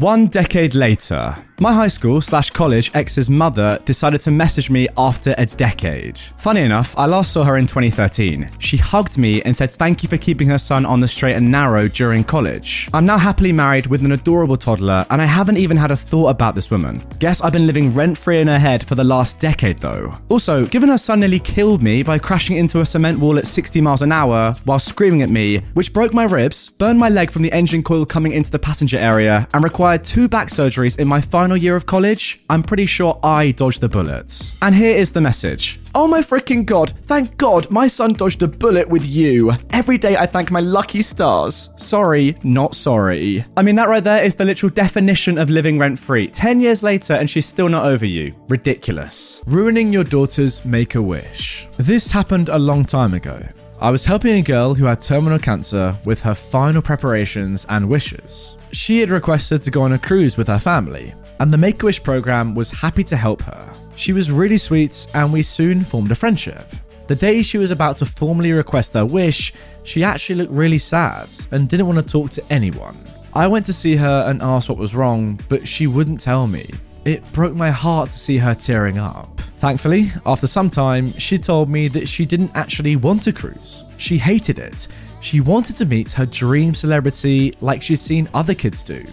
One decade later, my high school slash college ex's mother decided to message me after a decade. Funny enough, I last saw her in 2013. She hugged me and said thank you for keeping her son on the straight and narrow during college. I'm now happily married with an adorable toddler, and I haven't even had a thought about this woman. Guess I've been living rent free in her head for the last decade though. Also, given her son nearly killed me by crashing into a cement wall at 60 miles an hour while screaming at me, which broke my ribs, burned my leg from the engine coil coming into the passenger area, and required two back surgeries in my final year of college, I'm pretty sure I dodged the bullets. And here is the message. Oh my freaking god, thank god my son dodged a bullet with you. Every day I thank my lucky stars. Sorry, not sorry. I mean, that right there is the literal definition of living rent free. 10 years later and she's still not over you. Ridiculous. Ruining your daughter's make a wish. This happened a long time ago. I was helping a girl who had terminal cancer with her final preparations and wishes. She had requested to go on a cruise with her family, and the Make a Wish program was happy to help her. She was really sweet, and we soon formed a friendship. The day she was about to formally request her wish, she actually looked really sad and didn't want to talk to anyone. I went to see her and asked what was wrong, but she wouldn't tell me. It broke my heart to see her tearing up. Thankfully, after some time, she told me that she didn't actually want a cruise. She hated it. She wanted to meet her dream celebrity like she'd seen other kids do.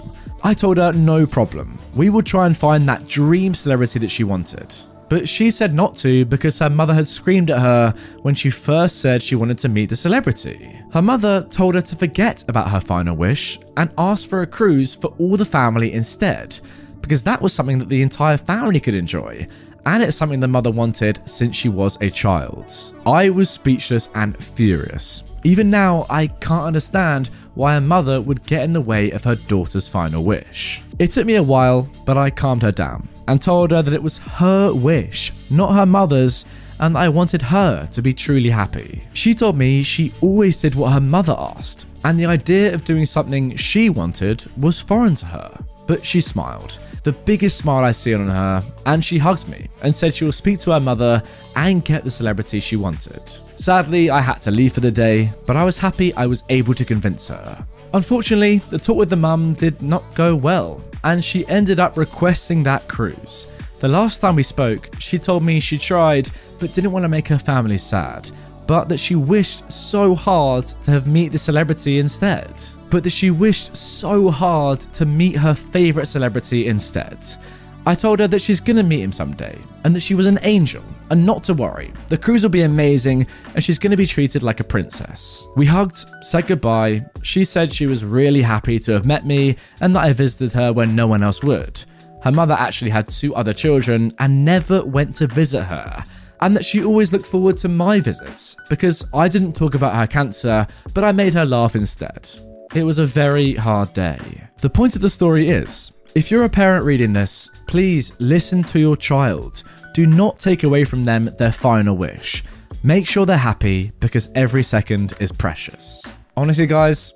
I told her no problem. We would try and find that dream celebrity that she wanted. But she said not to because her mother had screamed at her when she first said she wanted to meet the celebrity. Her mother told her to forget about her final wish and ask for a cruise for all the family instead, because that was something that the entire family could enjoy, and it's something the mother wanted since she was a child. I was speechless and furious. Even now, I can't understand why a mother would get in the way of her daughter's final wish. It took me a while, but I calmed her down and told her that it was her wish, not her mother's, and that I wanted her to be truly happy. She told me she always did what her mother asked, and the idea of doing something she wanted was foreign to her. But she smiled, the biggest smile I see on her, and she hugged me and said she will speak to her mother and get the celebrity she wanted. Sadly, I had to leave for the day, but I was happy I was able to convince her. Unfortunately, the talk with the mum did not go well, and she ended up requesting that cruise. The last time we spoke, she told me she tried, but didn't want to make her family sad, but that she wished so hard to have meet the celebrity instead. But that she wished so hard to meet her favourite celebrity instead. I told her that she's gonna meet him someday, and that she was an angel, and not to worry. The cruise will be amazing, and she's gonna be treated like a princess. We hugged, said goodbye. She said she was really happy to have met me, and that I visited her when no one else would. Her mother actually had two other children and never went to visit her. And that she always looked forward to my visits because I didn't talk about her cancer, but I made her laugh instead. It was a very hard day. The point of the story is if you're a parent reading this, please listen to your child. Do not take away from them their final wish. Make sure they're happy because every second is precious. Honestly, guys,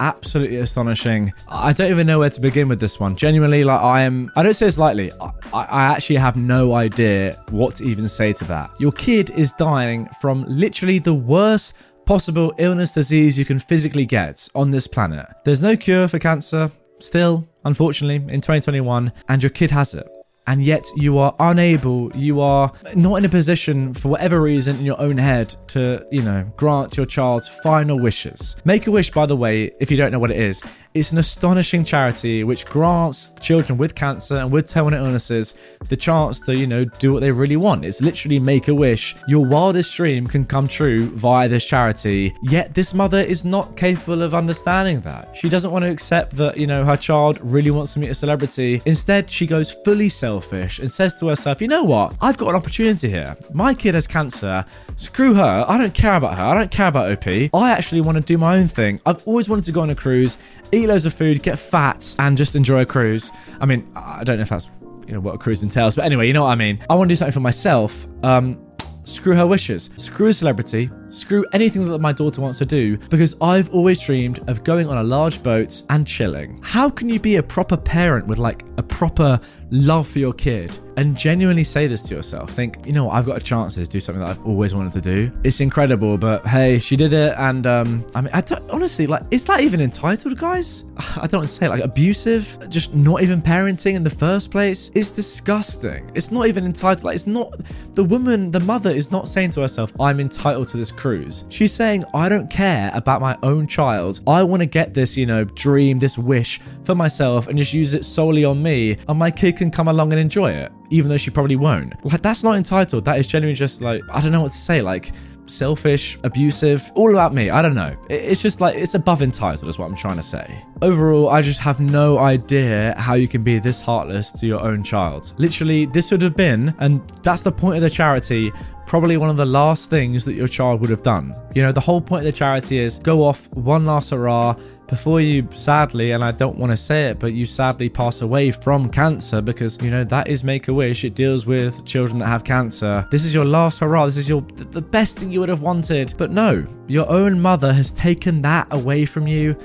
absolutely astonishing. I don't even know where to begin with this one. Genuinely, like I am, I don't say this lightly. I, I actually have no idea what to even say to that. Your kid is dying from literally the worst possible illness disease you can physically get on this planet. There's no cure for cancer, still, unfortunately, in 2021, and your kid has it. And yet you are unable, you are not in a position for whatever reason in your own head to, you know, grant your child's final wishes. Make a Wish, by the way, if you don't know what it is, it's an astonishing charity which grants children with cancer and with terminal illnesses the chance to, you know, do what they really want. It's literally make a wish. Your wildest dream can come true via this charity. Yet this mother is not capable of understanding that. She doesn't want to accept that, you know, her child really wants to meet a celebrity. Instead, she goes fully selfish and says to herself, you know what? I've got an opportunity here. My kid has cancer. Screw her. I don't care about her. I don't care about OP. I actually want to do my own thing. I've always wanted to go on a cruise eat loads of food, get fat, and just enjoy a cruise. I mean, I don't know if that's you know what a cruise entails, but anyway, you know what I mean. I want to do something for myself. Um, screw her wishes, screw a celebrity, screw anything that my daughter wants to do, because I've always dreamed of going on a large boat and chilling. How can you be a proper parent with like a proper love for your kid and genuinely say this to yourself. Think, you know, I've got a chance to do something that I've always wanted to do. It's incredible, but hey, she did it, and um, I mean, I don't honestly like. Is that even entitled, guys? I don't want to say like abusive, just not even parenting in the first place. It's disgusting. It's not even entitled. Like, it's not the woman, the mother is not saying to herself, "I'm entitled to this cruise." She's saying, "I don't care about my own child. I want to get this, you know, dream, this wish for myself, and just use it solely on me, and my kid can come along and enjoy it." even though she probably won't. Like, that's not entitled. That is genuinely just like, I don't know what to say. Like, selfish, abusive, all about me. I don't know. It's just like, it's above entitled, is what I'm trying to say. Overall, I just have no idea how you can be this heartless to your own child. Literally, this would have been, and that's the point of the charity, probably one of the last things that your child would have done. You know, the whole point of the charity is go off one last hurrah before you sadly, and I don't want to say it, but you sadly pass away from cancer because, you know, that is Make a Wish. It deals with children that have cancer. This is your last hurrah. This is your the best thing you would have wanted. But no, your own mother has taken that away from you.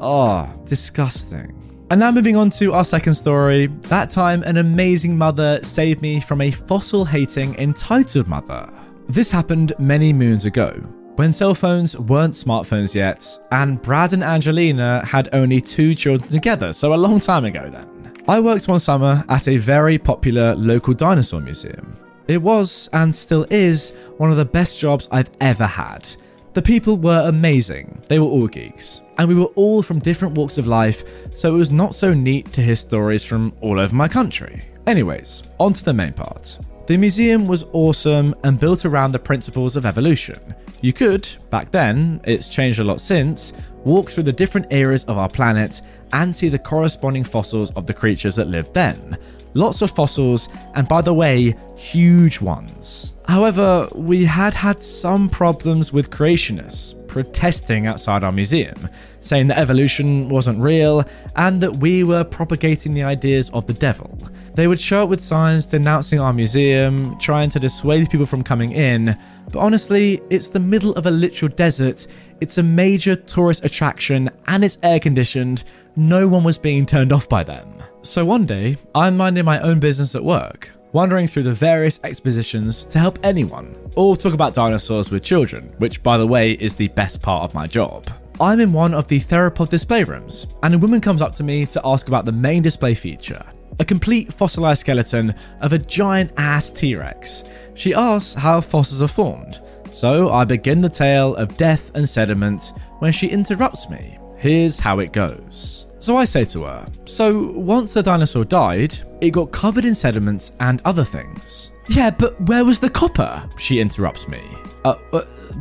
Oh, disgusting. And now moving on to our second story. That time, an amazing mother saved me from a fossil hating, entitled mother. This happened many moons ago when cell phones weren't smartphones yet, and Brad and Angelina had only two children together, so a long time ago then. I worked one summer at a very popular local dinosaur museum. It was, and still is, one of the best jobs I've ever had. The people were amazing, they were all geeks, and we were all from different walks of life, so it was not so neat to hear stories from all over my country. Anyways, on to the main part. The museum was awesome and built around the principles of evolution. You could, back then, it's changed a lot since, walk through the different eras of our planet and see the corresponding fossils of the creatures that lived then. Lots of fossils, and by the way, huge ones. However, we had had some problems with creationists protesting outside our museum, saying that evolution wasn't real and that we were propagating the ideas of the devil. They would show up with signs denouncing our museum, trying to dissuade people from coming in, but honestly, it's the middle of a literal desert, it's a major tourist attraction, and it's air conditioned. No one was being turned off by them. So one day, I'm minding my own business at work, wandering through the various expositions to help anyone, or talk about dinosaurs with children, which, by the way, is the best part of my job. I'm in one of the theropod display rooms, and a woman comes up to me to ask about the main display feature a complete fossilized skeleton of a giant ass T Rex. She asks how fossils are formed, so I begin the tale of death and sediment when she interrupts me. Here's how it goes. So I say to her, So once the dinosaur died, it got covered in sediments and other things. Yeah, but where was the copper? She interrupts me. Uh, uh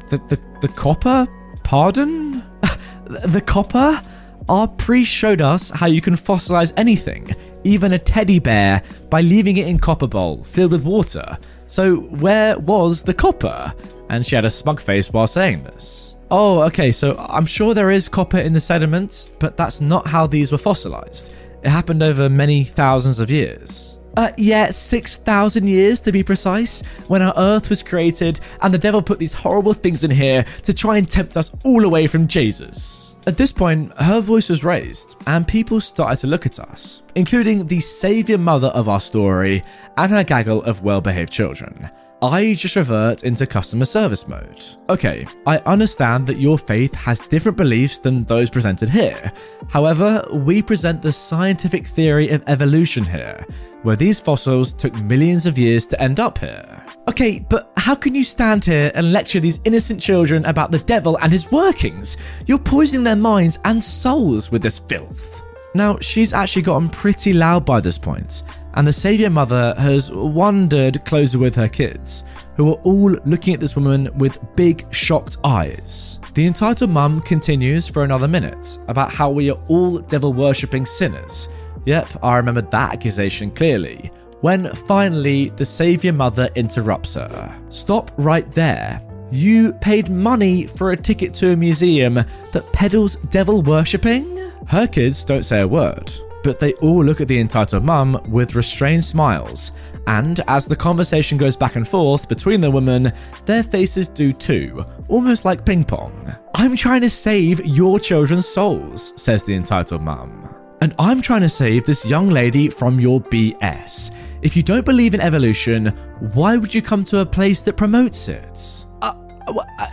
the, the, the copper? Pardon? the copper? Our priest showed us how you can fossilize anything, even a teddy bear, by leaving it in copper bowl filled with water. So where was the copper? And she had a smug face while saying this. Oh, okay, so I'm sure there is copper in the sediments, but that's not how these were fossilized. It happened over many thousands of years. Uh, yeah, 6,000 years to be precise, when our Earth was created and the devil put these horrible things in here to try and tempt us all away from Jesus. At this point, her voice was raised, and people started to look at us, including the saviour mother of our story and her gaggle of well behaved children. I just revert into customer service mode. Okay, I understand that your faith has different beliefs than those presented here. However, we present the scientific theory of evolution here, where these fossils took millions of years to end up here. Okay, but how can you stand here and lecture these innocent children about the devil and his workings? You're poisoning their minds and souls with this filth. Now, she's actually gotten pretty loud by this point, and the Saviour Mother has wandered closer with her kids, who are all looking at this woman with big, shocked eyes. The entitled mum continues for another minute about how we are all devil worshipping sinners. Yep, I remember that accusation clearly. When finally the Saviour Mother interrupts her. Stop right there. You paid money for a ticket to a museum that peddles devil worshipping? Her kids don't say a word, but they all look at the entitled mum with restrained smiles, and as the conversation goes back and forth between the women, their faces do too, almost like ping pong. I'm trying to save your children's souls, says the entitled mum. And I'm trying to save this young lady from your BS. If you don't believe in evolution, why would you come to a place that promotes it? Uh, I,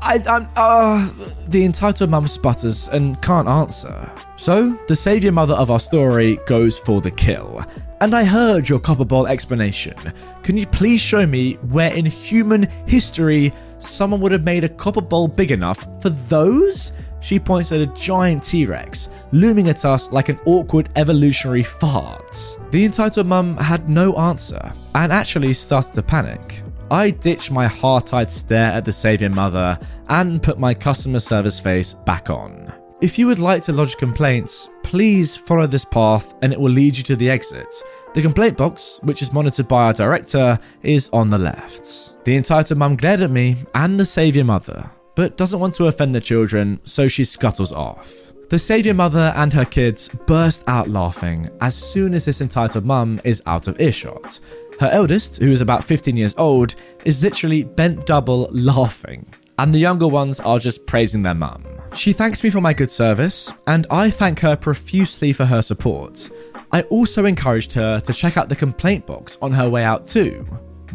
I, am uh, the entitled mum sputters and can't answer. So, the saviour mother of our story goes for the kill. And I heard your copper bowl explanation. Can you please show me where in human history someone would have made a copper bowl big enough for those? She points at a giant T Rex, looming at us like an awkward evolutionary fart. The entitled mum had no answer and actually started to panic. I ditch my heart eyed stare at the Saviour Mother and put my customer service face back on. If you would like to lodge complaints, please follow this path and it will lead you to the exit. The complaint box, which is monitored by our director, is on the left. The entitled mum glared at me and the Saviour Mother, but doesn't want to offend the children, so she scuttles off. The Saviour Mother and her kids burst out laughing as soon as this entitled mum is out of earshot, her eldest, who is about 15 years old, is literally bent double laughing, and the younger ones are just praising their mum. She thanks me for my good service, and I thank her profusely for her support. I also encouraged her to check out the complaint box on her way out too.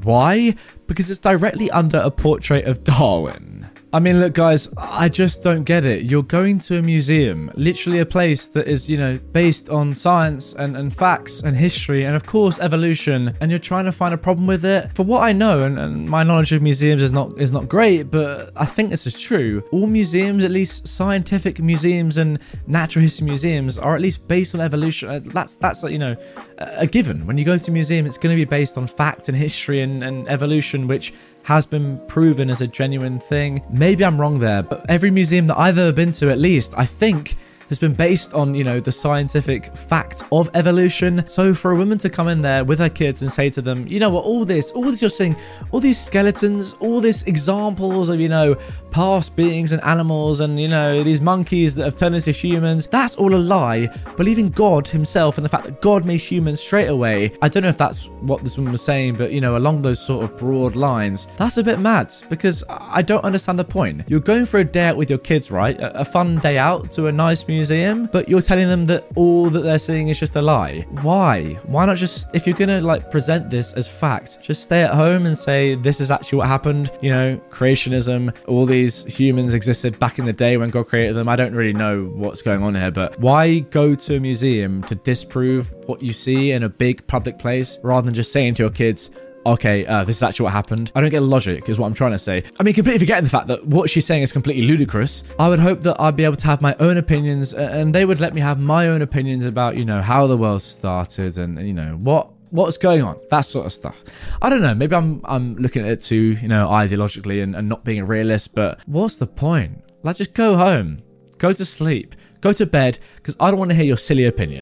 Why? Because it's directly under a portrait of Darwin. I mean, look, guys, I just don't get it. You're going to a museum, literally a place that is, you know, based on science and, and facts and history and, of course, evolution, and you're trying to find a problem with it. For what I know, and, and my knowledge of museums is not is not great, but I think this is true. All museums, at least scientific museums and natural history museums, are at least based on evolution. Uh, that's that's you know a given. When you go to a museum, it's going to be based on fact and history and, and evolution, which has been proven as a genuine thing. Maybe I'm wrong there, but every museum that I've ever been to, at least, I think has been based on, you know, the scientific fact of evolution. So for a woman to come in there with her kids and say to them, you know what, all this, all this you're seeing, all these skeletons, all these examples of, you know, past beings and animals and, you know, these monkeys that have turned into humans, that's all a lie. Believing God himself and the fact that God made humans straight away, I don't know if that's what this woman was saying, but, you know, along those sort of broad lines, that's a bit mad because I don't understand the point. You're going for a day out with your kids, right? A, fun day out to a nice museum museum, but you're telling them that all that they're seeing is just a lie. Why? Why not just, if you're gonna like present this as fact, just stay at home and say this is actually what happened. You know, creationism, all these humans existed back in the day when God created them. I don't really know what's going on here, but why go to a museum to disprove what you see in a big public place rather than just saying to your kids, okay, uh, this is actually what happened. I don't get logic, is what I'm trying to say. I mean, completely forgetting the fact that what she's saying is completely ludicrous. I would hope that I'd be able to have my own opinions and they would let me have my own opinions about, you know, how the world started and, you know, what what's going on that sort of stuff i don't know maybe i'm i'm looking at it too you know ideologically and, and not being a realist but what's the point like just go home go to sleep go to bed because i don't want to hear your silly opinion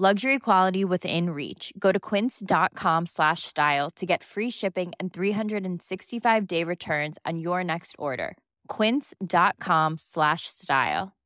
Luxury quality within reach. Go to quince.com slash style to get free shipping and 365 day returns on your next order. quince.com slash style.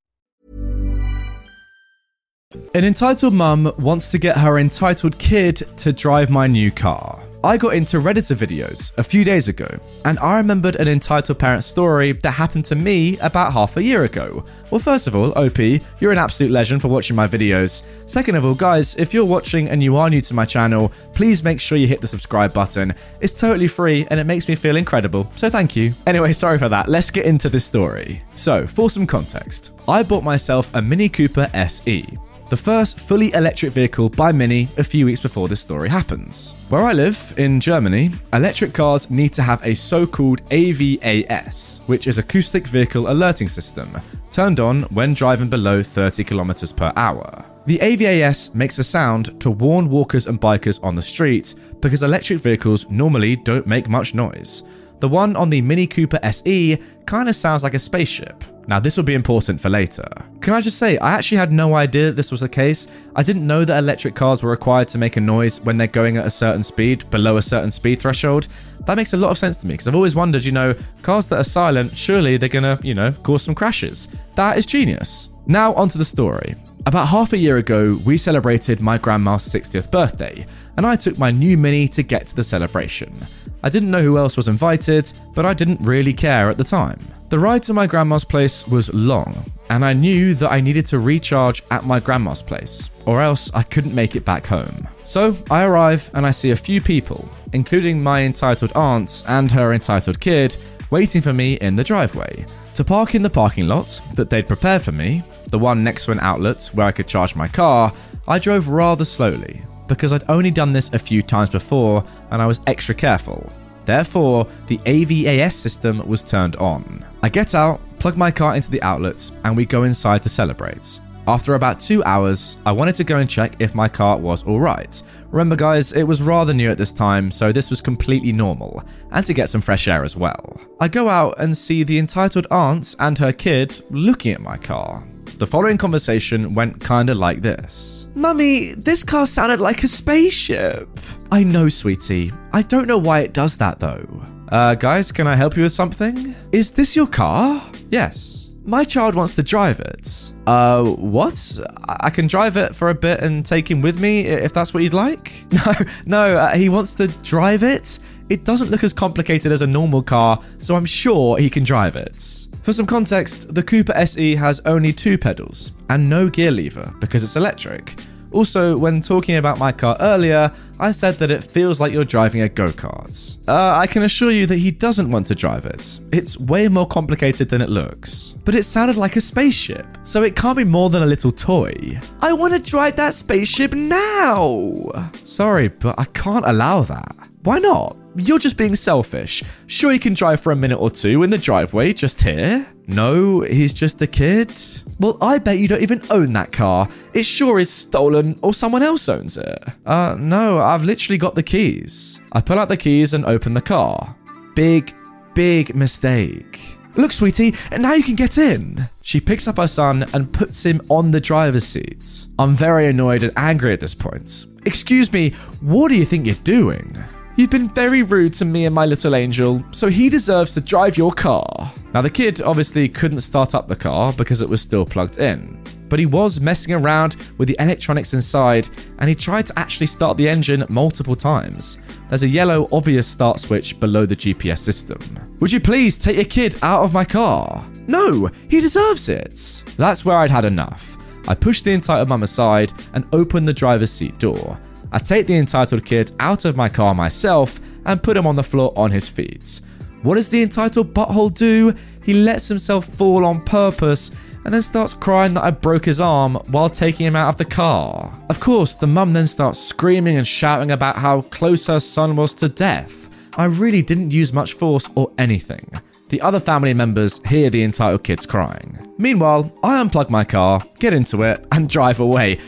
An entitled mum wants to get her entitled kid to drive my new car. I got into Redditor videos a few days ago, and I remembered an entitled parent story that happened to me about half a year ago. Well, first of all, OP, you're an absolute legend for watching my videos. Second of all, guys, if you're watching and you are new to my channel, please make sure you hit the subscribe button. It's totally free and it makes me feel incredible, so thank you. Anyway, sorry for that. Let's get into this story. So, for some context, I bought myself a Mini Cooper SE the first fully electric vehicle by Mini a few weeks before this story happens. Where I live, in Germany, electric cars need to have a so called AVAS, which is Acoustic Vehicle Alerting System, turned on when driving below 30 km per hour. The AVAS makes a sound to warn walkers and bikers on the street because electric vehicles normally don't make much noise. The one on the Mini Cooper SE kind of sounds like a spaceship. Now, this will be important for later. Can I just say, I actually had no idea that this was the case. I didn't know that electric cars were required to make a noise when they're going at a certain speed, below a certain speed threshold. That makes a lot of sense to me because I've always wondered, you know, cars that are silent, surely they're gonna, you know, cause some crashes. That is genius. Now, onto the story. About half a year ago, we celebrated my grandma's 60th birthday, and I took my new Mini to get to the celebration. I didn't know who else was invited, but I didn't really care at the time. The ride to my grandma's place was long, and I knew that I needed to recharge at my grandma's place, or else I couldn't make it back home. So I arrive and I see a few people, including my entitled aunt and her entitled kid, waiting for me in the driveway. To park in the parking lot that they'd prepared for me, the one next to an outlet where I could charge my car, I drove rather slowly, because I'd only done this a few times before and I was extra careful. Therefore, the AVAS system was turned on. I get out, plug my car into the outlet, and we go inside to celebrate. After about two hours, I wanted to go and check if my car was alright. Remember, guys, it was rather new at this time, so this was completely normal, and to get some fresh air as well. I go out and see the entitled aunt and her kid looking at my car. The following conversation went kinda like this Mummy, this car sounded like a spaceship. I know, sweetie. I don't know why it does that though. Uh, guys, can I help you with something? Is this your car? Yes. My child wants to drive it. Uh, what? I can drive it for a bit and take him with me if that's what you'd like? No, no, uh, he wants to drive it. It doesn't look as complicated as a normal car, so I'm sure he can drive it. For some context, the Cooper SE has only two pedals and no gear lever because it's electric. Also, when talking about my car earlier, I said that it feels like you're driving a go kart. Uh, I can assure you that he doesn't want to drive it. It's way more complicated than it looks. But it sounded like a spaceship, so it can't be more than a little toy. I want to drive that spaceship now! Sorry, but I can't allow that. Why not? You're just being selfish. Sure, he can drive for a minute or two in the driveway just here. No, he's just a kid. Well, I bet you don't even own that car. It sure is stolen or someone else owns it. Uh, no, I've literally got the keys. I pull out the keys and open the car. Big, big mistake. Look, sweetie, and now you can get in. She picks up her son and puts him on the driver's seat. I'm very annoyed and angry at this point. Excuse me, what do you think you're doing? You've been very rude to me and my little angel, so he deserves to drive your car. Now, the kid obviously couldn't start up the car because it was still plugged in, but he was messing around with the electronics inside and he tried to actually start the engine multiple times. There's a yellow obvious start switch below the GPS system. Would you please take your kid out of my car? No, he deserves it. That's where I'd had enough. I pushed the entitled mum aside and opened the driver's seat door. I take the entitled kid out of my car myself and put him on the floor on his feet. What does the entitled butthole do? He lets himself fall on purpose and then starts crying that I broke his arm while taking him out of the car. Of course, the mum then starts screaming and shouting about how close her son was to death. I really didn't use much force or anything. The other family members hear the entitled kids crying. Meanwhile, I unplug my car, get into it, and drive away.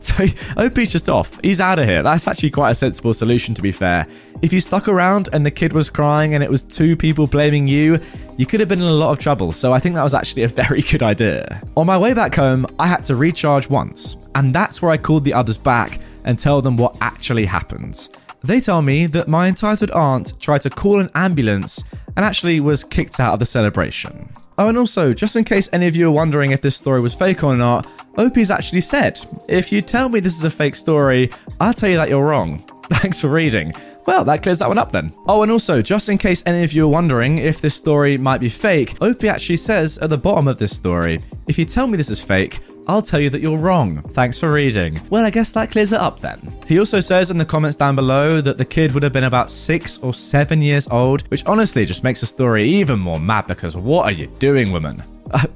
so OP's just off. He's out of here. That's actually quite a sensible solution, to be fair. If you stuck around and the kid was crying and it was two people blaming you, you could have been in a lot of trouble. So I think that was actually a very good idea. On my way back home, I had to recharge once, and that's where I called the others back and tell them what actually happened. They tell me that my entitled aunt tried to call an ambulance and actually was kicked out of the celebration. Oh, and also, just in case any of you are wondering if this story was fake or not, OP's actually said, if you tell me this is a fake story, I'll tell you that you're wrong. Thanks for reading. Well, that clears that one up then. Oh, and also, just in case any of you are wondering if this story might be fake, Opie actually says at the bottom of this story, if you tell me this is fake, I'll tell you that you're wrong. Thanks for reading. Well, I guess that clears it up then. He also says in the comments down below that the kid would have been about six or seven years old, which honestly just makes the story even more mad because what are you doing, woman? Uh,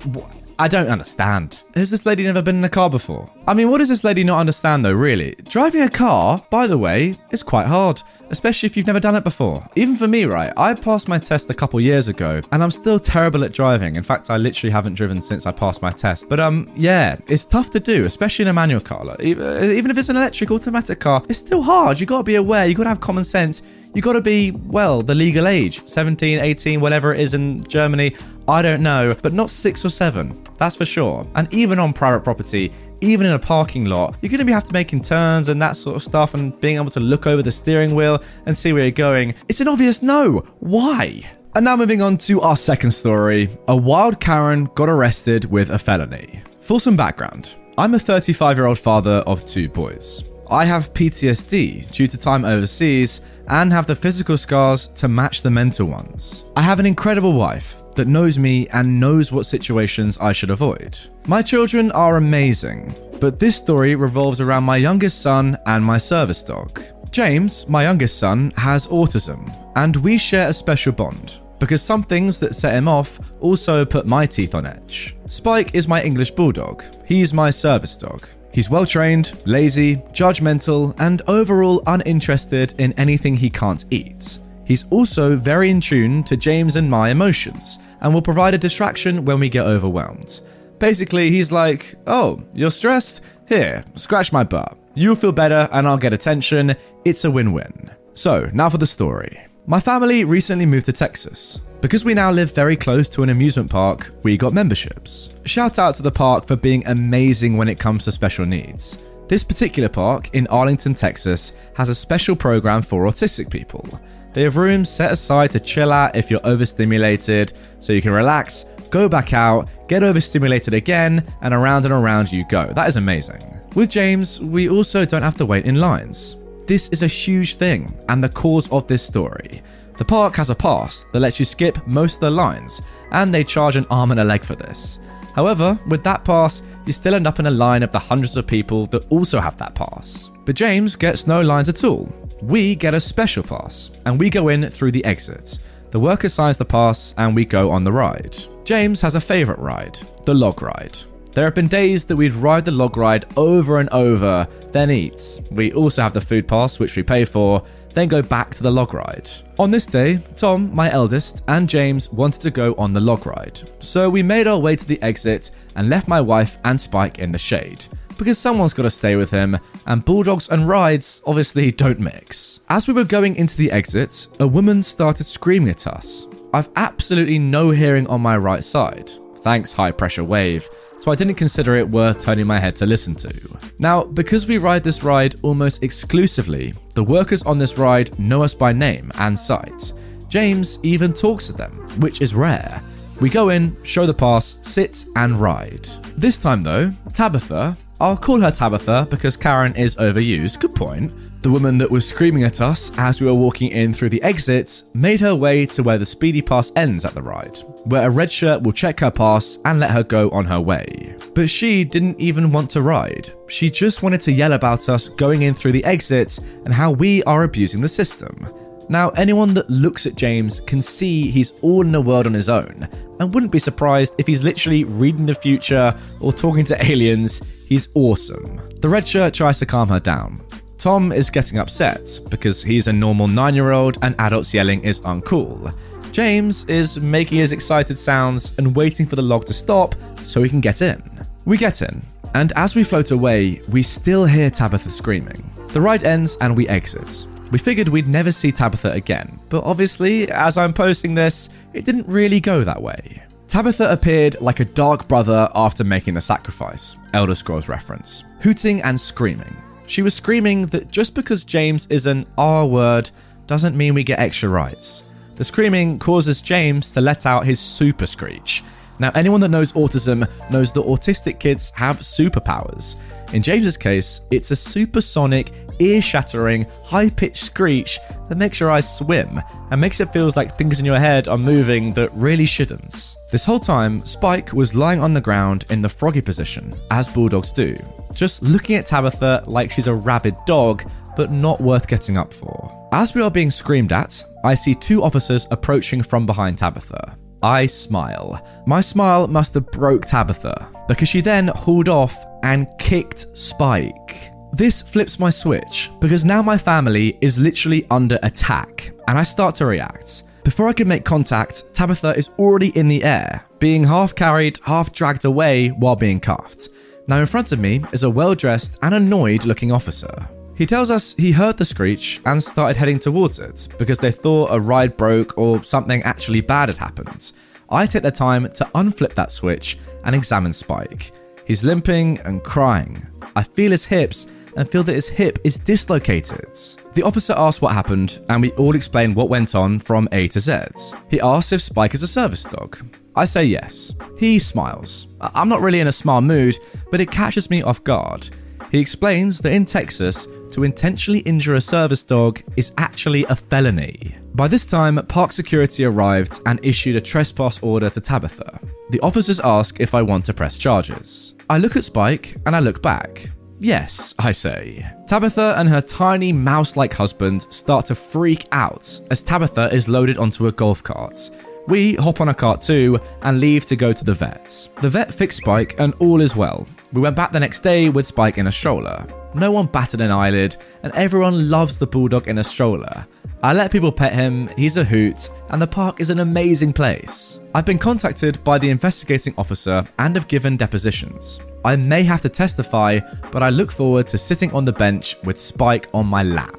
I don't understand. Has this lady never been in a car before? I mean, what does this lady not understand though, really? Driving a car, by the way, is quite hard especially if you've never done it before. Even for me, right? I passed my test a couple years ago and I'm still terrible at driving. In fact, I literally haven't driven since I passed my test. But um, yeah, it's tough to do, especially in a manual car. Like, even if it's an electric automatic car, it's still hard. You got to be aware. You got to have common sense. You got to be, well, the legal age 17, 18, whatever it is in Germany. I don't know, but not six or seven. That's for sure. And even on private property, even in a parking lot, you're going to be have to making turns and that sort of stuff and being able to look over the steering wheel and see where you're going. It's an obvious no. Why? And now moving on to our second story. A wild Karen got arrested with a felony. For some background, I'm a 35 year old father of two boys. I have PTSD due to time overseas and have the physical scars to match the mental ones. I have an incredible wife that knows me and knows what situations I should avoid. My children are amazing, but this story revolves around my youngest son and my service dog. James, my youngest son, has autism, and we share a special bond because some things that set him off also put my teeth on edge. Spike is my English bulldog. He's my service dog. He's well trained, lazy, judgmental, and overall uninterested in anything he can't eat. He's also very in tune to James and my emotions and will provide a distraction when we get overwhelmed. Basically, he's like, Oh, you're stressed? Here, scratch my butt. You'll feel better and I'll get attention. It's a win win. So, now for the story. My family recently moved to Texas. Because we now live very close to an amusement park, we got memberships. Shout out to the park for being amazing when it comes to special needs. This particular park in Arlington, Texas, has a special program for autistic people. They have rooms set aside to chill out if you're overstimulated, so you can relax, go back out, get overstimulated again, and around and around you go. That is amazing. With James, we also don't have to wait in lines. This is a huge thing, and the cause of this story. The park has a pass that lets you skip most of the lines, and they charge an arm and a leg for this. However, with that pass, you still end up in a line of the hundreds of people that also have that pass. But James gets no lines at all, we get a special pass, and we go in through the exits. The worker signs the pass, and we go on the ride. James has a favourite ride, the log ride. There have been days that we'd ride the log ride over and over, then eat. We also have the food pass, which we pay for, then go back to the log ride. On this day, Tom, my eldest, and James wanted to go on the log ride. So we made our way to the exit and left my wife and Spike in the shade because someone's got to stay with him, and bulldogs and rides obviously don't mix. As we were going into the exit, a woman started screaming at us. I've absolutely no hearing on my right side. Thanks, high pressure wave. So I didn't consider it worth turning my head to listen to. Now, because we ride this ride almost exclusively, the workers on this ride know us by name and sight. James even talks to them, which is rare. We go in, show the pass, sit, and ride. This time, though, Tabitha, I'll call her Tabitha because Karen is overused. Good point. The woman that was screaming at us as we were walking in through the exits made her way to where the speedy pass ends at the ride, where a red shirt will check her pass and let her go on her way. But she didn't even want to ride. She just wanted to yell about us going in through the exits and how we are abusing the system. Now, anyone that looks at James can see he's all in a world on his own, and wouldn't be surprised if he's literally reading the future or talking to aliens. He's awesome. The red shirt tries to calm her down. Tom is getting upset because he's a normal 9 year old and adults yelling is uncool. James is making his excited sounds and waiting for the log to stop so he can get in. We get in, and as we float away, we still hear Tabitha screaming. The ride ends and we exit. We figured we'd never see Tabitha again, but obviously, as I'm posting this, it didn't really go that way. Tabitha appeared like a dark brother after making the sacrifice, Elder Scrolls reference, hooting and screaming. She was screaming that just because James is an R word doesn't mean we get extra rights. The screaming causes James to let out his super screech. Now, anyone that knows autism knows that autistic kids have superpowers. In James's case, it's a supersonic, ear shattering, high pitched screech that makes your eyes swim and makes it feel like things in your head are moving that really shouldn't. This whole time, Spike was lying on the ground in the froggy position, as bulldogs do, just looking at Tabitha like she's a rabid dog, but not worth getting up for. As we are being screamed at, I see two officers approaching from behind Tabitha. I smile. My smile must have broke Tabitha, because she then hauled off and kicked Spike. This flips my switch, because now my family is literally under attack, and I start to react. Before I can make contact, Tabitha is already in the air, being half carried, half dragged away while being cuffed. Now, in front of me is a well dressed and annoyed looking officer. He tells us he heard the screech and started heading towards it because they thought a ride broke or something actually bad had happened. I take the time to unflip that switch and examine Spike. He's limping and crying. I feel his hips and feel that his hip is dislocated. The officer asks what happened, and we all explain what went on from A to Z. He asks if Spike is a service dog. I say yes. He smiles. I'm not really in a smile mood, but it catches me off guard. He explains that in Texas, to intentionally injure a service dog is actually a felony. By this time, park security arrived and issued a trespass order to Tabitha. The officers ask if I want to press charges. I look at Spike and I look back. Yes, I say. Tabitha and her tiny mouse like husband start to freak out as Tabitha is loaded onto a golf cart. We hop on a cart too and leave to go to the vet. The vet fixed Spike and all is well. We went back the next day with Spike in a stroller. No one batted an eyelid, and everyone loves the bulldog in a stroller. I let people pet him, he's a hoot, and the park is an amazing place. I've been contacted by the investigating officer and have given depositions. I may have to testify, but I look forward to sitting on the bench with Spike on my lap.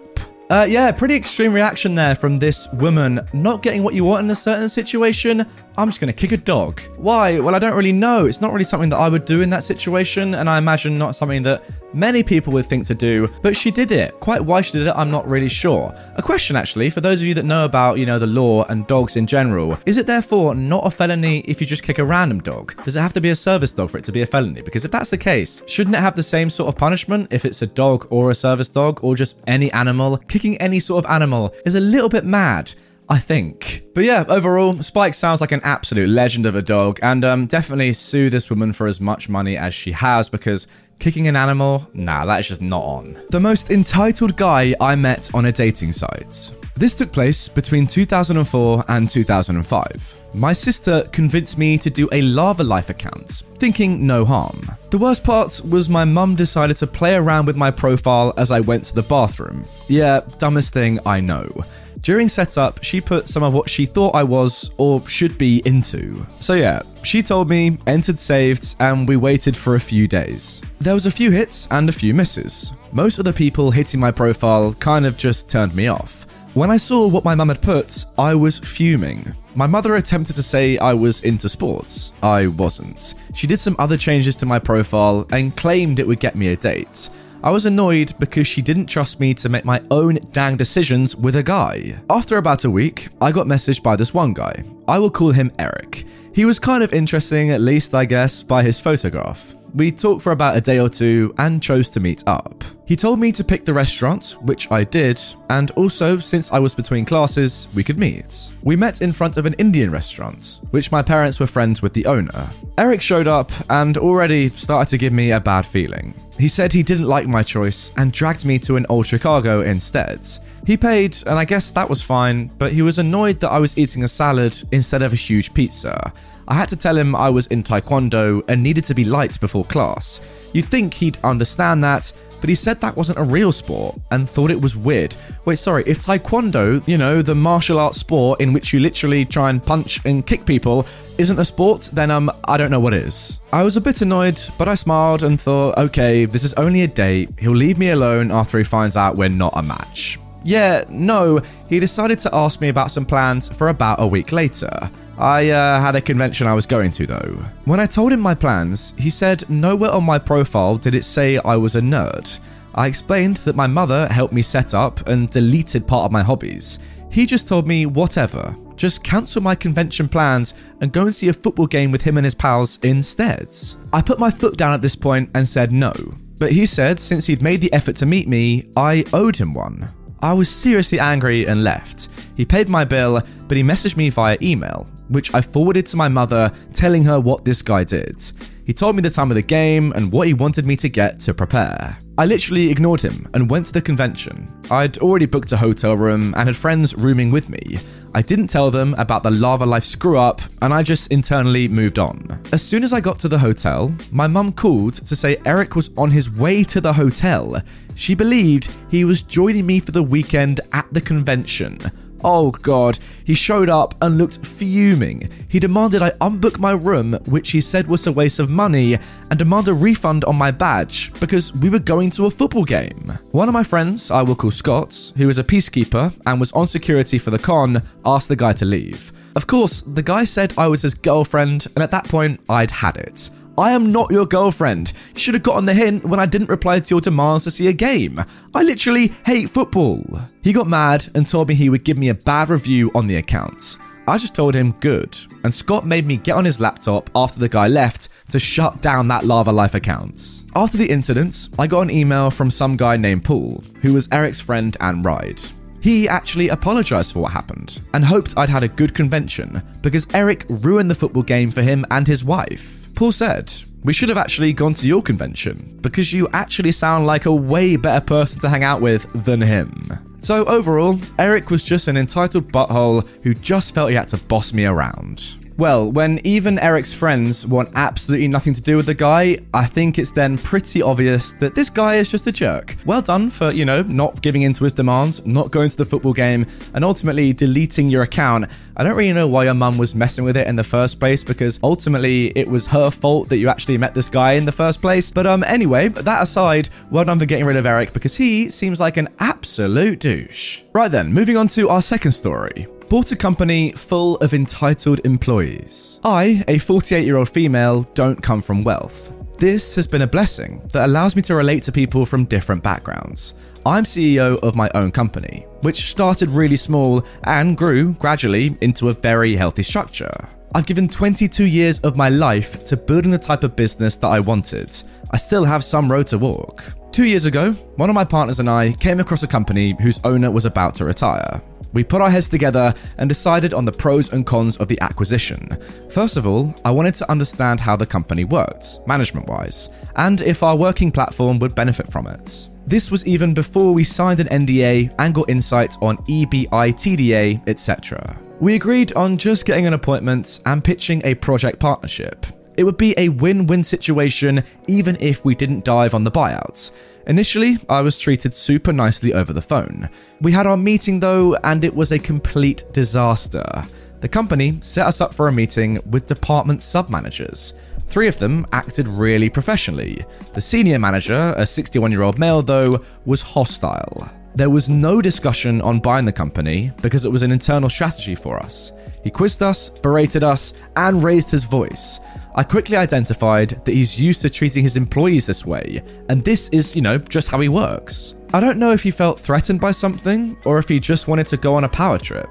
Uh, yeah, pretty extreme reaction there from this woman not getting what you want in a certain situation. I'm just going to kick a dog. Why? Well, I don't really know. It's not really something that I would do in that situation, and I imagine not something that many people would think to do, but she did it. Quite why she did it, I'm not really sure. A question, actually, for those of you that know about, you know, the law and dogs in general. Is it therefore not a felony if you just kick a random dog? Does it have to be a service dog for it to be a felony? Because if that's the case, shouldn't it have the same sort of punishment if it's a dog or a service dog or just any animal? Kicking any sort of animal is a little bit mad. I think. But yeah, overall, Spike sounds like an absolute legend of a dog, and um, definitely sue this woman for as much money as she has because kicking an animal, nah, that is just not on. The most entitled guy I met on a dating site. This took place between 2004 and 2005. My sister convinced me to do a Lavalife account, thinking no harm. The worst part was my mum decided to play around with my profile as I went to the bathroom. Yeah, dumbest thing I know. During setup, she put some of what she thought I was or should be into. So yeah, she told me, entered saved, and we waited for a few days. There was a few hits and a few misses. Most of the people hitting my profile kind of just turned me off. When I saw what my mum had put, I was fuming. My mother attempted to say I was into sports. I wasn't. She did some other changes to my profile and claimed it would get me a date. I was annoyed because she didn't trust me to make my own dang decisions with a guy. After about a week, I got messaged by this one guy. I will call him Eric. He was kind of interesting, at least I guess, by his photograph. We talked for about a day or two and chose to meet up. He told me to pick the restaurant, which I did, and also, since I was between classes, we could meet. We met in front of an Indian restaurant, which my parents were friends with the owner. Eric showed up and already started to give me a bad feeling. He said he didn't like my choice and dragged me to an Old Chicago instead. He paid, and I guess that was fine, but he was annoyed that I was eating a salad instead of a huge pizza. I had to tell him I was in Taekwondo and needed to be light before class. You'd think he'd understand that, but he said that wasn't a real sport and thought it was weird. Wait, sorry, if Taekwondo, you know, the martial arts sport in which you literally try and punch and kick people, isn't a sport, then um, I don't know what is. I was a bit annoyed, but I smiled and thought, okay, this is only a date. He'll leave me alone after he finds out we're not a match. Yeah, no, he decided to ask me about some plans for about a week later. I uh, had a convention I was going to though. When I told him my plans, he said nowhere on my profile did it say I was a nerd. I explained that my mother helped me set up and deleted part of my hobbies. He just told me, whatever, just cancel my convention plans and go and see a football game with him and his pals instead. I put my foot down at this point and said no. But he said since he'd made the effort to meet me, I owed him one. I was seriously angry and left. He paid my bill, but he messaged me via email, which I forwarded to my mother, telling her what this guy did. He told me the time of the game and what he wanted me to get to prepare. I literally ignored him and went to the convention. I'd already booked a hotel room and had friends rooming with me. I didn't tell them about the Lavalife screw up, and I just internally moved on. As soon as I got to the hotel, my mum called to say Eric was on his way to the hotel. She believed he was joining me for the weekend at the convention. Oh god, he showed up and looked fuming. He demanded I unbook my room, which he said was a waste of money, and demand a refund on my badge because we were going to a football game. One of my friends, I will call Scott, who is a peacekeeper and was on security for the con, asked the guy to leave. Of course, the guy said I was his girlfriend, and at that point, I'd had it. I am not your girlfriend. You should have gotten the hint when I didn't reply to your demands to see a game. I literally hate football. He got mad and told me he would give me a bad review on the account. I just told him good, and Scott made me get on his laptop after the guy left to shut down that Lavalife account. After the incident, I got an email from some guy named Paul, who was Eric's friend and ride. He actually apologised for what happened and hoped I'd had a good convention because Eric ruined the football game for him and his wife. Paul said, We should have actually gone to your convention because you actually sound like a way better person to hang out with than him. So, overall, Eric was just an entitled butthole who just felt he had to boss me around. Well, when even Eric's friends want absolutely nothing to do with the guy, I think it's then pretty obvious that this guy is just a jerk. Well done for, you know, not giving in to his demands, not going to the football game, and ultimately deleting your account. I don't really know why your mum was messing with it in the first place because ultimately it was her fault that you actually met this guy in the first place. But um anyway, that aside, well done for getting rid of Eric because he seems like an absolute douche. Right then, moving on to our second story bought a company full of entitled employees. I, a 48 year old female, don't come from wealth. This has been a blessing that allows me to relate to people from different backgrounds. I'm CEO of my own company, which started really small and grew gradually into a very healthy structure. I've given 22 years of my life to building the type of business that I wanted. I still have some road to walk. Two years ago, one of my partners and I came across a company whose owner was about to retire. We put our heads together and decided on the pros and cons of the acquisition. First of all, I wanted to understand how the company worked, management wise, and if our working platform would benefit from it. This was even before we signed an NDA and got insights on EBITDA, etc. We agreed on just getting an appointment and pitching a project partnership. It would be a win win situation even if we didn't dive on the buyouts. Initially, I was treated super nicely over the phone. We had our meeting though, and it was a complete disaster. The company set us up for a meeting with department sub managers. Three of them acted really professionally. The senior manager, a 61 year old male, though, was hostile. There was no discussion on buying the company because it was an internal strategy for us. He quizzed us, berated us, and raised his voice. I quickly identified that he's used to treating his employees this way, and this is, you know, just how he works. I don't know if he felt threatened by something or if he just wanted to go on a power trip.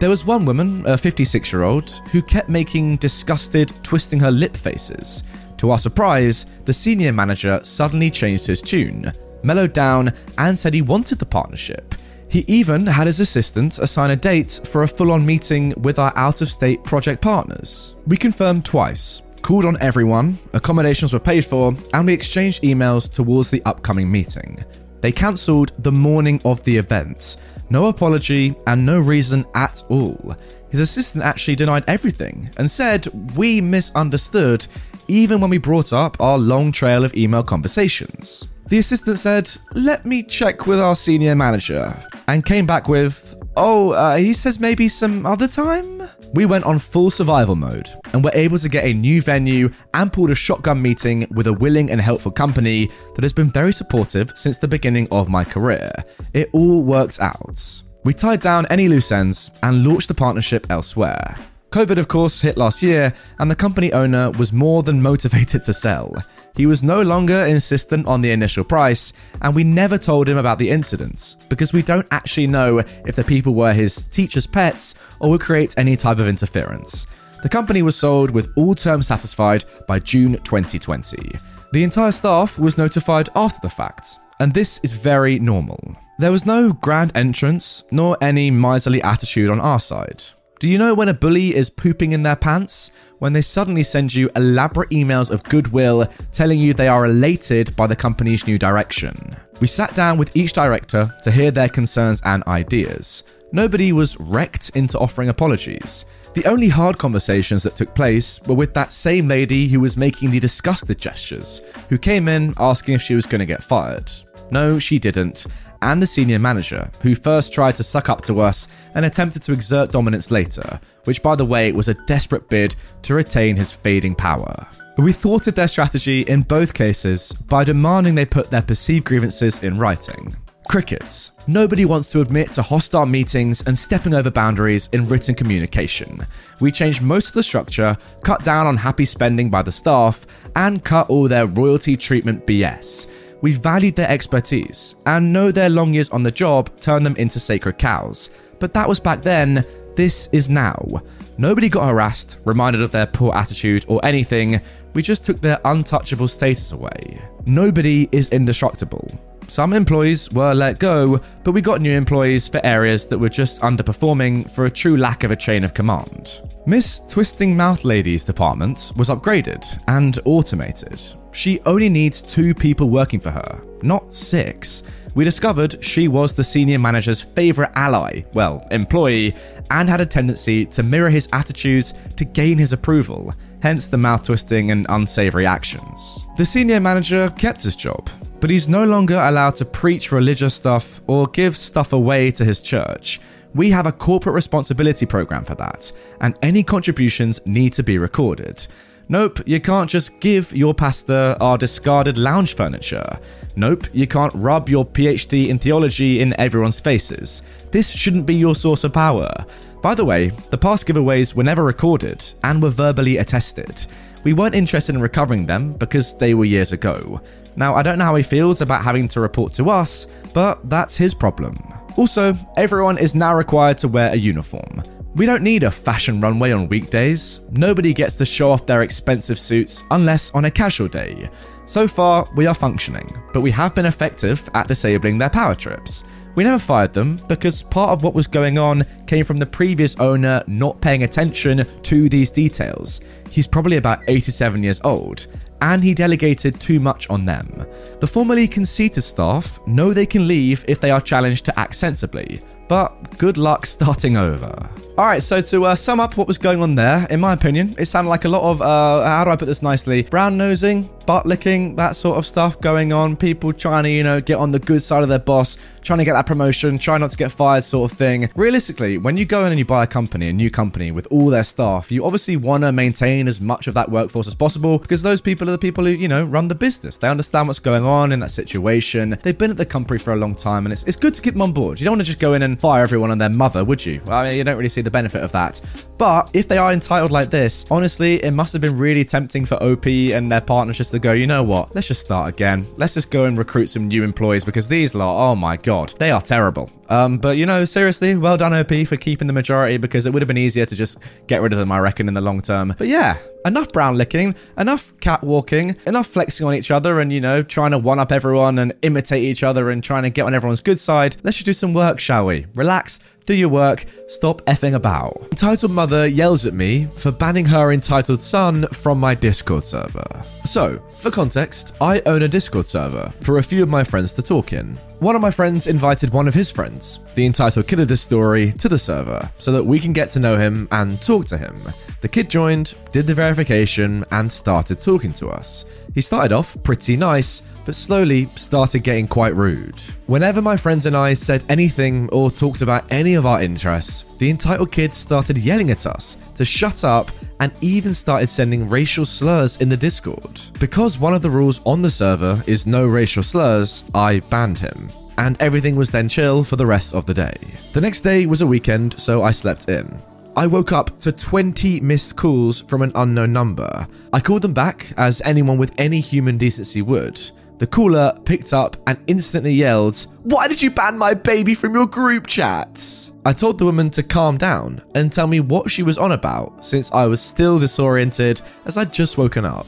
There was one woman, a 56 year old, who kept making disgusted, twisting her lip faces. To our surprise, the senior manager suddenly changed his tune, mellowed down, and said he wanted the partnership. He even had his assistant assign a date for a full on meeting with our out of state project partners. We confirmed twice, called on everyone, accommodations were paid for, and we exchanged emails towards the upcoming meeting. They cancelled the morning of the event. No apology and no reason at all. His assistant actually denied everything and said we misunderstood even when we brought up our long trail of email conversations. The assistant said, Let me check with our senior manager, and came back with, Oh, uh, he says maybe some other time? We went on full survival mode and were able to get a new venue and pulled a shotgun meeting with a willing and helpful company that has been very supportive since the beginning of my career. It all worked out. We tied down any loose ends and launched the partnership elsewhere. COVID, of course, hit last year, and the company owner was more than motivated to sell. He was no longer insistent on the initial price, and we never told him about the incidents because we don't actually know if the people were his teacher's pets or would create any type of interference. The company was sold with all terms satisfied by June 2020. The entire staff was notified after the fact, and this is very normal. There was no grand entrance, nor any miserly attitude on our side. Do you know when a bully is pooping in their pants? When they suddenly send you elaborate emails of goodwill telling you they are elated by the company's new direction. We sat down with each director to hear their concerns and ideas. Nobody was wrecked into offering apologies. The only hard conversations that took place were with that same lady who was making the disgusted gestures, who came in asking if she was going to get fired. No, she didn't, and the senior manager, who first tried to suck up to us and attempted to exert dominance later, which by the way was a desperate bid to retain his fading power. We thwarted their strategy in both cases by demanding they put their perceived grievances in writing. Crickets. Nobody wants to admit to hostile meetings and stepping over boundaries in written communication. We changed most of the structure, cut down on happy spending by the staff, and cut all their royalty treatment BS. We valued their expertise and know their long years on the job turned them into sacred cows. But that was back then, this is now. Nobody got harassed, reminded of their poor attitude, or anything. We just took their untouchable status away. Nobody is indestructible. Some employees were let go, but we got new employees for areas that were just underperforming for a true lack of a chain of command. Miss Twisting Mouth Lady's department was upgraded and automated. She only needs two people working for her, not six. We discovered she was the senior manager's favourite ally, well, employee, and had a tendency to mirror his attitudes to gain his approval, hence the mouth twisting and unsavoury actions. The senior manager kept his job, but he's no longer allowed to preach religious stuff or give stuff away to his church. We have a corporate responsibility program for that, and any contributions need to be recorded. Nope, you can't just give your pastor our discarded lounge furniture. Nope, you can't rub your PhD in theology in everyone's faces. This shouldn't be your source of power. By the way, the past giveaways were never recorded and were verbally attested. We weren't interested in recovering them because they were years ago. Now, I don't know how he feels about having to report to us, but that's his problem. Also, everyone is now required to wear a uniform. We don't need a fashion runway on weekdays. Nobody gets to show off their expensive suits unless on a casual day. So far, we are functioning, but we have been effective at disabling their power trips. We never fired them because part of what was going on came from the previous owner not paying attention to these details. He's probably about 87 years old, and he delegated too much on them. The formerly conceited staff know they can leave if they are challenged to act sensibly, but good luck starting over. All right, so to uh, sum up what was going on there, in my opinion, it sounded like a lot of, uh, how do I put this nicely? Brown nosing, butt licking, that sort of stuff going on. People trying to, you know, get on the good side of their boss, trying to get that promotion, trying not to get fired, sort of thing. Realistically, when you go in and you buy a company, a new company with all their staff, you obviously want to maintain as much of that workforce as possible because those people are the people who, you know, run the business. They understand what's going on in that situation. They've been at the company for a long time and it's, it's good to keep them on board. You don't want to just go in and fire everyone on their mother, would you? I mean, you don't really see the benefit of that. But if they are entitled like this, honestly, it must have been really tempting for OP and their partners just to go, you know what? Let's just start again. Let's just go and recruit some new employees because these lot, oh my god, they are terrible. Um, but you know, seriously, well done OP for keeping the majority because it would have been easier to just get rid of them, I reckon, in the long term. But yeah, enough brown licking, enough catwalking, enough flexing on each other and, you know, trying to one up everyone and imitate each other and trying to get on everyone's good side. Let's just do some work, shall we? Relax, do your work, stop effing about. Entitled mother yells at me for banning her entitled son from my Discord server. So, for context, I own a Discord server for a few of my friends to talk in. One of my friends invited one of his friends, the entitled kid of this story, to the server so that we can get to know him and talk to him. The kid joined, did the verification, and started talking to us. He started off pretty nice, but slowly started getting quite rude. Whenever my friends and I said anything or talked about any of our interests, the entitled kid started yelling at us to shut up and even started sending racial slurs in the Discord. Because one of the rules on the server is no racial slurs, I banned him. And everything was then chill for the rest of the day. The next day was a weekend, so I slept in. I woke up to 20 missed calls from an unknown number. I called them back, as anyone with any human decency would. The caller picked up and instantly yelled, Why did you ban my baby from your group chats? I told the woman to calm down and tell me what she was on about, since I was still disoriented as I'd just woken up.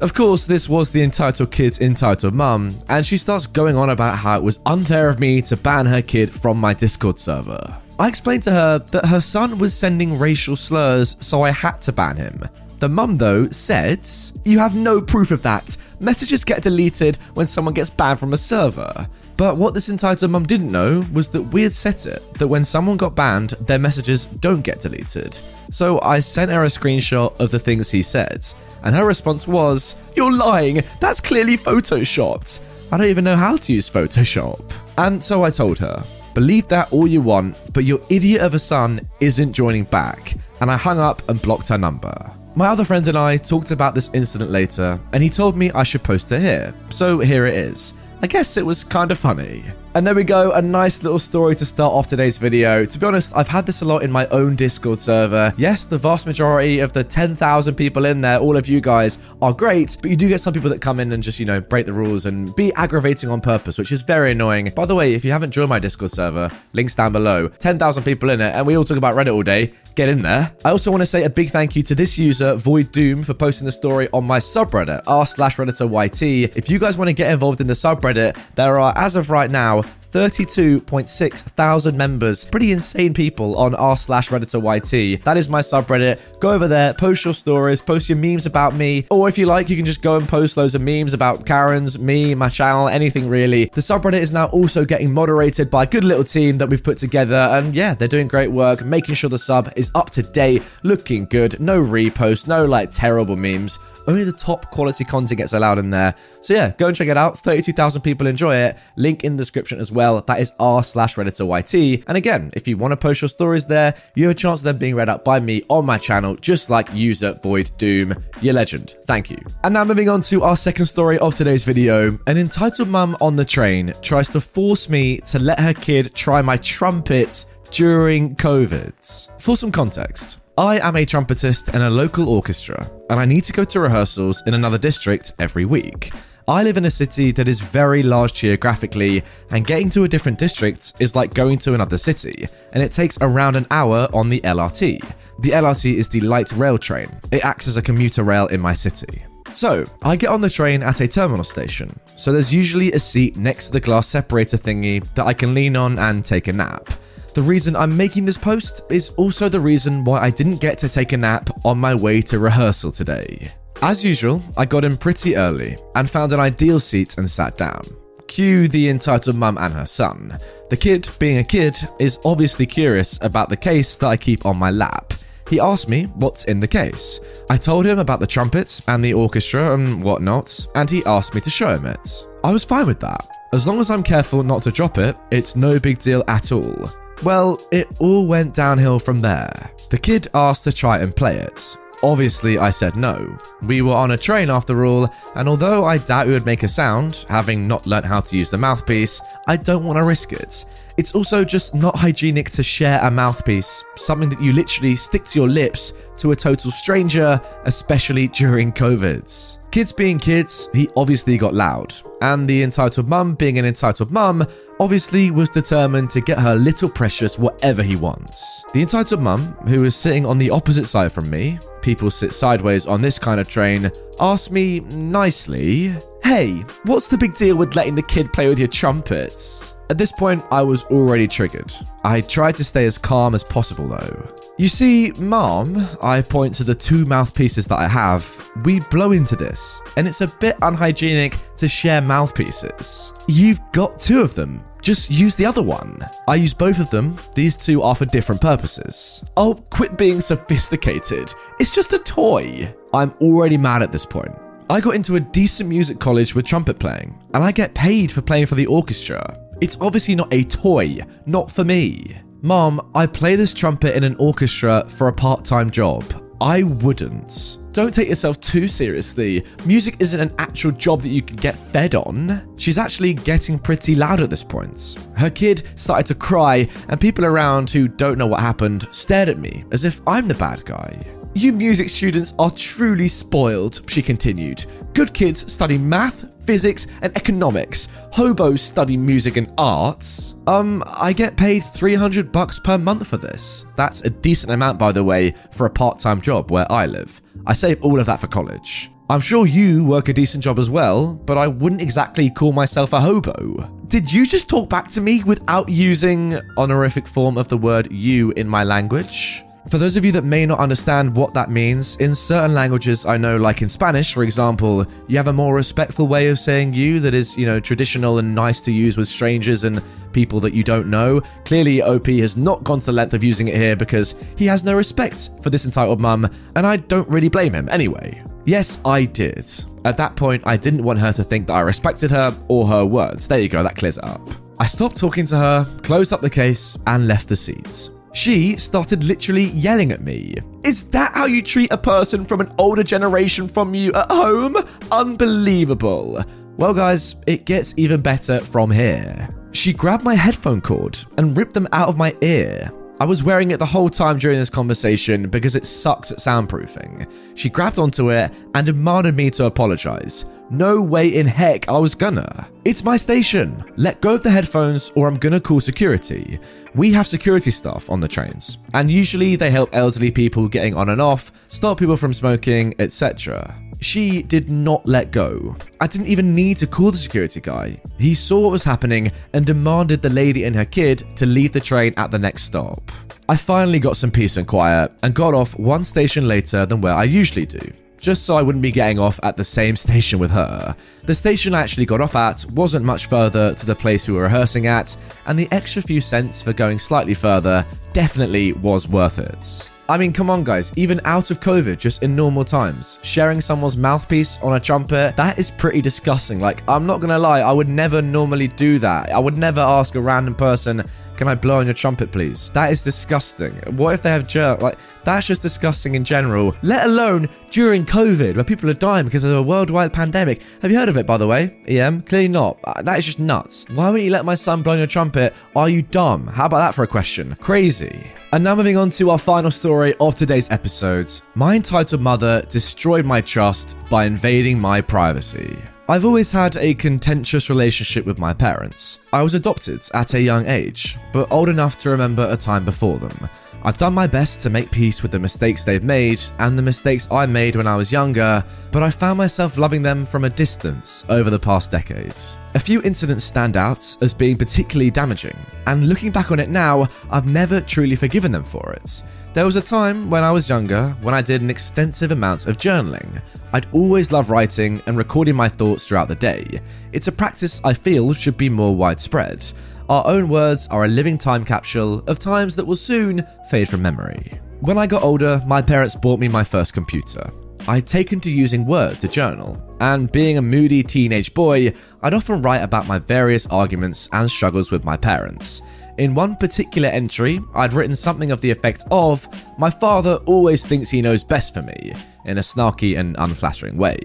Of course, this was the entitled kid's entitled mum, and she starts going on about how it was unfair of me to ban her kid from my Discord server. I explained to her that her son was sending racial slurs, so I had to ban him. The mum, though, said, You have no proof of that. Messages get deleted when someone gets banned from a server. But what this entitled mum didn't know was that we had set it that when someone got banned, their messages don't get deleted. So I sent her a screenshot of the things he said, and her response was, You're lying, that's clearly photoshopped. I don't even know how to use Photoshop. And so I told her, Believe that all you want, but your idiot of a son isn't joining back. And I hung up and blocked her number. My other friend and I talked about this incident later, and he told me I should post it here. So here it is. I guess it was kind of funny. And there we go, a nice little story to start off today's video. To be honest, I've had this a lot in my own Discord server. Yes, the vast majority of the 10,000 people in there, all of you guys, are great, but you do get some people that come in and just, you know, break the rules and be aggravating on purpose, which is very annoying. By the way, if you haven't joined my Discord server, links down below. 10,000 people in it, and we all talk about Reddit all day. Get in there. I also want to say a big thank you to this user, Void Doom, for posting the story on my subreddit, r slash redditor YT. If you guys want to get involved in the subreddit, there are, as of right now, out. 32.6 thousand members. Pretty insane people on r slash Redditor YT. That is my subreddit. Go over there, post your stories, post your memes about me, or if you like, you can just go and post loads of memes about Karen's, me, my channel, anything really. The subreddit is now also getting moderated by a good little team that we've put together, and yeah, they're doing great work, making sure the sub is up to date, looking good, no reposts, no like terrible memes. Only the top quality content gets allowed in there. So yeah, go and check it out. 32,000 people enjoy it. Link in the description as well. That is r slash Redditor YT. And again, if you want to post your stories there, you have a chance of them being read out by me on my channel, just like user Void Doom. Your legend. Thank you. And now moving on to our second story of today's video. An entitled mum on the train tries to force me to let her kid try my trumpet during COVID. For some context, I am a trumpetist in a local orchestra, and I need to go to rehearsals in another district every week. I live in a city that is very large geographically, and getting to a different district is like going to another city, and it takes around an hour on the LRT. The LRT is the light rail train, it acts as a commuter rail in my city. So, I get on the train at a terminal station, so there's usually a seat next to the glass separator thingy that I can lean on and take a nap. The reason I'm making this post is also the reason why I didn't get to take a nap on my way to rehearsal today. As usual, I got in pretty early and found an ideal seat and sat down. Cue the entitled mum and her son. The kid, being a kid, is obviously curious about the case that I keep on my lap. He asked me what's in the case. I told him about the trumpets and the orchestra and whatnot, and he asked me to show him it. I was fine with that. As long as I'm careful not to drop it, it's no big deal at all. Well, it all went downhill from there. The kid asked to try and play it. Obviously, I said no. We were on a train after all, and although I doubt it would make a sound, having not learnt how to use the mouthpiece, I don't want to risk it. It's also just not hygienic to share a mouthpiece, something that you literally stick to your lips to a total stranger, especially during COVIDs. Kids being kids, he obviously got loud, and the entitled mum being an entitled mum, obviously was determined to get her little precious whatever he wants. The entitled mum, who was sitting on the opposite side from me, people sit sideways on this kind of train, asked me nicely, Hey, what's the big deal with letting the kid play with your trumpets? At this point, I was already triggered. I tried to stay as calm as possible though. You see, Mom, I point to the two mouthpieces that I have. We blow into this, and it's a bit unhygienic to share mouthpieces. You've got two of them. Just use the other one. I use both of them. These two are for different purposes. Oh, quit being sophisticated. It's just a toy. I'm already mad at this point. I got into a decent music college with trumpet playing, and I get paid for playing for the orchestra. It's obviously not a toy, not for me. Mom, I play this trumpet in an orchestra for a part time job. I wouldn't. Don't take yourself too seriously. Music isn't an actual job that you can get fed on. She's actually getting pretty loud at this point. Her kid started to cry, and people around who don't know what happened stared at me as if I'm the bad guy. You music students are truly spoiled, she continued. Good kids study math, physics, and economics. Hobos study music and arts. Um, I get paid 300 bucks per month for this. That's a decent amount, by the way, for a part time job where I live. I save all of that for college. I'm sure you work a decent job as well, but I wouldn't exactly call myself a hobo. Did you just talk back to me without using honorific form of the word you in my language? For those of you that may not understand what that means, in certain languages I know, like in Spanish, for example, you have a more respectful way of saying you that is, you know, traditional and nice to use with strangers and people that you don't know. Clearly, OP has not gone to the length of using it here because he has no respect for this entitled mum, and I don't really blame him anyway. Yes, I did. At that point, I didn't want her to think that I respected her or her words. There you go, that clears it up. I stopped talking to her, closed up the case, and left the seat. She started literally yelling at me. Is that how you treat a person from an older generation from you at home? Unbelievable. Well, guys, it gets even better from here. She grabbed my headphone cord and ripped them out of my ear. I was wearing it the whole time during this conversation because it sucks at soundproofing. She grabbed onto it and demanded me to apologize. No way in heck I was gonna. It's my station. Let go of the headphones or I'm gonna call security. We have security staff on the trains, and usually they help elderly people getting on and off, stop people from smoking, etc. She did not let go. I didn't even need to call the security guy. He saw what was happening and demanded the lady and her kid to leave the train at the next stop. I finally got some peace and quiet and got off one station later than where I usually do just so I wouldn't be getting off at the same station with her. The station I actually got off at wasn't much further to the place we were rehearsing at, and the extra few cents for going slightly further definitely was worth it. I mean, come on, guys, even out of COVID, just in normal times, sharing someone's mouthpiece on a trumpet, that is pretty disgusting. Like, I'm not gonna lie, I would never normally do that. I would never ask a random person can I blow on your trumpet, please? That is disgusting. What if they have germ? Like, that's just disgusting in general, let alone during COVID, where people are dying because of a worldwide pandemic. Have you heard of it, by the way? EM? Clearly not. Uh, that is just nuts. Why won't you let my son blow on your trumpet? Are you dumb? How about that for a question? Crazy. And now moving on to our final story of today's episode. My entitled mother destroyed my trust by invading my privacy. I've always had a contentious relationship with my parents. I was adopted at a young age, but old enough to remember a time before them. I've done my best to make peace with the mistakes they've made and the mistakes I made when I was younger, but I found myself loving them from a distance over the past decade. A few incidents stand out as being particularly damaging, and looking back on it now, I've never truly forgiven them for it. There was a time when I was younger when I did an extensive amount of journaling. I'd always loved writing and recording my thoughts throughout the day. It's a practice I feel should be more widespread. Our own words are a living time capsule of times that will soon fade from memory. When I got older, my parents bought me my first computer. I'd taken to using Word to journal, and being a moody teenage boy, I'd often write about my various arguments and struggles with my parents. In one particular entry, I'd written something of the effect of, My father always thinks he knows best for me, in a snarky and unflattering way.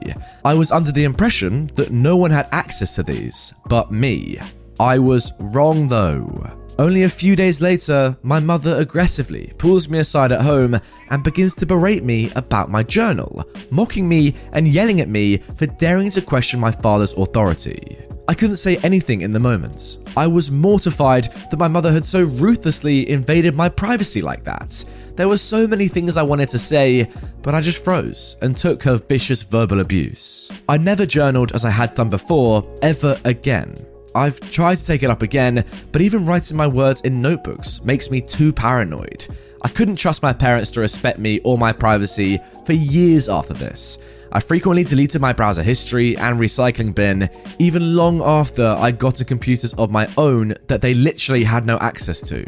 I was under the impression that no one had access to these, but me. I was wrong though. Only a few days later, my mother aggressively pulls me aside at home and begins to berate me about my journal, mocking me and yelling at me for daring to question my father's authority. I couldn't say anything in the moment. I was mortified that my mother had so ruthlessly invaded my privacy like that. There were so many things I wanted to say, but I just froze and took her vicious verbal abuse. I never journaled as I had done before, ever again. I've tried to take it up again, but even writing my words in notebooks makes me too paranoid. I couldn't trust my parents to respect me or my privacy for years after this. I frequently deleted my browser history and recycling bin, even long after I got to computers of my own that they literally had no access to.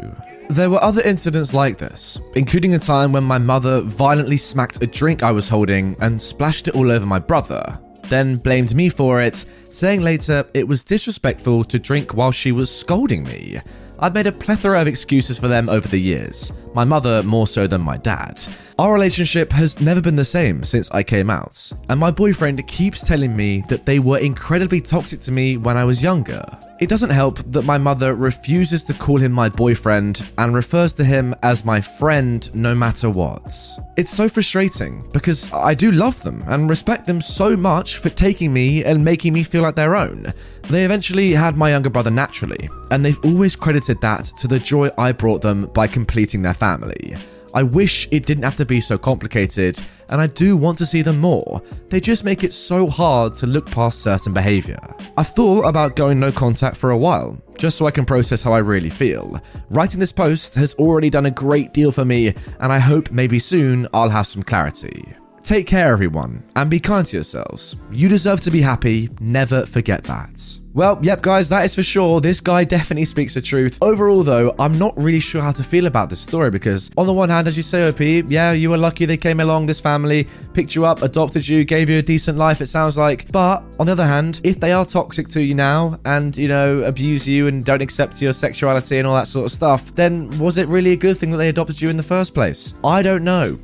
There were other incidents like this, including a time when my mother violently smacked a drink I was holding and splashed it all over my brother, then blamed me for it, saying later it was disrespectful to drink while she was scolding me. I've made a plethora of excuses for them over the years, my mother more so than my dad. Our relationship has never been the same since I came out, and my boyfriend keeps telling me that they were incredibly toxic to me when I was younger. It doesn't help that my mother refuses to call him my boyfriend and refers to him as my friend no matter what. It's so frustrating because I do love them and respect them so much for taking me and making me feel like their own. They eventually had my younger brother naturally, and they've always credited that to the joy I brought them by completing their family. I wish it didn't have to be so complicated, and I do want to see them more. They just make it so hard to look past certain behaviour. I've thought about going no contact for a while, just so I can process how I really feel. Writing this post has already done a great deal for me, and I hope maybe soon I'll have some clarity. Take care, everyone, and be kind to yourselves. You deserve to be happy, never forget that. Well, yep, guys, that is for sure. This guy definitely speaks the truth. Overall, though, I'm not really sure how to feel about this story because, on the one hand, as you say, OP, yeah, you were lucky they came along, this family, picked you up, adopted you, gave you a decent life, it sounds like. But, on the other hand, if they are toxic to you now and, you know, abuse you and don't accept your sexuality and all that sort of stuff, then was it really a good thing that they adopted you in the first place? I don't know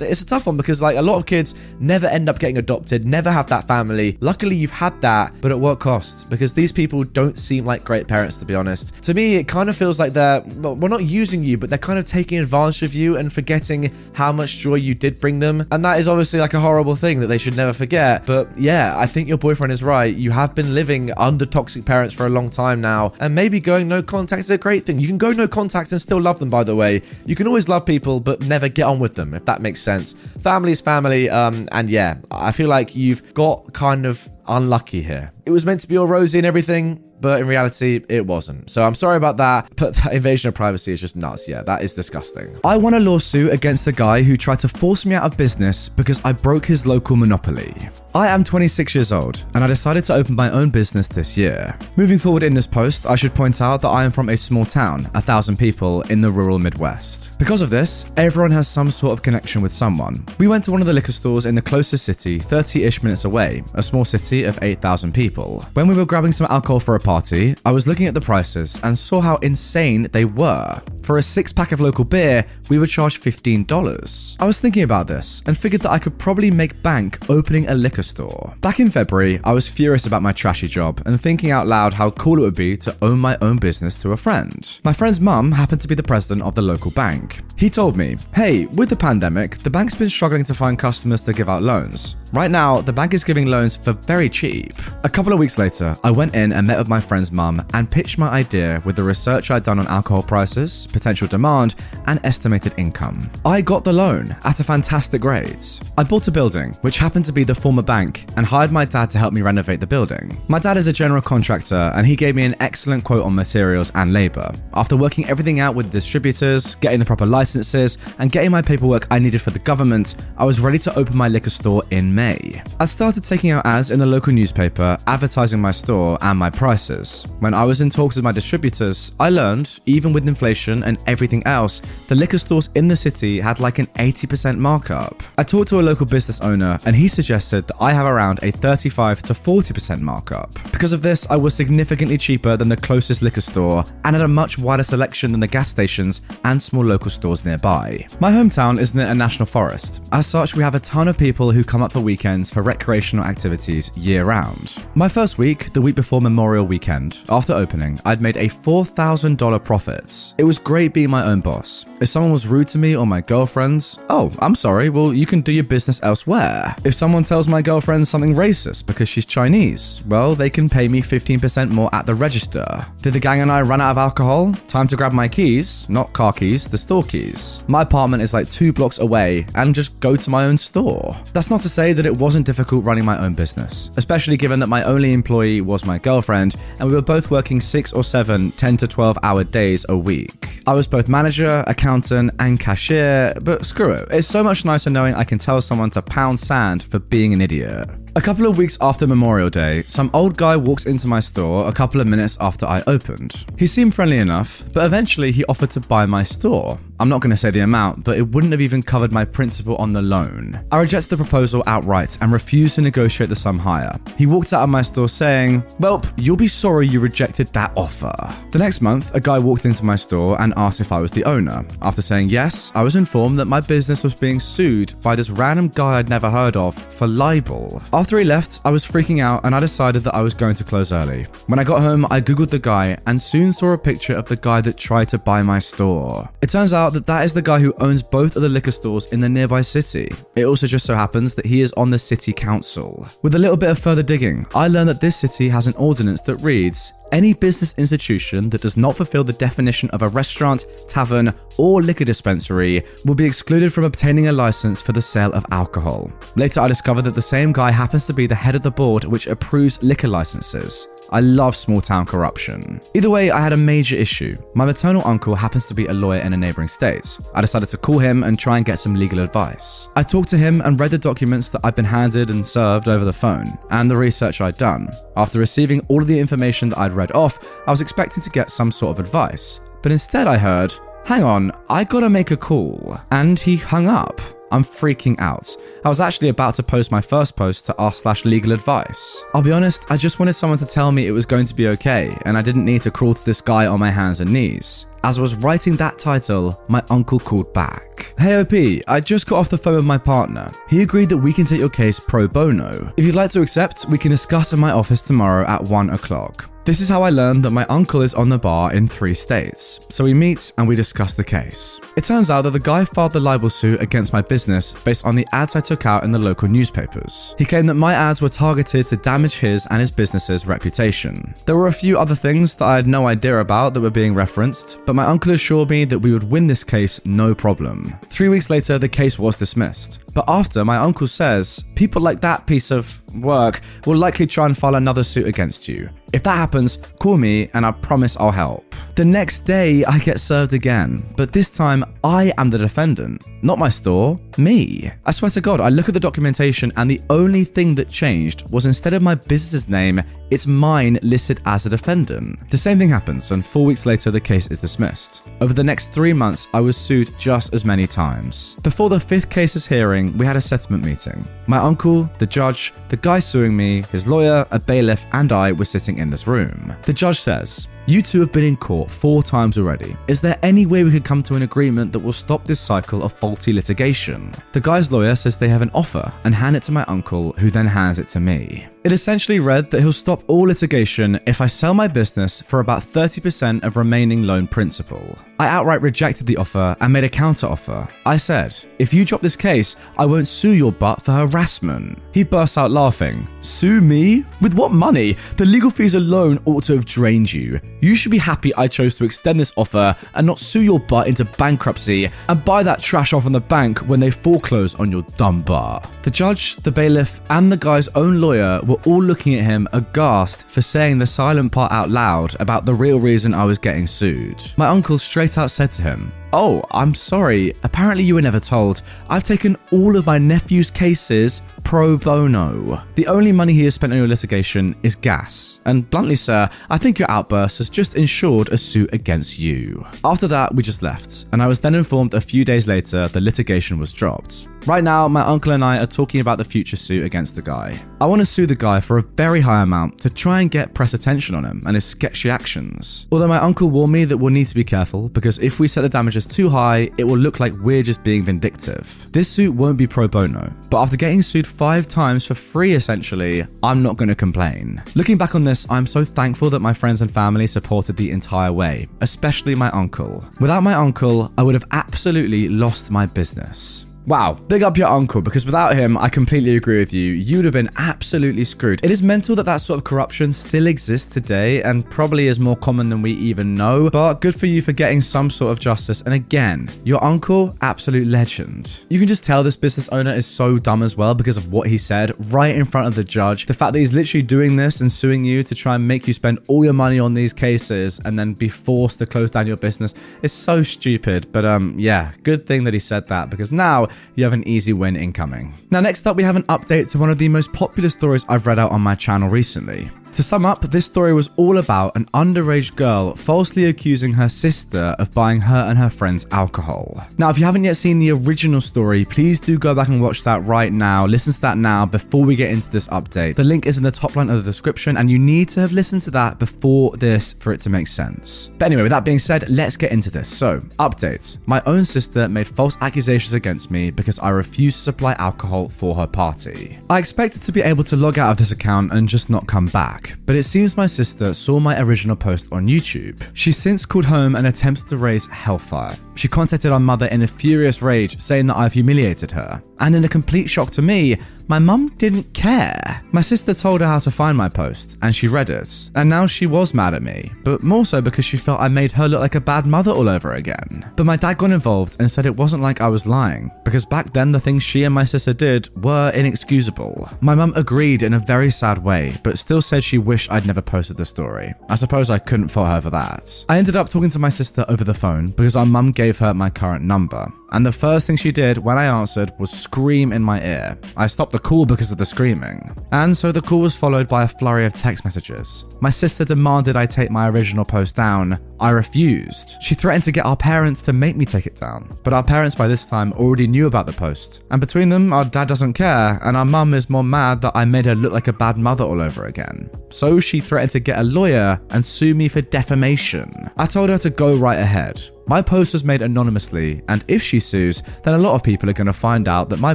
it's a tough one because like a lot of kids never end up getting adopted, never have that family. Luckily, you've had that, but at what cost? Because these people don't seem like great parents, to be honest. To me, it kind of feels like they're well, we're not using you, but they're kind of taking advantage of you and forgetting how much joy you did bring them. And that is obviously like a horrible thing that they should never forget. But yeah, I think your boyfriend is right. You have been living under toxic parents for a long time now, and maybe going no contact is a great thing. You can go no contact and still love them, by the way. You can always love people, but never get on with them if that makes sense. Family is family, um, and yeah, I feel like you've got kind of unlucky here. It was meant to be all rosy and everything, but in reality, it wasn't. So I'm sorry about that, but that invasion of privacy is just nuts. Yeah, that is disgusting. I won a lawsuit against a guy who tried to force me out of business because I broke his local monopoly. I am 26 years old, and I decided to open my own business this year. Moving forward in this post, I should point out that I am from a small town, a thousand people, in the rural Midwest. Because of this, everyone has some sort of connection with someone. We went to one of the liquor stores in the closest city, 30 ish minutes away, a small city of 8,000 people. When we were grabbing some alcohol for a party, I was looking at the prices and saw how insane they were. For a six pack of local beer, we were charged $15. I was thinking about this and figured that I could probably make bank opening a liquor store. Back in February, I was furious about my trashy job and thinking out loud how cool it would be to own my own business to a friend. My friend's mum happened to be the president of the local bank. He told me, hey, with the pandemic, the bank's been struggling to find customers to give out loans. Right now, the bank is giving loans for very cheap. A couple of weeks later, I went in and met with my friend's mum and pitched my idea with the research I'd done on alcohol prices, potential demand, and estimated income. I got the loan at a fantastic rate. I bought a building, which happened to be the former bank, and hired my dad to help me renovate the building. My dad is a general contractor, and he gave me an excellent quote on materials and labour. After working everything out with distributors, getting the proper licenses, and getting my paperwork I needed for the government, I was ready to open my liquor store in May. I started taking out ads in the local newspaper advertising my store and my prices. When I was in talks with my distributors, I learned, even with inflation and everything else, the liquor stores in the city had like an 80% markup. I talked to a local business owner and he suggested that I have around a 35 to 40% markup. Because of this, I was significantly cheaper than the closest liquor store and had a much wider selection than the gas stations and small local stores nearby. My hometown is near a national forest. As such, we have a ton of people who come up for weekends for recreational activities year round. My first week, the week before Memorial Weekend, after opening, I'd made a $4,000 profit. It was great being my own boss. If someone was rude to me or my girlfriends, oh, I'm sorry, well, you can do your business elsewhere. If someone tells my girlfriend something racist because she's Chinese, well, they can pay me 15% more at the register. Did the gang and I run out of alcohol? Time to grab my keys, not car keys, the store keys. My apartment is like two blocks away and just go to my own store. That's not to say that it wasn't difficult running my own business, especially given that my only employee was my girlfriend and we were both working six or seven 10 to 12 hour days a week. I was both manager, accountant, and cashier, but screw it. It's so much nicer knowing I can tell someone to pound sand for being an idiot. A couple of weeks after Memorial Day, some old guy walks into my store a couple of minutes after I opened. He seemed friendly enough, but eventually he offered to buy my store. I'm not going to say the amount, but it wouldn't have even covered my principal on the loan. I rejected the proposal outright and refused to negotiate the sum higher. He walked out of my store saying, Well, you'll be sorry you rejected that offer. The next month, a guy walked into my store and asked if I was the owner. After saying yes, I was informed that my business was being sued by this random guy I'd never heard of for libel. After he left, I was freaking out and I decided that I was going to close early. When I got home, I googled the guy and soon saw a picture of the guy that tried to buy my store. It turns out that that is the guy who owns both of the liquor stores in the nearby city. It also just so happens that he is on the city council. With a little bit of further digging, I learned that this city has an ordinance that reads any business institution that does not fulfill the definition of a restaurant, tavern, or liquor dispensary will be excluded from obtaining a license for the sale of alcohol. Later, I discovered that the same guy happens to be the head of the board which approves liquor licenses. I love small town corruption. Either way, I had a major issue. My maternal uncle happens to be a lawyer in a neighboring state. I decided to call him and try and get some legal advice. I talked to him and read the documents that I'd been handed and served over the phone, and the research I'd done. After receiving all of the information that I'd read off, I was expecting to get some sort of advice. But instead, I heard, Hang on, I gotta make a call. And he hung up. I'm freaking out. I was actually about to post my first post to r slash legal advice. I'll be honest, I just wanted someone to tell me it was going to be okay, and I didn't need to crawl to this guy on my hands and knees. As I was writing that title, my uncle called back. Hey OP, I just got off the phone with my partner. He agreed that we can take your case pro bono. If you'd like to accept, we can discuss in my office tomorrow at 1 o'clock. This is how I learned that my uncle is on the bar in three states. So we meet and we discuss the case. It turns out that the guy filed the libel suit against my business based on the ads I took out in the local newspapers. He claimed that my ads were targeted to damage his and his business's reputation. There were a few other things that I had no idea about that were being referenced, but my uncle assured me that we would win this case no problem. Three weeks later, the case was dismissed. But after, my uncle says, people like that piece of work will likely try and file another suit against you. If that happens, call me and I promise I'll help. The next day, I get served again, but this time I am the defendant, not my store, me. I swear to God, I look at the documentation and the only thing that changed was instead of my business's name, it's mine listed as a defendant. The same thing happens, and four weeks later, the case is dismissed. Over the next three months, I was sued just as many times. Before the fifth case's hearing, we had a settlement meeting. My uncle, the judge, the guy suing me, his lawyer, a bailiff, and I were sitting in this room. The judge says, you two have been in court four times already. Is there any way we could come to an agreement that will stop this cycle of faulty litigation? The guy's lawyer says they have an offer and hand it to my uncle, who then hands it to me. It essentially read that he'll stop all litigation if I sell my business for about 30% of remaining loan principal. I outright rejected the offer and made a counter offer. I said, if you drop this case, I won't sue your butt for harassment. He bursts out laughing. Sue me? With what money? The legal fees alone ought to have drained you. You should be happy I chose to extend this offer and not sue your butt into bankruptcy and buy that trash off on the bank when they foreclose on your dumb bar. The judge, the bailiff, and the guy's own lawyer were all looking at him aghast for saying the silent part out loud about the real reason I was getting sued. My uncle straight out said to him, Oh, I'm sorry. Apparently, you were never told. I've taken all of my nephew's cases pro bono. The only money he has spent on your litigation is gas. And bluntly, sir, I think your outburst has just ensured a suit against you. After that, we just left, and I was then informed a few days later the litigation was dropped. Right now, my uncle and I are talking about the future suit against the guy. I want to sue the guy for a very high amount to try and get press attention on him and his sketchy actions. Although my uncle warned me that we'll need to be careful because if we set the damages too high, it will look like we're just being vindictive. This suit won't be pro bono, but after getting sued five times for free essentially, I'm not going to complain. Looking back on this, I'm so thankful that my friends and family supported the entire way, especially my uncle. Without my uncle, I would have absolutely lost my business. Wow, big up your uncle because without him, I completely agree with you. You'd have been absolutely screwed. It is mental that that sort of corruption still exists today and probably is more common than we even know, but good for you for getting some sort of justice. And again, your uncle, absolute legend. You can just tell this business owner is so dumb as well because of what he said right in front of the judge. The fact that he's literally doing this and suing you to try and make you spend all your money on these cases and then be forced to close down your business is so stupid. But um, yeah, good thing that he said that because now you have an easy win incoming. Now, next up, we have an update to one of the most popular stories I've read out on my channel recently. To sum up, this story was all about an underage girl falsely accusing her sister of buying her and her friends alcohol. Now, if you haven't yet seen the original story, please do go back and watch that right now. Listen to that now before we get into this update. The link is in the top line of the description, and you need to have listened to that before this for it to make sense. But anyway, with that being said, let's get into this. So, updates. My own sister made false accusations against me because I refused to supply alcohol for her party. I expected to be able to log out of this account and just not come back back, but it seems my sister saw my original post on YouTube. She since called home and attempted to raise hellfire. She contacted our mother in a furious rage, saying that I've humiliated her. And in a complete shock to me, my mum didn't care. My sister told her how to find my post, and she read it. And now she was mad at me, but more so because she felt I made her look like a bad mother all over again. But my dad got involved and said it wasn't like I was lying, because back then the things she and my sister did were inexcusable. My mum agreed in a very sad way, but still said wished I'd never posted the story. I suppose I couldn't fault her for that. I ended up talking to my sister over the phone because our mum gave her my current number and the first thing she did when I answered was scream in my ear. I stopped the call because of the screaming. And so the call was followed by a flurry of text messages. My sister demanded I take my original post down. I refused. She threatened to get our parents to make me take it down. But our parents by this time already knew about the post. And between them, our dad doesn't care, and our mum is more mad that I made her look like a bad mother all over again. So she threatened to get a lawyer and sue me for defamation. I told her to go right ahead. My post was made anonymously, and if she sues, then a lot of people are going to find out that my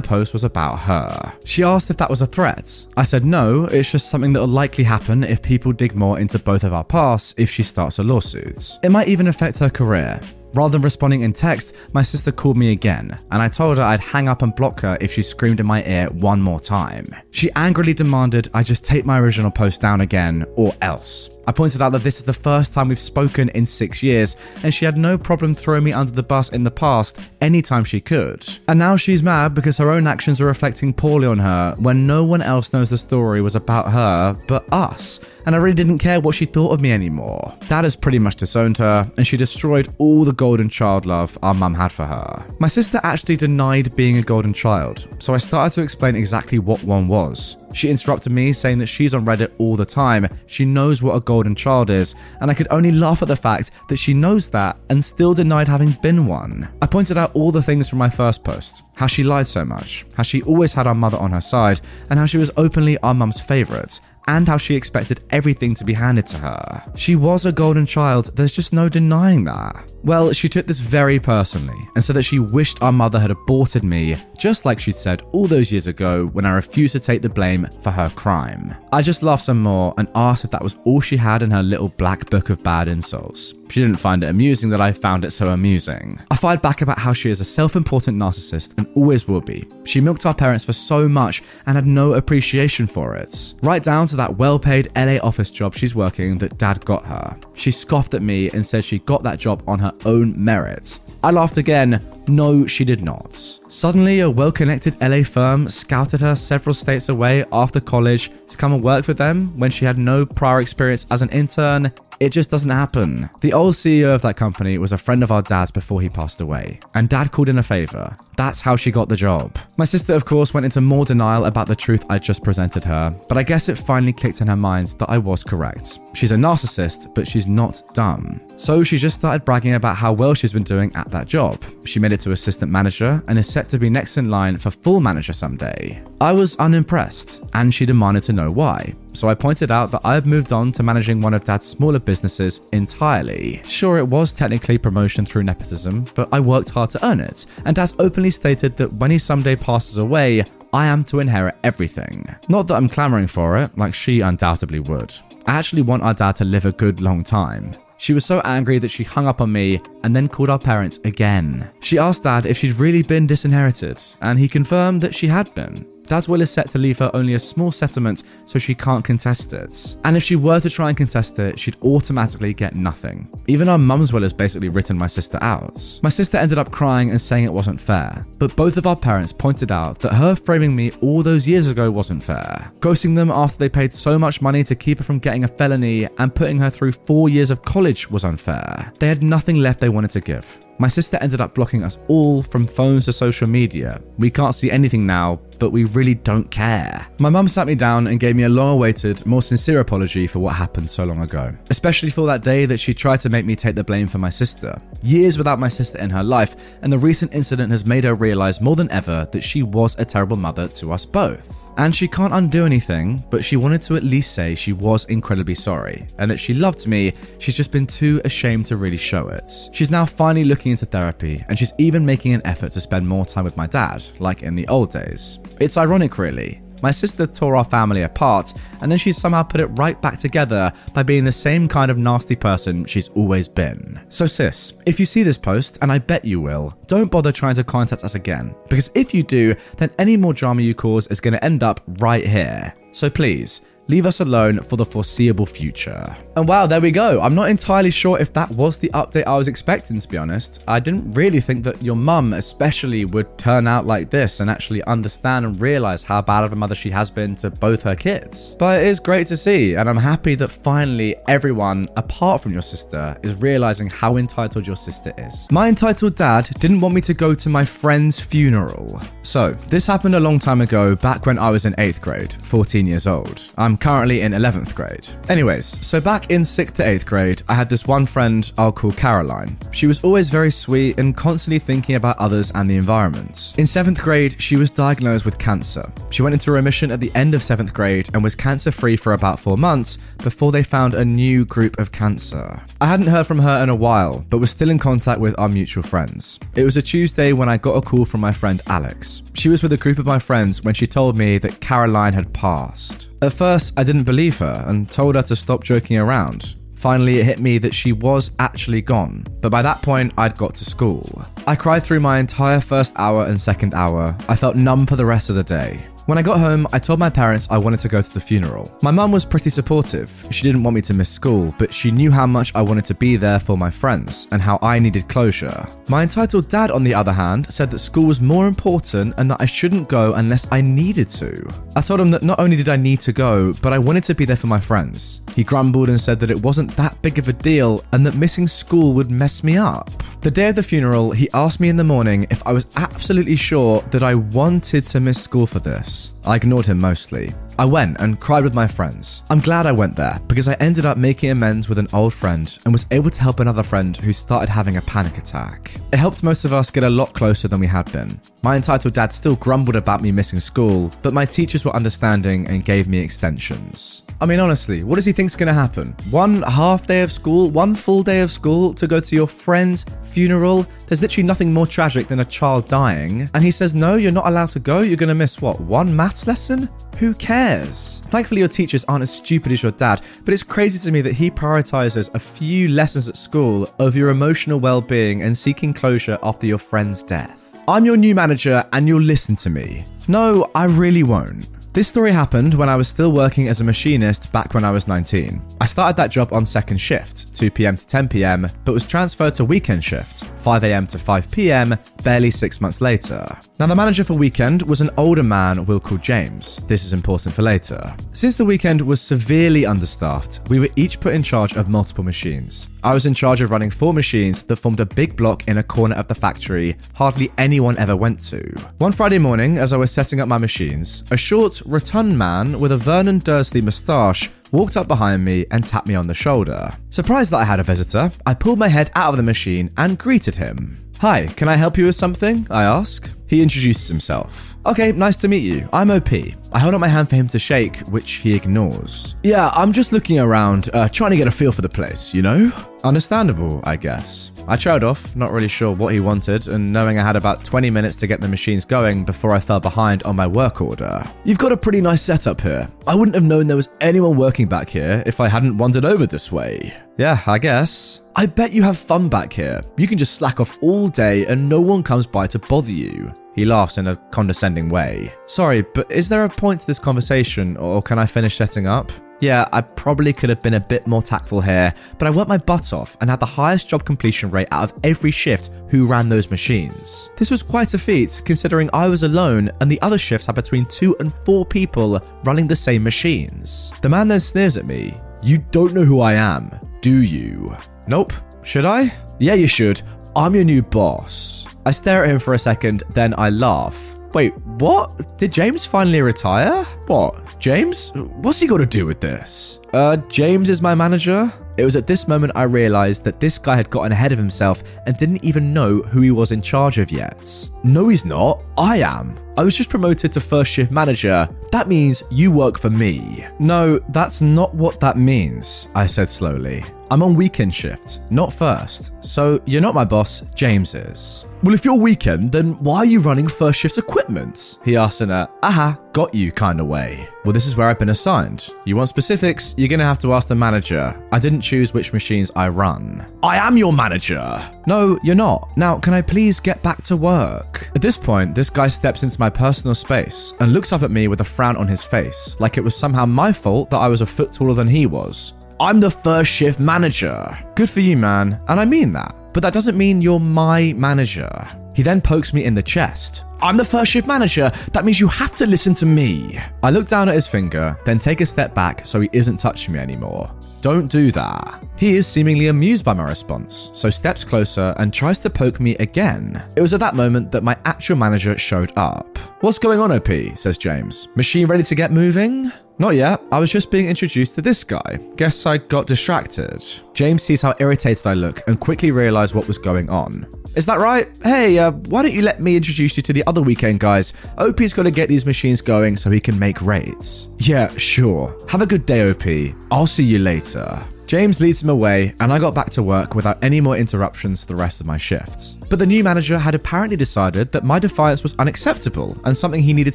post was about her. She asked if that was a threat. I said no, it's just something that will likely happen if people dig more into both of our pasts if she starts a lawsuit. It might even affect her career. Rather than responding in text, my sister called me again, and I told her I'd hang up and block her if she screamed in my ear one more time. She angrily demanded I just take my original post down again, or else. I pointed out that this is the first time we've spoken in six years, and she had no problem throwing me under the bus in the past anytime she could. And now she's mad because her own actions are reflecting poorly on her when no one else knows the story was about her but us, and I really didn't care what she thought of me anymore. That has pretty much disowned her, and she destroyed all the golden child love our mum had for her. My sister actually denied being a golden child, so I started to explain exactly what one was. She interrupted me, saying that she's on Reddit all the time. She knows what a golden child is, and I could only laugh at the fact that she knows that and still denied having been one. I pointed out all the things from my first post how she lied so much, how she always had our mother on her side, and how she was openly our mum's favourite and how she expected everything to be handed to her. She was a golden child, there's just no denying that. Well, she took this very personally and said that she wished our mother had aborted me, just like she'd said all those years ago when I refused to take the blame for her crime. I just laughed some more and asked if that was all she had in her little black book of bad insults. She didn't find it amusing that I found it so amusing. I fired back about how she is a self important narcissist and always will be. She milked our parents for so much and had no appreciation for it. Right down to that well paid LA office job she's working that dad got her. She scoffed at me and said she got that job on her own merit. I laughed again. No, she did not. Suddenly, a well connected LA firm scouted her several states away after college to come and work for them when she had no prior experience as an intern it just doesn't happen. The old CEO of that company was a friend of our dad's before he passed away, and dad called in a favor. That's how she got the job. My sister, of course, went into more denial about the truth I just presented her, but I guess it finally clicked in her mind that I was correct. She's a narcissist, but she's not dumb. So she just started bragging about how well she's been doing at that job. She made it to assistant manager and is set to be next in line for full manager someday. I was unimpressed, and she demanded to know why. So I pointed out that I have moved on to managing one of dad's smaller businesses entirely. Sure, it was technically promotion through nepotism, but I worked hard to earn it, and Dad openly stated that when he someday passes away, I am to inherit everything. Not that I'm clamoring for it, like she undoubtedly would. I actually want our dad to live a good long time. She was so angry that she hung up on me and then called our parents again. She asked Dad if she'd really been disinherited, and he confirmed that she had been. Dad's will is set to leave her only a small settlement so she can't contest it. And if she were to try and contest it, she'd automatically get nothing. Even our mum's will has basically written my sister out. My sister ended up crying and saying it wasn't fair, but both of our parents pointed out that her framing me all those years ago wasn't fair. Ghosting them after they paid so much money to keep her from getting a felony and putting her through four years of college was unfair. They had nothing left they wanted to give. My sister ended up blocking us all from phones to social media. We can't see anything now, but we really don't care. My mum sat me down and gave me a long awaited, more sincere apology for what happened so long ago, especially for that day that she tried to make me take the blame for my sister. Years without my sister in her life, and the recent incident has made her realize more than ever that she was a terrible mother to us both. And she can't undo anything, but she wanted to at least say she was incredibly sorry and that she loved me, she's just been too ashamed to really show it. She's now finally looking into therapy and she's even making an effort to spend more time with my dad, like in the old days. It's ironic, really. My sister tore our family apart, and then she somehow put it right back together by being the same kind of nasty person she's always been. So, sis, if you see this post, and I bet you will, don't bother trying to contact us again, because if you do, then any more drama you cause is going to end up right here. So please, leave us alone for the foreseeable future. And wow, there we go. I'm not entirely sure if that was the update I was expecting, to be honest. I didn't really think that your mum, especially, would turn out like this and actually understand and realize how bad of a mother she has been to both her kids. But it is great to see, and I'm happy that finally everyone, apart from your sister, is realizing how entitled your sister is. My entitled dad didn't want me to go to my friend's funeral. So, this happened a long time ago, back when I was in 8th grade, 14 years old. I'm currently in 11th grade. Anyways, so back in 6th to 8th grade, I had this one friend I'll call Caroline. She was always very sweet and constantly thinking about others and the environment. In 7th grade, she was diagnosed with cancer. She went into remission at the end of 7th grade and was cancer free for about four months before they found a new group of cancer. I hadn't heard from her in a while, but was still in contact with our mutual friends. It was a Tuesday when I got a call from my friend Alex. She was with a group of my friends when she told me that Caroline had passed. At first, I didn't believe her and told her to stop joking around. Finally, it hit me that she was actually gone, but by that point, I'd got to school. I cried through my entire first hour and second hour. I felt numb for the rest of the day. When I got home, I told my parents I wanted to go to the funeral. My mum was pretty supportive. She didn't want me to miss school, but she knew how much I wanted to be there for my friends and how I needed closure. My entitled dad, on the other hand, said that school was more important and that I shouldn't go unless I needed to. I told him that not only did I need to go, but I wanted to be there for my friends. He grumbled and said that it wasn't that big of a deal and that missing school would mess me up. The day of the funeral, he asked me in the morning if I was absolutely sure that I wanted to miss school for this. I ignored him mostly. I went and cried with my friends. I'm glad I went there because I ended up making amends with an old friend and was able to help another friend who started having a panic attack. It helped most of us get a lot closer than we had been. My entitled dad still grumbled about me missing school, but my teachers were understanding and gave me extensions. I mean, honestly, what does he think's gonna happen? One half day of school, one full day of school to go to your friend's funeral? There's literally nothing more tragic than a child dying. And he says, no, you're not allowed to go. You're gonna miss what, one maths lesson? Who cares? Thankfully, your teachers aren't as stupid as your dad, but it's crazy to me that he prioritizes a few lessons at school over your emotional well being and seeking closure after your friend's death. I'm your new manager and you'll listen to me. No, I really won't. This story happened when I was still working as a machinist back when I was 19. I started that job on second shift, 2pm to 10pm, but was transferred to weekend shift, 5am to 5pm, barely six months later. Now, the manager for weekend was an older man we'll call James. This is important for later. Since the weekend was severely understaffed, we were each put in charge of multiple machines. I was in charge of running four machines that formed a big block in a corner of the factory hardly anyone ever went to. One Friday morning, as I was setting up my machines, a short, rotund man with a Vernon Dursley moustache walked up behind me and tapped me on the shoulder. Surprised that I had a visitor, I pulled my head out of the machine and greeted him. Hi, can I help you with something? I ask. He introduces himself. Okay, nice to meet you. I'm OP. I hold out my hand for him to shake, which he ignores. Yeah, I'm just looking around, uh, trying to get a feel for the place, you know? Understandable, I guess. I trailed off, not really sure what he wanted, and knowing I had about 20 minutes to get the machines going before I fell behind on my work order. You've got a pretty nice setup here. I wouldn't have known there was anyone working back here if I hadn't wandered over this way. Yeah, I guess. I bet you have fun back here. You can just slack off all day and no one comes by to bother you. He laughs in a condescending way. Sorry, but is there a point to this conversation, or can I finish setting up? Yeah, I probably could have been a bit more tactful here, but I worked my butt off and had the highest job completion rate out of every shift who ran those machines. This was quite a feat, considering I was alone and the other shifts had between two and four people running the same machines. The man then sneers at me. You don't know who I am, do you? Nope. Should I? Yeah, you should. I'm your new boss. I stare at him for a second, then I laugh. Wait, what? Did James finally retire? What? James? What's he got to do with this? Uh, James is my manager. It was at this moment I realised that this guy had gotten ahead of himself and didn't even know who he was in charge of yet. No, he's not. I am. I was just promoted to first shift manager. That means you work for me. No, that's not what that means, I said slowly. I'm on weekend shift, not first. So you're not my boss, James is. Well, if you're weekend, then why are you running first shift's equipment? He asked in a, aha, got you kind of way. Well, this is where I've been assigned. You want specifics? You're gonna have to ask the manager. I didn't choose which machines I run. I am your manager. No, you're not. Now, can I please get back to work? At this point, this guy steps into my personal space and looks up at me with a frown on his face, like it was somehow my fault that I was a foot taller than he was. I'm the first shift manager. Good for you, man. And I mean that. But that doesn't mean you're my manager. He then pokes me in the chest. I'm the first shift manager. That means you have to listen to me. I look down at his finger, then take a step back so he isn't touching me anymore. Don't do that. He is seemingly amused by my response, so steps closer and tries to poke me again. It was at that moment that my actual manager showed up. What's going on, OP? says James. Machine ready to get moving? Not yet. I was just being introduced to this guy. Guess I got distracted. James sees how irritated I look and quickly realized what was going on. Is that right? Hey, uh, why don't you let me introduce you to the other weekend guys? OP's got to get these machines going so he can make rates. Yeah, sure. Have a good day, OP. I'll see you later. James leads him away, and I got back to work without any more interruptions to the rest of my shifts. But the new manager had apparently decided that my defiance was unacceptable and something he needed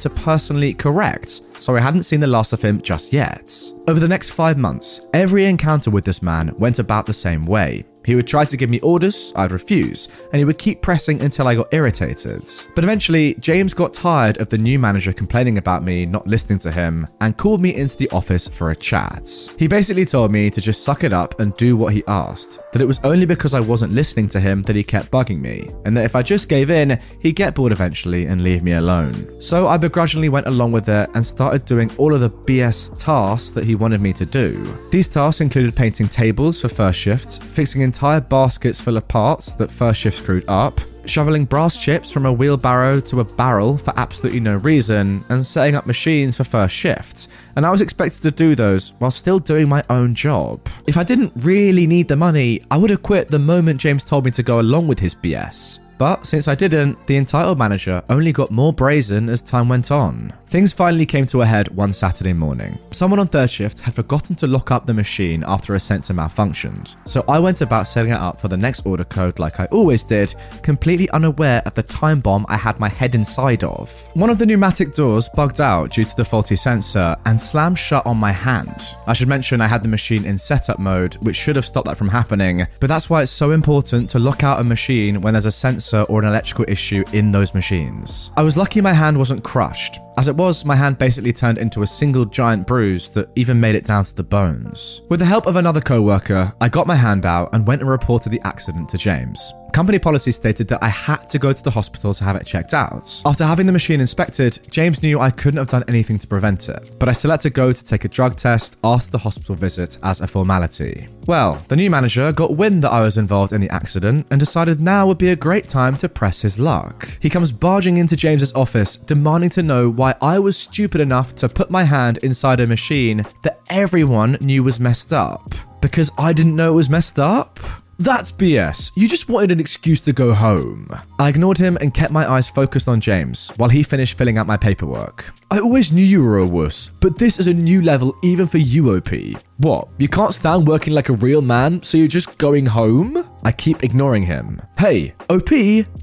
to personally correct, so I hadn't seen the last of him just yet. Over the next five months, every encounter with this man went about the same way. He would try to give me orders, I'd refuse, and he would keep pressing until I got irritated. But eventually, James got tired of the new manager complaining about me not listening to him and called me into the office for a chat. He basically told me to just suck it up and do what he asked, that it was only because I wasn't listening to him that he kept bugging me, and that if I just gave in, he'd get bored eventually and leave me alone. So I begrudgingly went along with it and started doing all of the BS tasks that he wanted me to do. These tasks included painting tables for first shift, fixing entire baskets full of parts that first shift screwed up, shoveling brass chips from a wheelbarrow to a barrel for absolutely no reason, and setting up machines for first shift. And I was expected to do those while still doing my own job. If I didn't really need the money, I would have quit the moment James told me to go along with his BS. But since I didn't, the entitled manager only got more brazen as time went on. Things finally came to a head one Saturday morning. Someone on third shift had forgotten to lock up the machine after a sensor malfunctioned, so I went about setting it up for the next order code like I always did, completely unaware of the time bomb I had my head inside of. One of the pneumatic doors bugged out due to the faulty sensor and slammed shut on my hand. I should mention I had the machine in setup mode, which should have stopped that from happening, but that's why it's so important to lock out a machine when there's a sensor or an electrical issue in those machines. I was lucky my hand wasn't crushed. As it was, my hand basically turned into a single giant bruise that even made it down to the bones. With the help of another co worker, I got my hand out and went and reported the accident to James. Company policy stated that I had to go to the hospital to have it checked out. After having the machine inspected, James knew I couldn't have done anything to prevent it, but I still had to go to take a drug test after the hospital visit as a formality. Well, the new manager got wind that I was involved in the accident and decided now would be a great time to press his luck. He comes barging into James's office, demanding to know why I was stupid enough to put my hand inside a machine that everyone knew was messed up. Because I didn't know it was messed up? That's BS. You just wanted an excuse to go home. I ignored him and kept my eyes focused on James while he finished filling out my paperwork. I always knew you were a wuss, but this is a new level even for you, OP. What? You can't stand working like a real man, so you're just going home? I keep ignoring him. Hey, OP,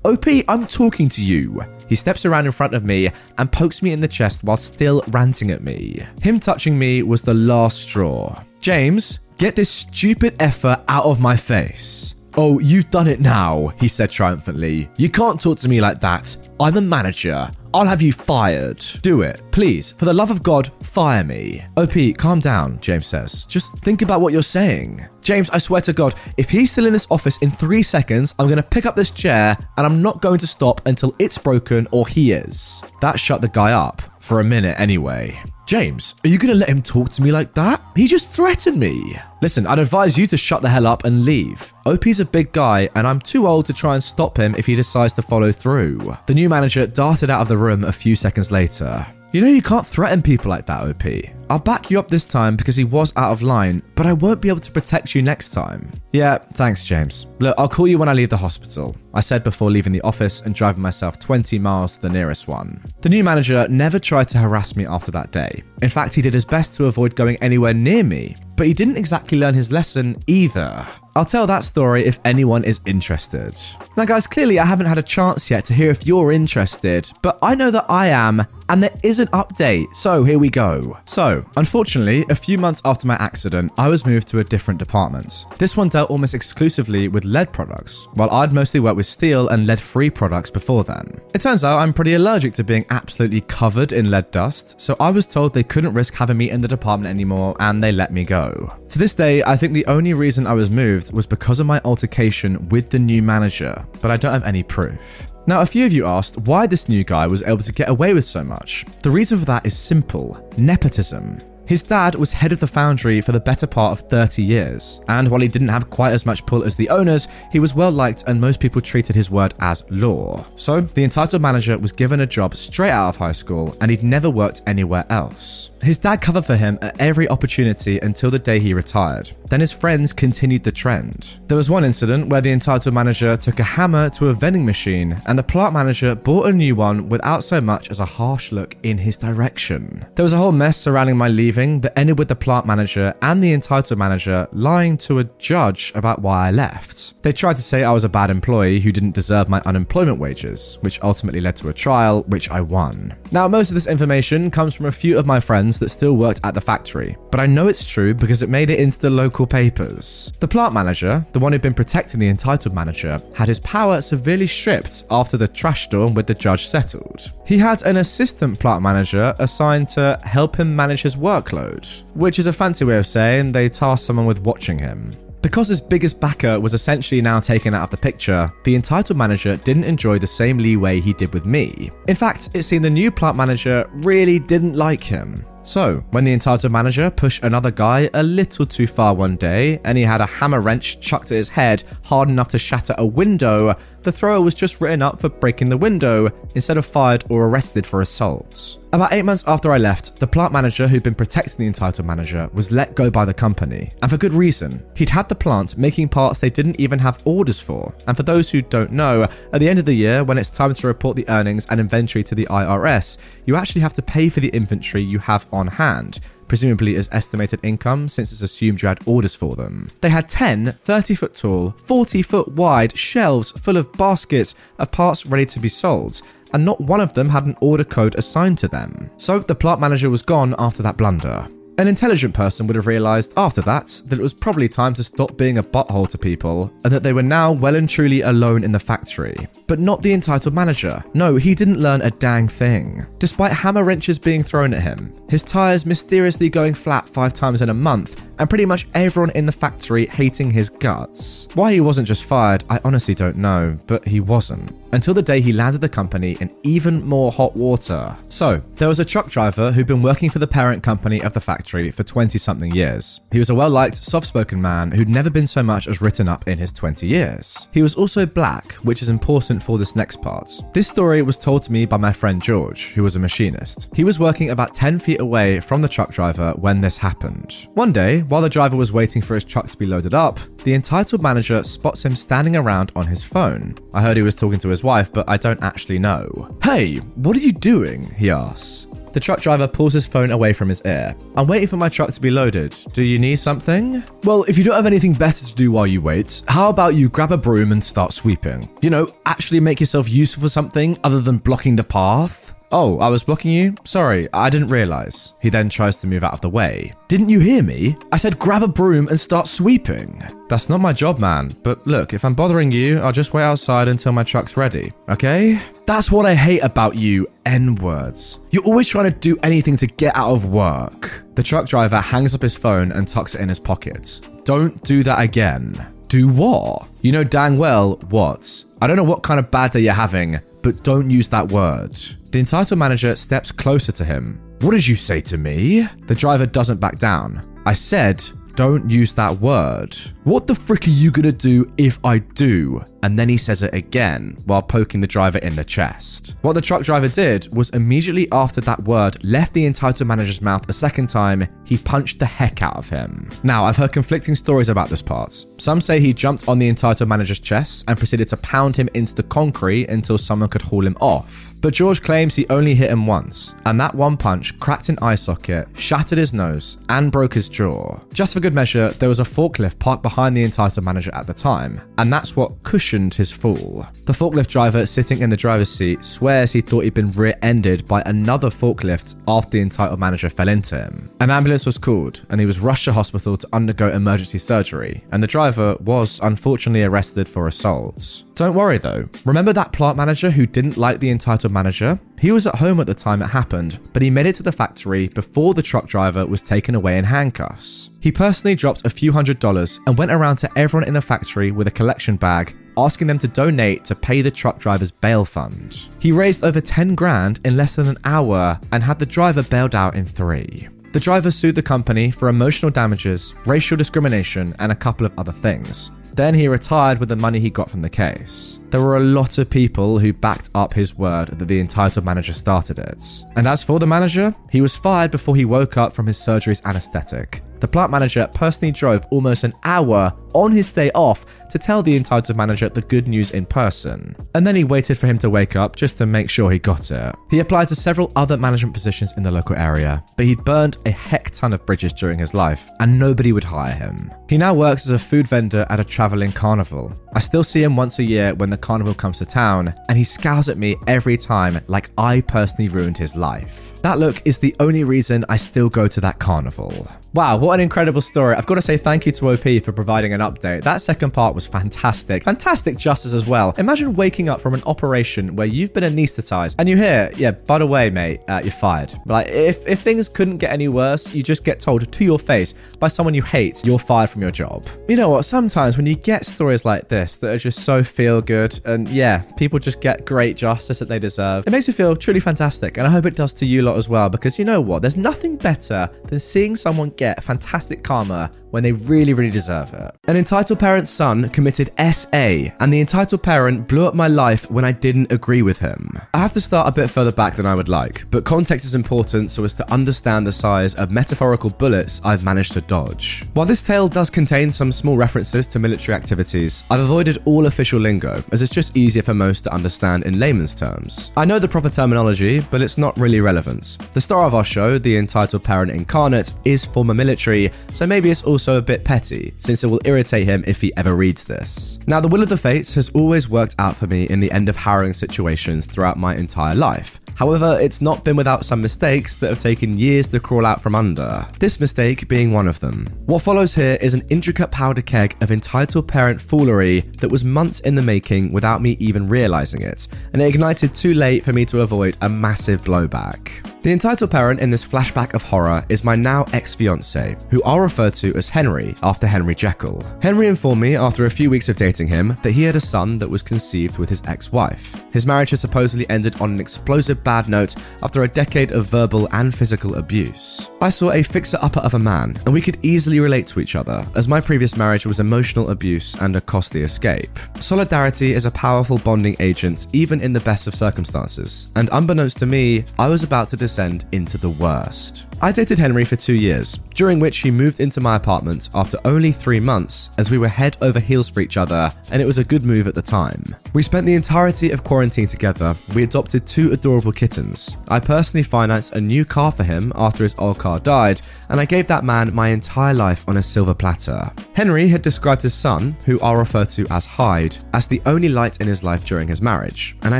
OP, I'm talking to you. He steps around in front of me and pokes me in the chest while still ranting at me. Him touching me was the last straw. James, Get this stupid effort out of my face. Oh, you've done it now, he said triumphantly. You can't talk to me like that. I'm a manager. I'll have you fired. Do it. Please, for the love of God, fire me. OP, calm down, James says. Just think about what you're saying. James, I swear to God, if he's still in this office in three seconds, I'm going to pick up this chair and I'm not going to stop until it's broken or he is. That shut the guy up. For a minute, anyway. James, are you gonna let him talk to me like that? He just threatened me. Listen, I'd advise you to shut the hell up and leave. OP's a big guy, and I'm too old to try and stop him if he decides to follow through. The new manager darted out of the room a few seconds later. You know, you can't threaten people like that, OP. I'll back you up this time because he was out of line, but I won't be able to protect you next time. Yeah, thanks, James. Look, I'll call you when I leave the hospital, I said before leaving the office and driving myself 20 miles to the nearest one. The new manager never tried to harass me after that day. In fact, he did his best to avoid going anywhere near me, but he didn't exactly learn his lesson either. I'll tell that story if anyone is interested. Now, guys, clearly I haven't had a chance yet to hear if you're interested, but I know that I am, and there is an update, so here we go. So, unfortunately, a few months after my accident, I was moved to a different department. This one dealt almost exclusively with lead products, while I'd mostly worked with steel and lead free products before then. It turns out I'm pretty allergic to being absolutely covered in lead dust, so I was told they couldn't risk having me in the department anymore, and they let me go. To this day, I think the only reason I was moved was because of my altercation with the new manager, but I don't have any proof. Now, a few of you asked why this new guy was able to get away with so much. The reason for that is simple nepotism. His dad was head of the foundry for the better part of 30 years, and while he didn't have quite as much pull as the owners, he was well liked and most people treated his word as law. So, the entitled manager was given a job straight out of high school, and he'd never worked anywhere else. His dad covered for him at every opportunity until the day he retired. Then his friends continued the trend. There was one incident where the entitled manager took a hammer to a vending machine, and the plant manager bought a new one without so much as a harsh look in his direction. There was a whole mess surrounding my leaving that ended with the plant manager and the entitled manager lying to a judge about why I left. They tried to say I was a bad employee who didn't deserve my unemployment wages, which ultimately led to a trial, which I won. Now, most of this information comes from a few of my friends that still worked at the factory, but I know it's true because it made it into the local papers. The plant manager, the one who'd been protecting the entitled manager, had his power severely stripped after the trash storm with the judge settled. He had an assistant plant manager assigned to help him manage his workload which is a fancy way of saying they tasked someone with watching him. Because his biggest backer was essentially now taken out of the picture, the entitled manager didn't enjoy the same leeway he did with me. In fact, it seemed the new plant manager really didn't like him. So, when the entitled manager pushed another guy a little too far one day and he had a hammer wrench chucked at his head hard enough to shatter a window, the thrower was just written up for breaking the window instead of fired or arrested for assault. About eight months after I left, the plant manager who'd been protecting the entitled manager was let go by the company, and for good reason. He'd had the plant making parts they didn't even have orders for. And for those who don't know, at the end of the year, when it's time to report the earnings and inventory to the IRS, you actually have to pay for the inventory you have on hand presumably as estimated income since it's assumed you had orders for them. They had 10 30 foot tall, 40 foot wide shelves full of baskets of parts ready to be sold, and not one of them had an order code assigned to them. So the plant manager was gone after that blunder. An intelligent person would have realised after that that it was probably time to stop being a butthole to people and that they were now well and truly alone in the factory. But not the entitled manager. No, he didn't learn a dang thing. Despite hammer wrenches being thrown at him, his tyres mysteriously going flat five times in a month, and pretty much everyone in the factory hating his guts. Why he wasn't just fired, I honestly don't know, but he wasn't. Until the day he landed the company in even more hot water. So, there was a truck driver who'd been working for the parent company of the factory for 20 something years. He was a well liked, soft spoken man who'd never been so much as written up in his 20 years. He was also black, which is important for this next part. This story was told to me by my friend George, who was a machinist. He was working about 10 feet away from the truck driver when this happened. One day, while the driver was waiting for his truck to be loaded up, the entitled manager spots him standing around on his phone. I heard he was talking to his wife, but I don't actually know. Hey, what are you doing? he asks. The truck driver pulls his phone away from his ear. I'm waiting for my truck to be loaded. Do you need something? Well, if you don't have anything better to do while you wait, how about you grab a broom and start sweeping? You know, actually make yourself useful for something other than blocking the path? Oh, I was blocking you? Sorry, I didn't realize. He then tries to move out of the way. Didn't you hear me? I said grab a broom and start sweeping. That's not my job, man. But look, if I'm bothering you, I'll just wait outside until my truck's ready, okay? That's what I hate about you, N words. You're always trying to do anything to get out of work. The truck driver hangs up his phone and tucks it in his pocket. Don't do that again. Do what? You know dang well what. I don't know what kind of bad day you're having, but don't use that word. The entitled manager steps closer to him. What did you say to me? The driver doesn't back down. I said, don't use that word. What the frick are you gonna do if I do? And then he says it again while poking the driver in the chest. What the truck driver did was immediately after that word left the entitled manager's mouth a second time, he punched the heck out of him. Now, I've heard conflicting stories about this part. Some say he jumped on the entitled manager's chest and proceeded to pound him into the concrete until someone could haul him off. But George claims he only hit him once, and that one punch cracked an eye socket, shattered his nose, and broke his jaw. Just for good measure, there was a forklift parked behind the entitled manager at the time, and that's what cushioned his fall. The forklift driver sitting in the driver's seat swears he thought he'd been rear ended by another forklift after the entitled manager fell into him. An ambulance was called, and he was rushed to hospital to undergo emergency surgery, and the driver was unfortunately arrested for assault. Don't worry though, remember that plant manager who didn't like the entitled manager? He was at home at the time it happened, but he made it to the factory before the truck driver was taken away in handcuffs. He personally dropped a few hundred dollars and went around to everyone in the factory with a collection bag asking them to donate to pay the truck driver's bail fund. He raised over 10 grand in less than an hour and had the driver bailed out in three. The driver sued the company for emotional damages, racial discrimination, and a couple of other things. Then he retired with the money he got from the case. There were a lot of people who backed up his word that the entitled manager started it. And as for the manager, he was fired before he woke up from his surgery's anesthetic. The plant manager personally drove almost an hour on his day off to tell the entitled manager the good news in person. And then he waited for him to wake up just to make sure he got it. He applied to several other management positions in the local area, but he'd burned a heck ton of bridges during his life, and nobody would hire him. He now works as a food vendor at a traveling carnival. I still see him once a year when the carnival comes to town, and he scowls at me every time like I personally ruined his life. That look is the only reason I still go to that carnival. Wow, what an incredible story. I've got to say thank you to OP for providing an update. That second part was fantastic. Fantastic justice as well. Imagine waking up from an operation where you've been anesthetized and you hear, yeah, by the way, mate, uh, you're fired. Like, if, if things couldn't get any worse, you just get told to your face by someone you hate, you're fired from your job. You know what? Sometimes when you get stories like this that are just so feel good and yeah, people just get great justice that they deserve, it makes me feel truly fantastic. And I hope it does to you lot as well because you know what? There's nothing better than seeing someone get fantastic karma when they really, really deserve it. An entitled parent's son committed SA, and the entitled parent blew up my life when I didn't agree with him. I have to start a bit further back than I would like, but context is important so as to understand the size of metaphorical bullets I've managed to dodge. While this tale does contain some small references to military activities, I've avoided all official lingo, as it's just easier for most to understand in layman's terms. I know the proper terminology, but it's not really relevant. The star of our show, the entitled parent incarnate, is former military, so maybe it's also a bit petty, since it will irritate him if he ever reads this. Now, the will of the fates has always worked out for me in the end of harrowing situations throughout my entire life. However, it's not been without some mistakes that have taken years to crawl out from under. This mistake being one of them. What follows here is an intricate powder keg of entitled parent foolery that was months in the making without me even realizing it, and it ignited too late for me to avoid a massive blowback. The entitled parent in this flashback of horror is my now ex fiance, who I'll refer to as Henry after Henry Jekyll. Henry informed me after a few weeks of dating him that he had a son that was conceived with his ex wife. His marriage had supposedly ended on an explosive bad note after a decade of verbal and physical abuse. I saw a fixer upper of a man, and we could easily relate to each other, as my previous marriage was emotional abuse and a costly escape. Solidarity is a powerful bonding agent, even in the best of circumstances, and unbeknownst to me, I was about to descend into the worst. I dated Henry for two years, during which he moved into my apartment after only three months, as we were head over heels for each other, and it was a good move at the time. We spent the entirety of quarantine together. We adopted two adorable kittens. I personally financed a new car for him after his old car died, and I gave that man my entire life on a silver platter. Henry had described his son, who I'll refer to as Hyde, as the only light in his life during his marriage, and I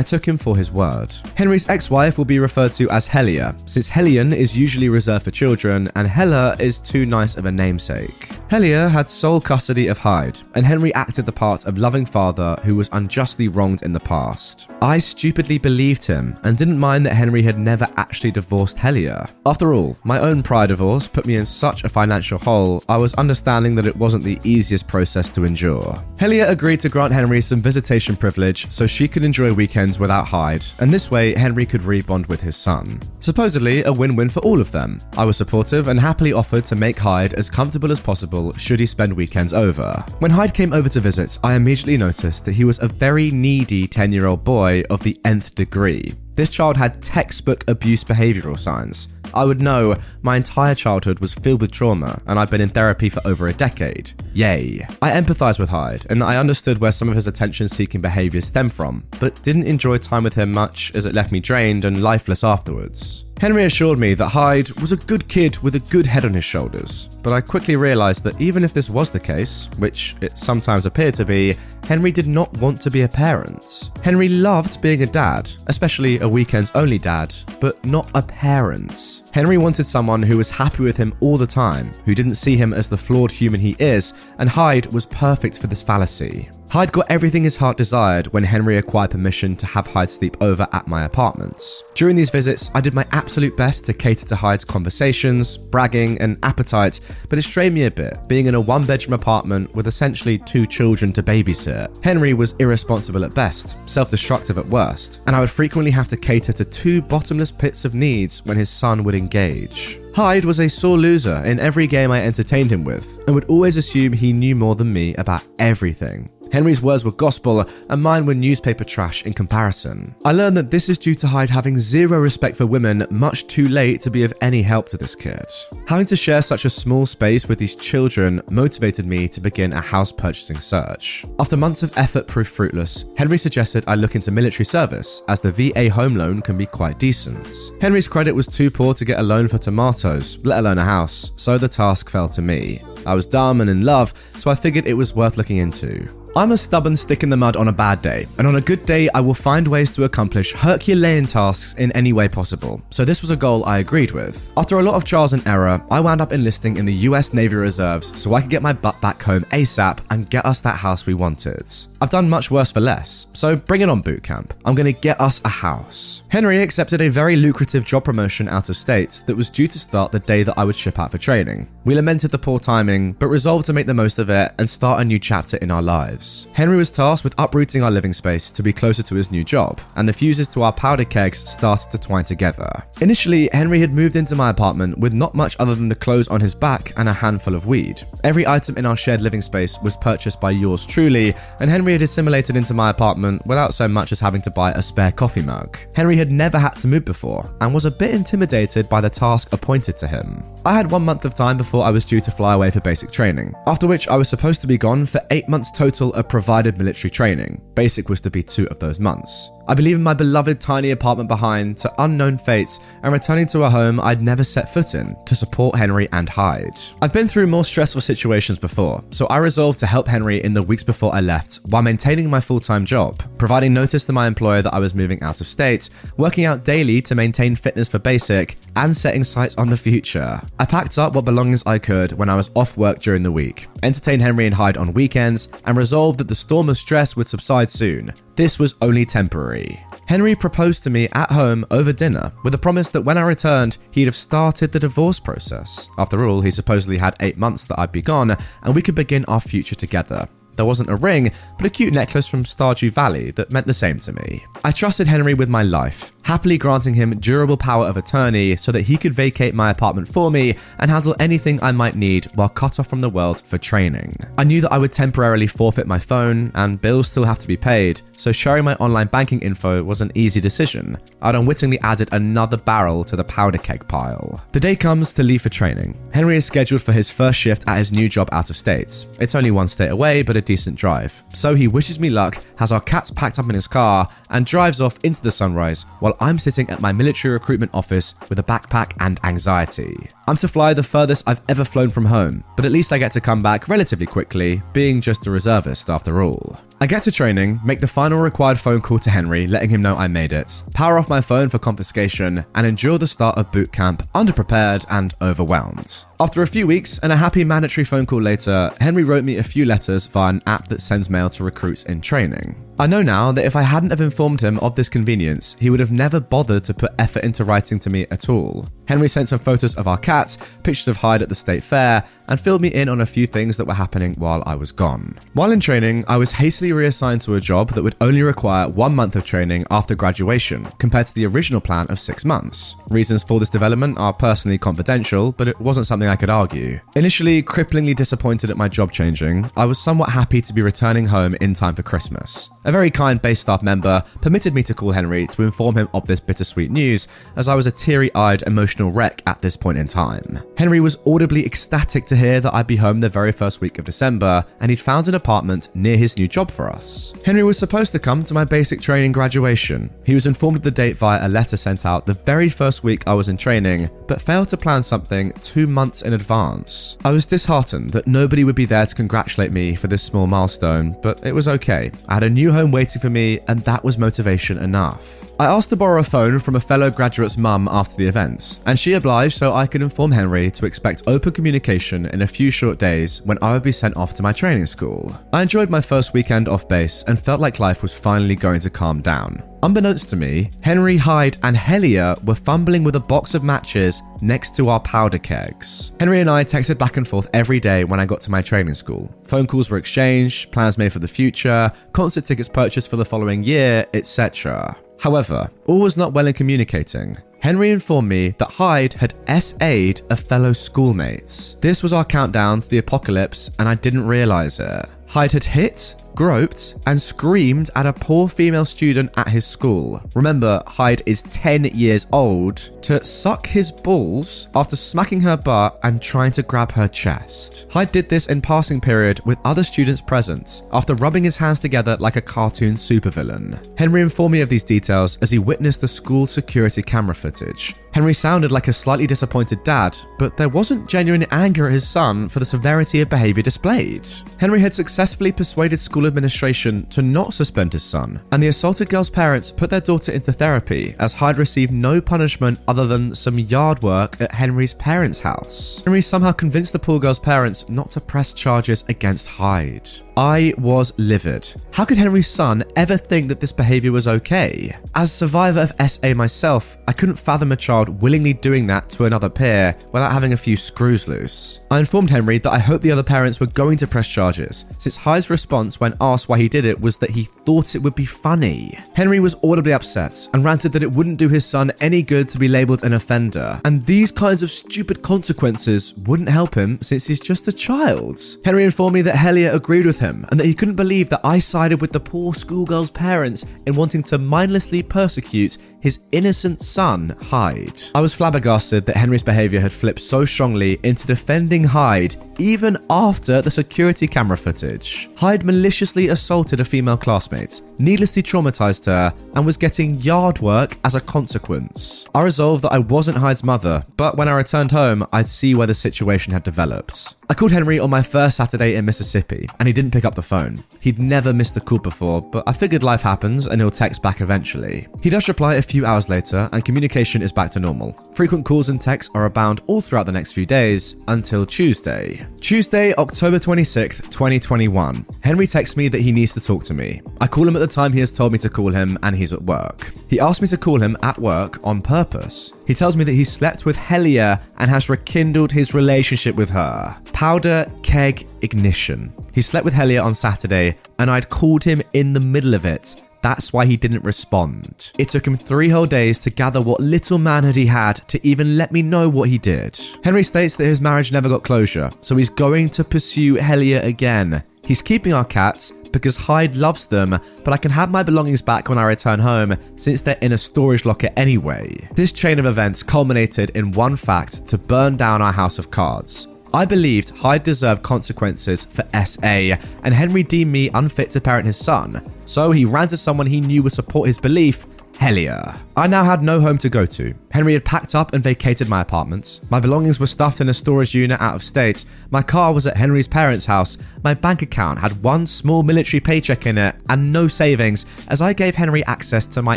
took him for his word. Henry's ex wife will be referred to as Helia, since Hellion is usually reserved for children, and Hella is too nice of a namesake. Hellier had sole custody of Hyde, and Henry acted the part of loving father who was unjustly wronged in the past. I stupidly believed him and didn't mind that Henry had never actually divorced Hellier. After all, my own prior divorce put me in such a financial hole, I was understanding that it wasn't the easiest process to endure. Hellier agreed to grant Henry some visitation privilege so she could enjoy weekends without Hyde, and this way Henry could rebond with his son. Supposedly a win win for all of them. I was supportive and happily offered to make Hyde as comfortable as possible should he spend weekends over. When Hyde came over to visit, I immediately noticed that he was a very needy 10 year old boy of the nth degree. This child had textbook abuse behavioral signs. I would know my entire childhood was filled with trauma, and I've been in therapy for over a decade. Yay. I empathized with Hyde, and I understood where some of his attention seeking behaviors stem from, but didn't enjoy time with him much as it left me drained and lifeless afterwards. Henry assured me that Hyde was a good kid with a good head on his shoulders, but I quickly realised that even if this was the case, which it sometimes appeared to be, Henry did not want to be a parent. Henry loved being a dad, especially a weekends only dad, but not a parent. Henry wanted someone who was happy with him all the time, who didn't see him as the flawed human he is, and Hyde was perfect for this fallacy. Hyde got everything his heart desired when Henry acquired permission to have Hyde sleep over at my apartments. During these visits, I did my absolute best to cater to Hyde's conversations, bragging, and appetite, but it strained me a bit, being in a one bedroom apartment with essentially two children to babysit. Henry was irresponsible at best, self destructive at worst, and I would frequently have to cater to two bottomless pits of needs when his son would engage. Hyde was a sore loser in every game I entertained him with, and would always assume he knew more than me about everything. Henry's words were gospel, and mine were newspaper trash in comparison. I learned that this is due to Hyde having zero respect for women much too late to be of any help to this kid. Having to share such a small space with these children motivated me to begin a house purchasing search. After months of effort proved fruitless, Henry suggested I look into military service, as the VA home loan can be quite decent. Henry's credit was too poor to get a loan for tomatoes, let alone a house, so the task fell to me. I was dumb and in love, so I figured it was worth looking into. I'm a stubborn stick in the mud on a bad day, and on a good day, I will find ways to accomplish Herculean tasks in any way possible. So, this was a goal I agreed with. After a lot of trials and error, I wound up enlisting in the US Navy Reserves so I could get my butt back home ASAP and get us that house we wanted. I've done much worse for less, so bring it on, boot camp. I'm gonna get us a house. Henry accepted a very lucrative job promotion out of state that was due to start the day that I would ship out for training. We lamented the poor timing, but resolved to make the most of it and start a new chapter in our lives. Henry was tasked with uprooting our living space to be closer to his new job, and the fuses to our powder kegs started to twine together. Initially, Henry had moved into my apartment with not much other than the clothes on his back and a handful of weed. Every item in our shared living space was purchased by yours truly, and Henry had assimilated into my apartment without so much as having to buy a spare coffee mug. Henry had never had to move before, and was a bit intimidated by the task appointed to him. I had one month of time before I was due to fly away for basic training, after which I was supposed to be gone for eight months total of provided military training. Basic was to be two of those months. I believe in my beloved tiny apartment behind to unknown fates and returning to a home I'd never set foot in to support Henry and Hyde. I've been through more stressful situations before, so I resolved to help Henry in the weeks before I left while maintaining my full time job, providing notice to my employer that I was moving out of state, working out daily to maintain fitness for basic, and setting sights on the future. I packed up what belongings I could when I was off work during the week, entertained Henry and Hyde on weekends, and resolved that the storm of stress would subside soon. This was only temporary. Henry proposed to me at home over dinner with a promise that when I returned, he'd have started the divorce process. After all, he supposedly had eight months that I'd be gone, and we could begin our future together. There wasn't a ring, but a cute necklace from Stardew Valley that meant the same to me. I trusted Henry with my life, happily granting him durable power of attorney so that he could vacate my apartment for me and handle anything I might need while cut off from the world for training. I knew that I would temporarily forfeit my phone and bills still have to be paid, so sharing my online banking info was an easy decision. I'd unwittingly added another barrel to the powder keg pile. The day comes to leave for training. Henry is scheduled for his first shift at his new job out of state. It's only one state away, but a decent drive. So he wishes me luck, has our cats packed up in his car, and drives off into the sunrise while I'm sitting at my military recruitment office with a backpack and anxiety. I'm to fly the furthest I've ever flown from home, but at least I get to come back relatively quickly, being just a reservist after all. I get to training, make the final required phone call to Henry, letting him know I made it, power off my phone for confiscation, and endure the start of boot camp underprepared and overwhelmed. After a few weeks and a happy mandatory phone call later, Henry wrote me a few letters via an app that sends mail to recruits in training. I know now that if I hadn't have informed him of this convenience, he would have never bothered to put effort into writing to me at all. Henry sent some photos of our cats, pictures of Hyde at the state fair, and filled me in on a few things that were happening while I was gone. While in training, I was hastily reassigned to a job that would only require one month of training after graduation, compared to the original plan of six months. Reasons for this development are personally confidential, but it wasn't something I could argue. Initially cripplingly disappointed at my job changing, I was somewhat happy to be returning home in time for Christmas. A very kind base staff member permitted me to call Henry to inform him of this bittersweet news, as I was a teary eyed, emotional wreck at this point in time. Henry was audibly ecstatic to hear that I'd be home the very first week of December, and he'd found an apartment near his new job for us. Henry was supposed to come to my basic training graduation. He was informed of the date via a letter sent out the very first week I was in training, but failed to plan something two months in advance. I was disheartened that nobody would be there to congratulate me for this small milestone, but it was okay. I had a new home waiting for me, and that was motivation enough. I asked to borrow a phone from a fellow graduate's mum after the event, and she obliged so I could inform Henry to expect open communication in a few short days when I would be sent off to my training school. I enjoyed my first weekend off base and felt like life was finally going to calm down. Unbeknownst to me, Henry Hyde and Helia were fumbling with a box of matches next to our powder kegs. Henry and I texted back and forth every day when I got to my training school. Phone calls were exchanged, plans made for the future, concert tickets purchased for the following year, etc. However, all was not well in communicating. Henry informed me that Hyde had SA'd a fellow schoolmate. This was our countdown to the apocalypse, and I didn't realize it. Hyde had hit, groped, and screamed at a poor female student at his school. Remember, Hyde is 10 years old to suck his balls after smacking her butt and trying to grab her chest. Hyde did this in passing period with other students present after rubbing his hands together like a cartoon supervillain. Henry informed me of these details as he witnessed the school security camera footage. Henry sounded like a slightly disappointed dad, but there wasn't genuine anger at his son for the severity of behavior displayed. Henry had successfully persuaded school administration to not suspend his son, and the assaulted girl's parents put their daughter into therapy as Hyde received no punishment other than some yard work at Henry's parents' house. Henry somehow convinced the poor girl's parents not to press charges against Hyde. I was livid. How could Henry's son ever think that this behavior was okay? As a survivor of SA myself, I couldn't fathom a child willingly doing that to another peer without having a few screws loose. I informed Henry that I hoped the other parents were going to press charges, since Hyde's response when asked why he did it was that he thought it would be funny. Henry was audibly upset and ranted that it wouldn't do his son any good to be labelled an offender, and these kinds of stupid consequences wouldn't help him since he's just a child. Henry informed me that Helia agreed with him and that he couldn't believe that I sided with the poor schoolgirl's parents in wanting to mindlessly persecute his innocent son, Hyde. I was flabbergasted that Henry's behaviour had flipped so strongly into defending Hyde even after the security camera footage. Hyde maliciously assaulted a female classmate, needlessly traumatized her, and was getting yard work as a consequence. I resolved that I wasn't Hyde's mother, but when I returned home, I'd see where the situation had developed. I called Henry on my first Saturday in Mississippi, and he didn't pick up the phone. He'd never missed a call before, but I figured life happens and he'll text back eventually. He does reply a few hours later, and communication is back to normal. Frequent calls and texts are abound all throughout the next few days until Tuesday. Tuesday, October 26th, 2021. Henry texts me that he needs to talk to me. I call him at the time he has told me to call him, and he's at work. He asked me to call him at work on purpose. He tells me that he slept with Helia and has rekindled his relationship with her. Powder keg ignition. He slept with Helia on Saturday, and I'd called him in the middle of it. That's why he didn't respond. It took him three whole days to gather what little manhood he had to even let me know what he did. Henry states that his marriage never got closure, so he's going to pursue Helia again. He's keeping our cats because Hyde loves them, but I can have my belongings back when I return home since they're in a storage locker anyway. This chain of events culminated in one fact to burn down our house of cards. I believed Hyde deserved consequences for SA, and Henry deemed me unfit to parent his son. So he ran to someone he knew would support his belief Hell yeah. I now had no home to go to. Henry had packed up and vacated my apartment. My belongings were stuffed in a storage unit out of state. My car was at Henry's parents' house. My bank account had one small military paycheck in it and no savings, as I gave Henry access to my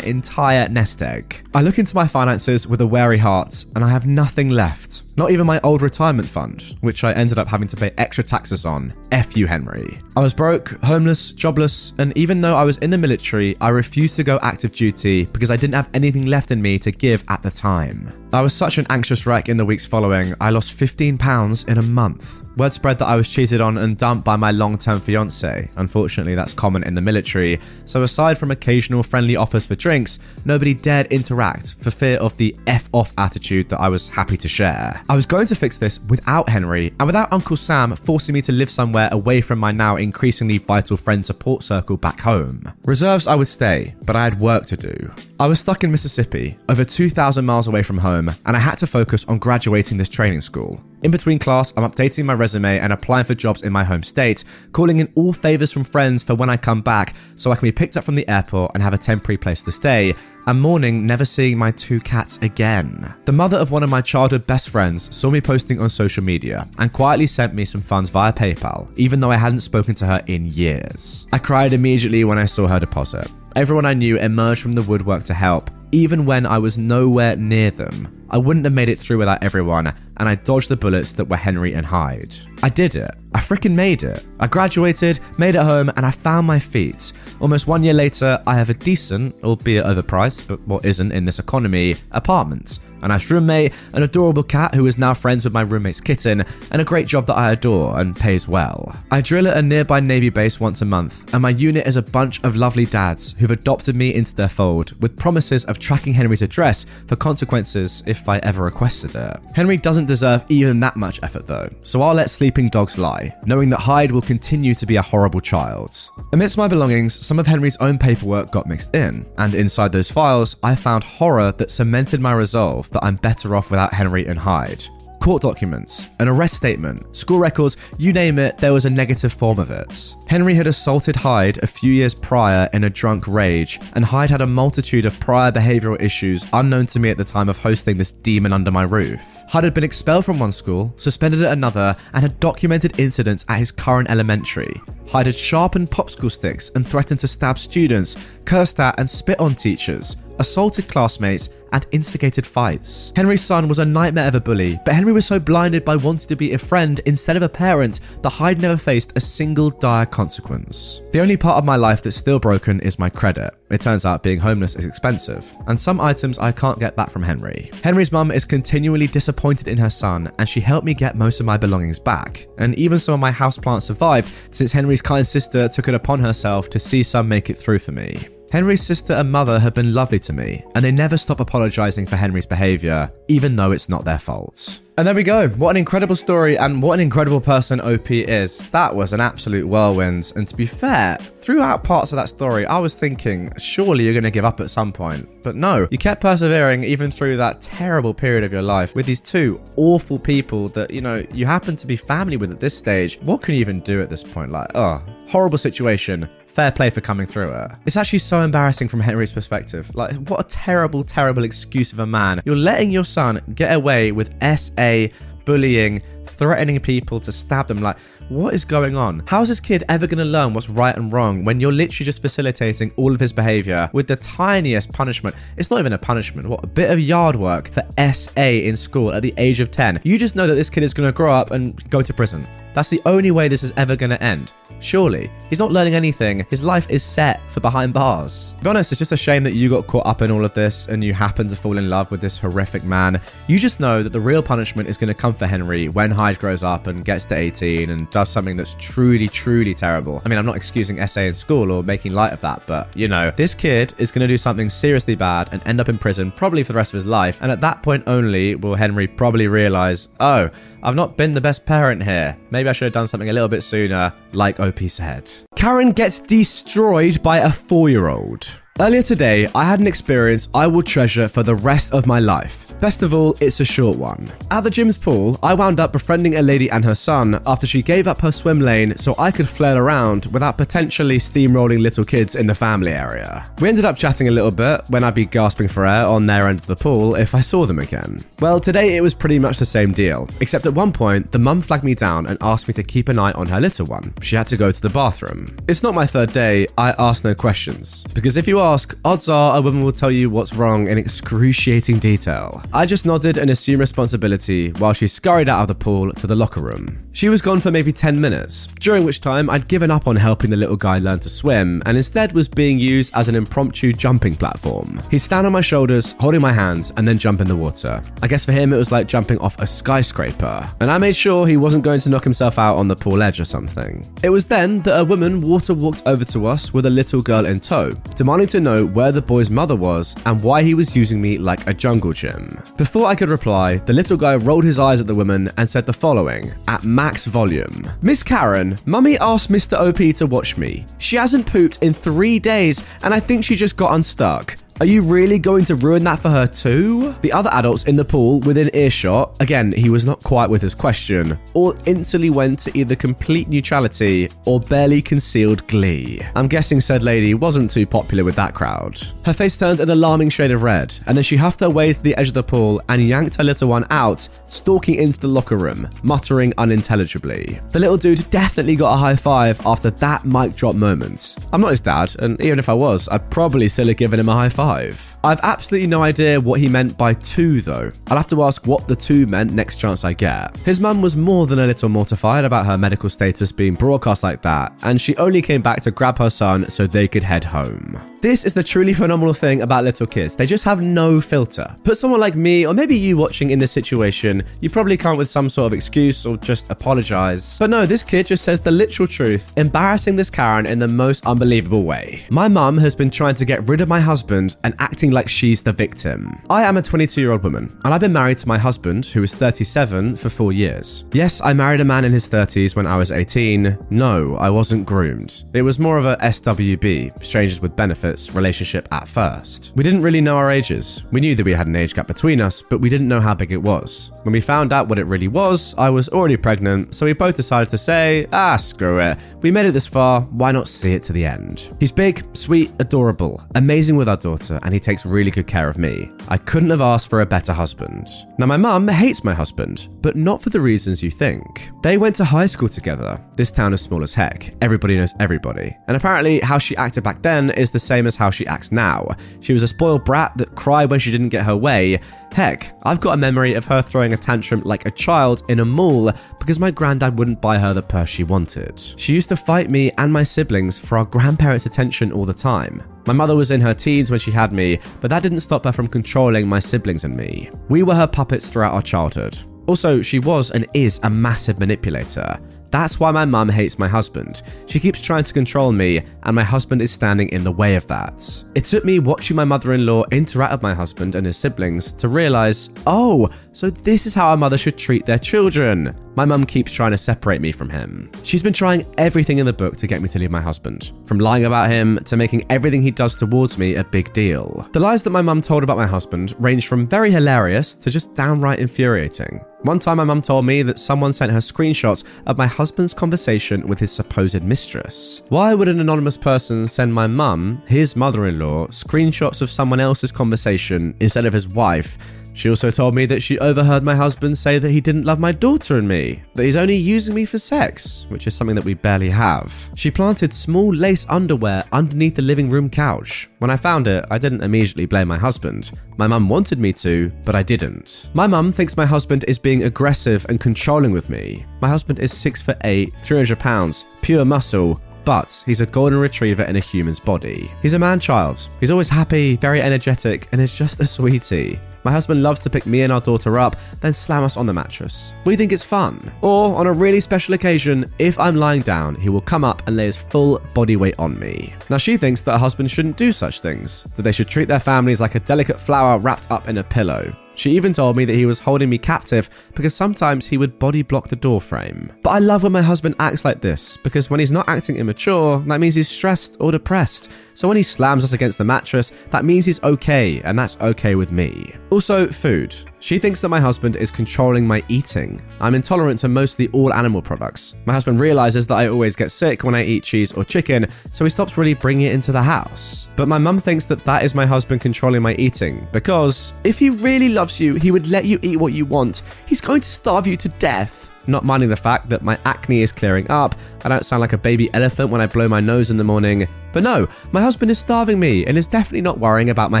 entire nest egg. I look into my finances with a wary heart, and I have nothing left. Not even my old retirement fund, which I ended up having to pay extra taxes on. F you, Henry. I was broke, homeless, jobless, and even though I was in the military, I refused to go active duty because I didn't have anything left in me to give at the time. I was such an anxious wreck in the weeks following, I lost 15 pounds in a month. Word spread that I was cheated on and dumped by my long term fiance. Unfortunately, that's common in the military, so aside from occasional friendly offers for drinks, nobody dared interact for fear of the F off attitude that I was happy to share. I was going to fix this without Henry and without Uncle Sam forcing me to live somewhere away from my now increasingly vital friend support circle back home. Reserves, I would stay, but I had work to do. I was stuck in Mississippi, over 2,000 miles away from home, and I had to focus on graduating this training school. In between class, I'm updating my resume and applying for jobs in my home state, calling in all favors from friends for when I come back so I can be picked up from the airport and have a temporary place to stay, and mourning never seeing my two cats again. The mother of one of my childhood best friends saw me posting on social media and quietly sent me some funds via PayPal, even though I hadn't spoken to her in years. I cried immediately when I saw her deposit. Everyone I knew emerged from the woodwork to help, even when I was nowhere near them. I wouldn't have made it through without everyone, and I dodged the bullets that were Henry and Hyde. I did it. I freaking made it. I graduated, made it home, and I found my feet. Almost one year later, I have a decent, albeit overpriced, but what isn't in this economy, apartment a nice roommate, an adorable cat who is now friends with my roommate's kitten, and a great job that I adore and pays well. I drill at a nearby Navy base once a month, and my unit is a bunch of lovely dads who've adopted me into their fold with promises of tracking Henry's address for consequences if I ever requested it. Henry doesn't deserve even that much effort though, so I'll let sleeping dogs lie, knowing that Hyde will continue to be a horrible child. Amidst my belongings, some of Henry's own paperwork got mixed in, and inside those files, I found horror that cemented my resolve that I'm better off without Henry and Hyde. Court documents, an arrest statement, school records, you name it, there was a negative form of it. Henry had assaulted Hyde a few years prior in a drunk rage, and Hyde had a multitude of prior behavioural issues unknown to me at the time of hosting this demon under my roof. Hyde had been expelled from one school, suspended at another, and had documented incidents at his current elementary. Hyde had sharpened popsicle sticks and threatened to stab students, cursed at and spit on teachers, assaulted classmates, and instigated fights. Henry's son was a nightmare of a bully, but Henry was so blinded by wanting to be a friend instead of a parent that Hyde never faced a single dire consequence. The only part of my life that's still broken is my credit. It turns out being homeless is expensive, and some items I can't get back from Henry. Henry's mum is continually disappointed in her son, and she helped me get most of my belongings back. And even some of my houseplants survived, since Henry's kind sister took it upon herself to see some make it through for me. Henry's sister and mother have been lovely to me, and they never stop apologising for Henry's behaviour, even though it's not their fault. And there we go. What an incredible story, and what an incredible person OP is. That was an absolute whirlwind. And to be fair, throughout parts of that story, I was thinking, surely you're going to give up at some point. But no, you kept persevering even through that terrible period of your life with these two awful people that, you know, you happen to be family with at this stage. What can you even do at this point? Like, oh, horrible situation fair play for coming through it. It's actually so embarrassing from Henry's perspective. Like, what a terrible, terrible excuse of a man. You're letting your son get away with SA, bullying, threatening people to stab them. Like, what is going on? How is this kid ever going to learn what's right and wrong when you're literally just facilitating all of his behavior with the tiniest punishment? It's not even a punishment. What a bit of yard work for SA in school at the age of 10. You just know that this kid is going to grow up and go to prison. That's the only way this is ever going to end. Surely. He's not learning anything. His life is set for behind bars. To be honest, it's just a shame that you got caught up in all of this and you happen to fall in love with this horrific man. You just know that the real punishment is going to come for Henry when Hyde grows up and gets to 18 and does something that's truly, truly terrible. I mean, I'm not excusing SA in school or making light of that, but you know, this kid is going to do something seriously bad and end up in prison probably for the rest of his life. And at that point only will Henry probably realize, oh, I've not been the best parent here. Maybe I should have done something a little bit sooner, like OP said. Karen gets destroyed by a four year old. Earlier today, I had an experience I will treasure for the rest of my life. Best of all, it's a short one. At the gym's pool, I wound up befriending a lady and her son after she gave up her swim lane so I could flail around without potentially steamrolling little kids in the family area. We ended up chatting a little bit when I'd be gasping for air on their end of the pool if I saw them again. Well, today it was pretty much the same deal, except at one point, the mum flagged me down and asked me to keep an eye on her little one. She had to go to the bathroom. It's not my third day, I ask no questions. Because if you ask, odds are a woman will tell you what's wrong in excruciating detail. I just nodded and assumed responsibility while she scurried out of the pool to the locker room. She was gone for maybe 10 minutes, during which time I'd given up on helping the little guy learn to swim and instead was being used as an impromptu jumping platform. He'd stand on my shoulders, holding my hands, and then jump in the water. I guess for him it was like jumping off a skyscraper, and I made sure he wasn't going to knock himself out on the pool edge or something. It was then that a woman water walked over to us with a little girl in tow, demanding to know where the boy's mother was and why he was using me like a jungle gym. Before I could reply, the little guy rolled his eyes at the woman and said the following at max volume Miss Karen, mummy asked Mr. OP to watch me. She hasn't pooped in three days, and I think she just got unstuck. Are you really going to ruin that for her too? The other adults in the pool within earshot, again, he was not quite with his question, all instantly went to either complete neutrality or barely concealed glee. I'm guessing said lady wasn't too popular with that crowd. Her face turned an alarming shade of red, and then she huffed her way to the edge of the pool and yanked her little one out, stalking into the locker room, muttering unintelligibly. The little dude definitely got a high five after that mic drop moment. I'm not his dad, and even if I was, I'd probably still have given him a high five five. I've absolutely no idea what he meant by two, though. I'll have to ask what the two meant next chance I get. His mum was more than a little mortified about her medical status being broadcast like that, and she only came back to grab her son so they could head home. This is the truly phenomenal thing about little kids. They just have no filter. Put someone like me, or maybe you watching in this situation, you probably come with some sort of excuse or just apologize. But no, this kid just says the literal truth, embarrassing this Karen in the most unbelievable way. My mum has been trying to get rid of my husband and acting like she's the victim. I am a 22 year old woman, and I've been married to my husband, who is 37, for four years. Yes, I married a man in his 30s when I was 18. No, I wasn't groomed. It was more of a SWB, strangers with benefits relationship at first. We didn't really know our ages. We knew that we had an age gap between us, but we didn't know how big it was. When we found out what it really was, I was already pregnant, so we both decided to say, ah, screw it. We made it this far, why not see it to the end? He's big, sweet, adorable, amazing with our daughter, and he takes really good care of me. I couldn't have asked for a better husband. Now, my mum hates my husband, but not for the reasons you think. They went to high school together. This town is small as heck. Everybody knows everybody. And apparently, how she acted back then is the same as how she acts now. She was a spoiled brat that cried when she didn't get her way. Heck, I've got a memory of her throwing a tantrum like a child in a mall because my granddad wouldn't buy her the purse she wanted. She used to fight me and my siblings for our grandparents' attention all the time. My mother was in her teens when she had me, but that didn't stop her from controlling my siblings and me. We were her puppets throughout our childhood. Also, she was and is a massive manipulator. That's why my mum hates my husband. She keeps trying to control me, and my husband is standing in the way of that. It took me watching my mother in law interact with my husband and his siblings to realize oh, so this is how a mother should treat their children. My mum keeps trying to separate me from him. She's been trying everything in the book to get me to leave my husband, from lying about him to making everything he does towards me a big deal. The lies that my mum told about my husband range from very hilarious to just downright infuriating. One time, my mum told me that someone sent her screenshots of my husband's conversation with his supposed mistress. Why would an anonymous person send my mum, his mother in law, screenshots of someone else's conversation instead of his wife? She also told me that she overheard my husband say that he didn't love my daughter and me, that he's only using me for sex, which is something that we barely have. She planted small lace underwear underneath the living room couch. When I found it, I didn't immediately blame my husband. My mum wanted me to, but I didn't. My mum thinks my husband is being aggressive and controlling with me. My husband is 6 foot 8, 300 pounds, pure muscle, but he's a golden retriever in a human's body. He's a man child. He's always happy, very energetic, and is just a sweetie. My husband loves to pick me and our daughter up, then slam us on the mattress. We think it's fun. Or, on a really special occasion, if I'm lying down, he will come up and lay his full body weight on me. Now, she thinks that a husband shouldn't do such things, that they should treat their families like a delicate flower wrapped up in a pillow. She even told me that he was holding me captive because sometimes he would body block the door frame. But I love when my husband acts like this because when he's not acting immature, that means he's stressed or depressed. So when he slams us against the mattress, that means he's okay and that's okay with me. Also, food. She thinks that my husband is controlling my eating. I'm intolerant to mostly all animal products. My husband realizes that I always get sick when I eat cheese or chicken, so he stops really bringing it into the house. But my mum thinks that that is my husband controlling my eating because if he really loves you, he would let you eat what you want. He's going to starve you to death not minding the fact that my acne is clearing up, I don't sound like a baby elephant when I blow my nose in the morning. But no, my husband is starving me and is definitely not worrying about my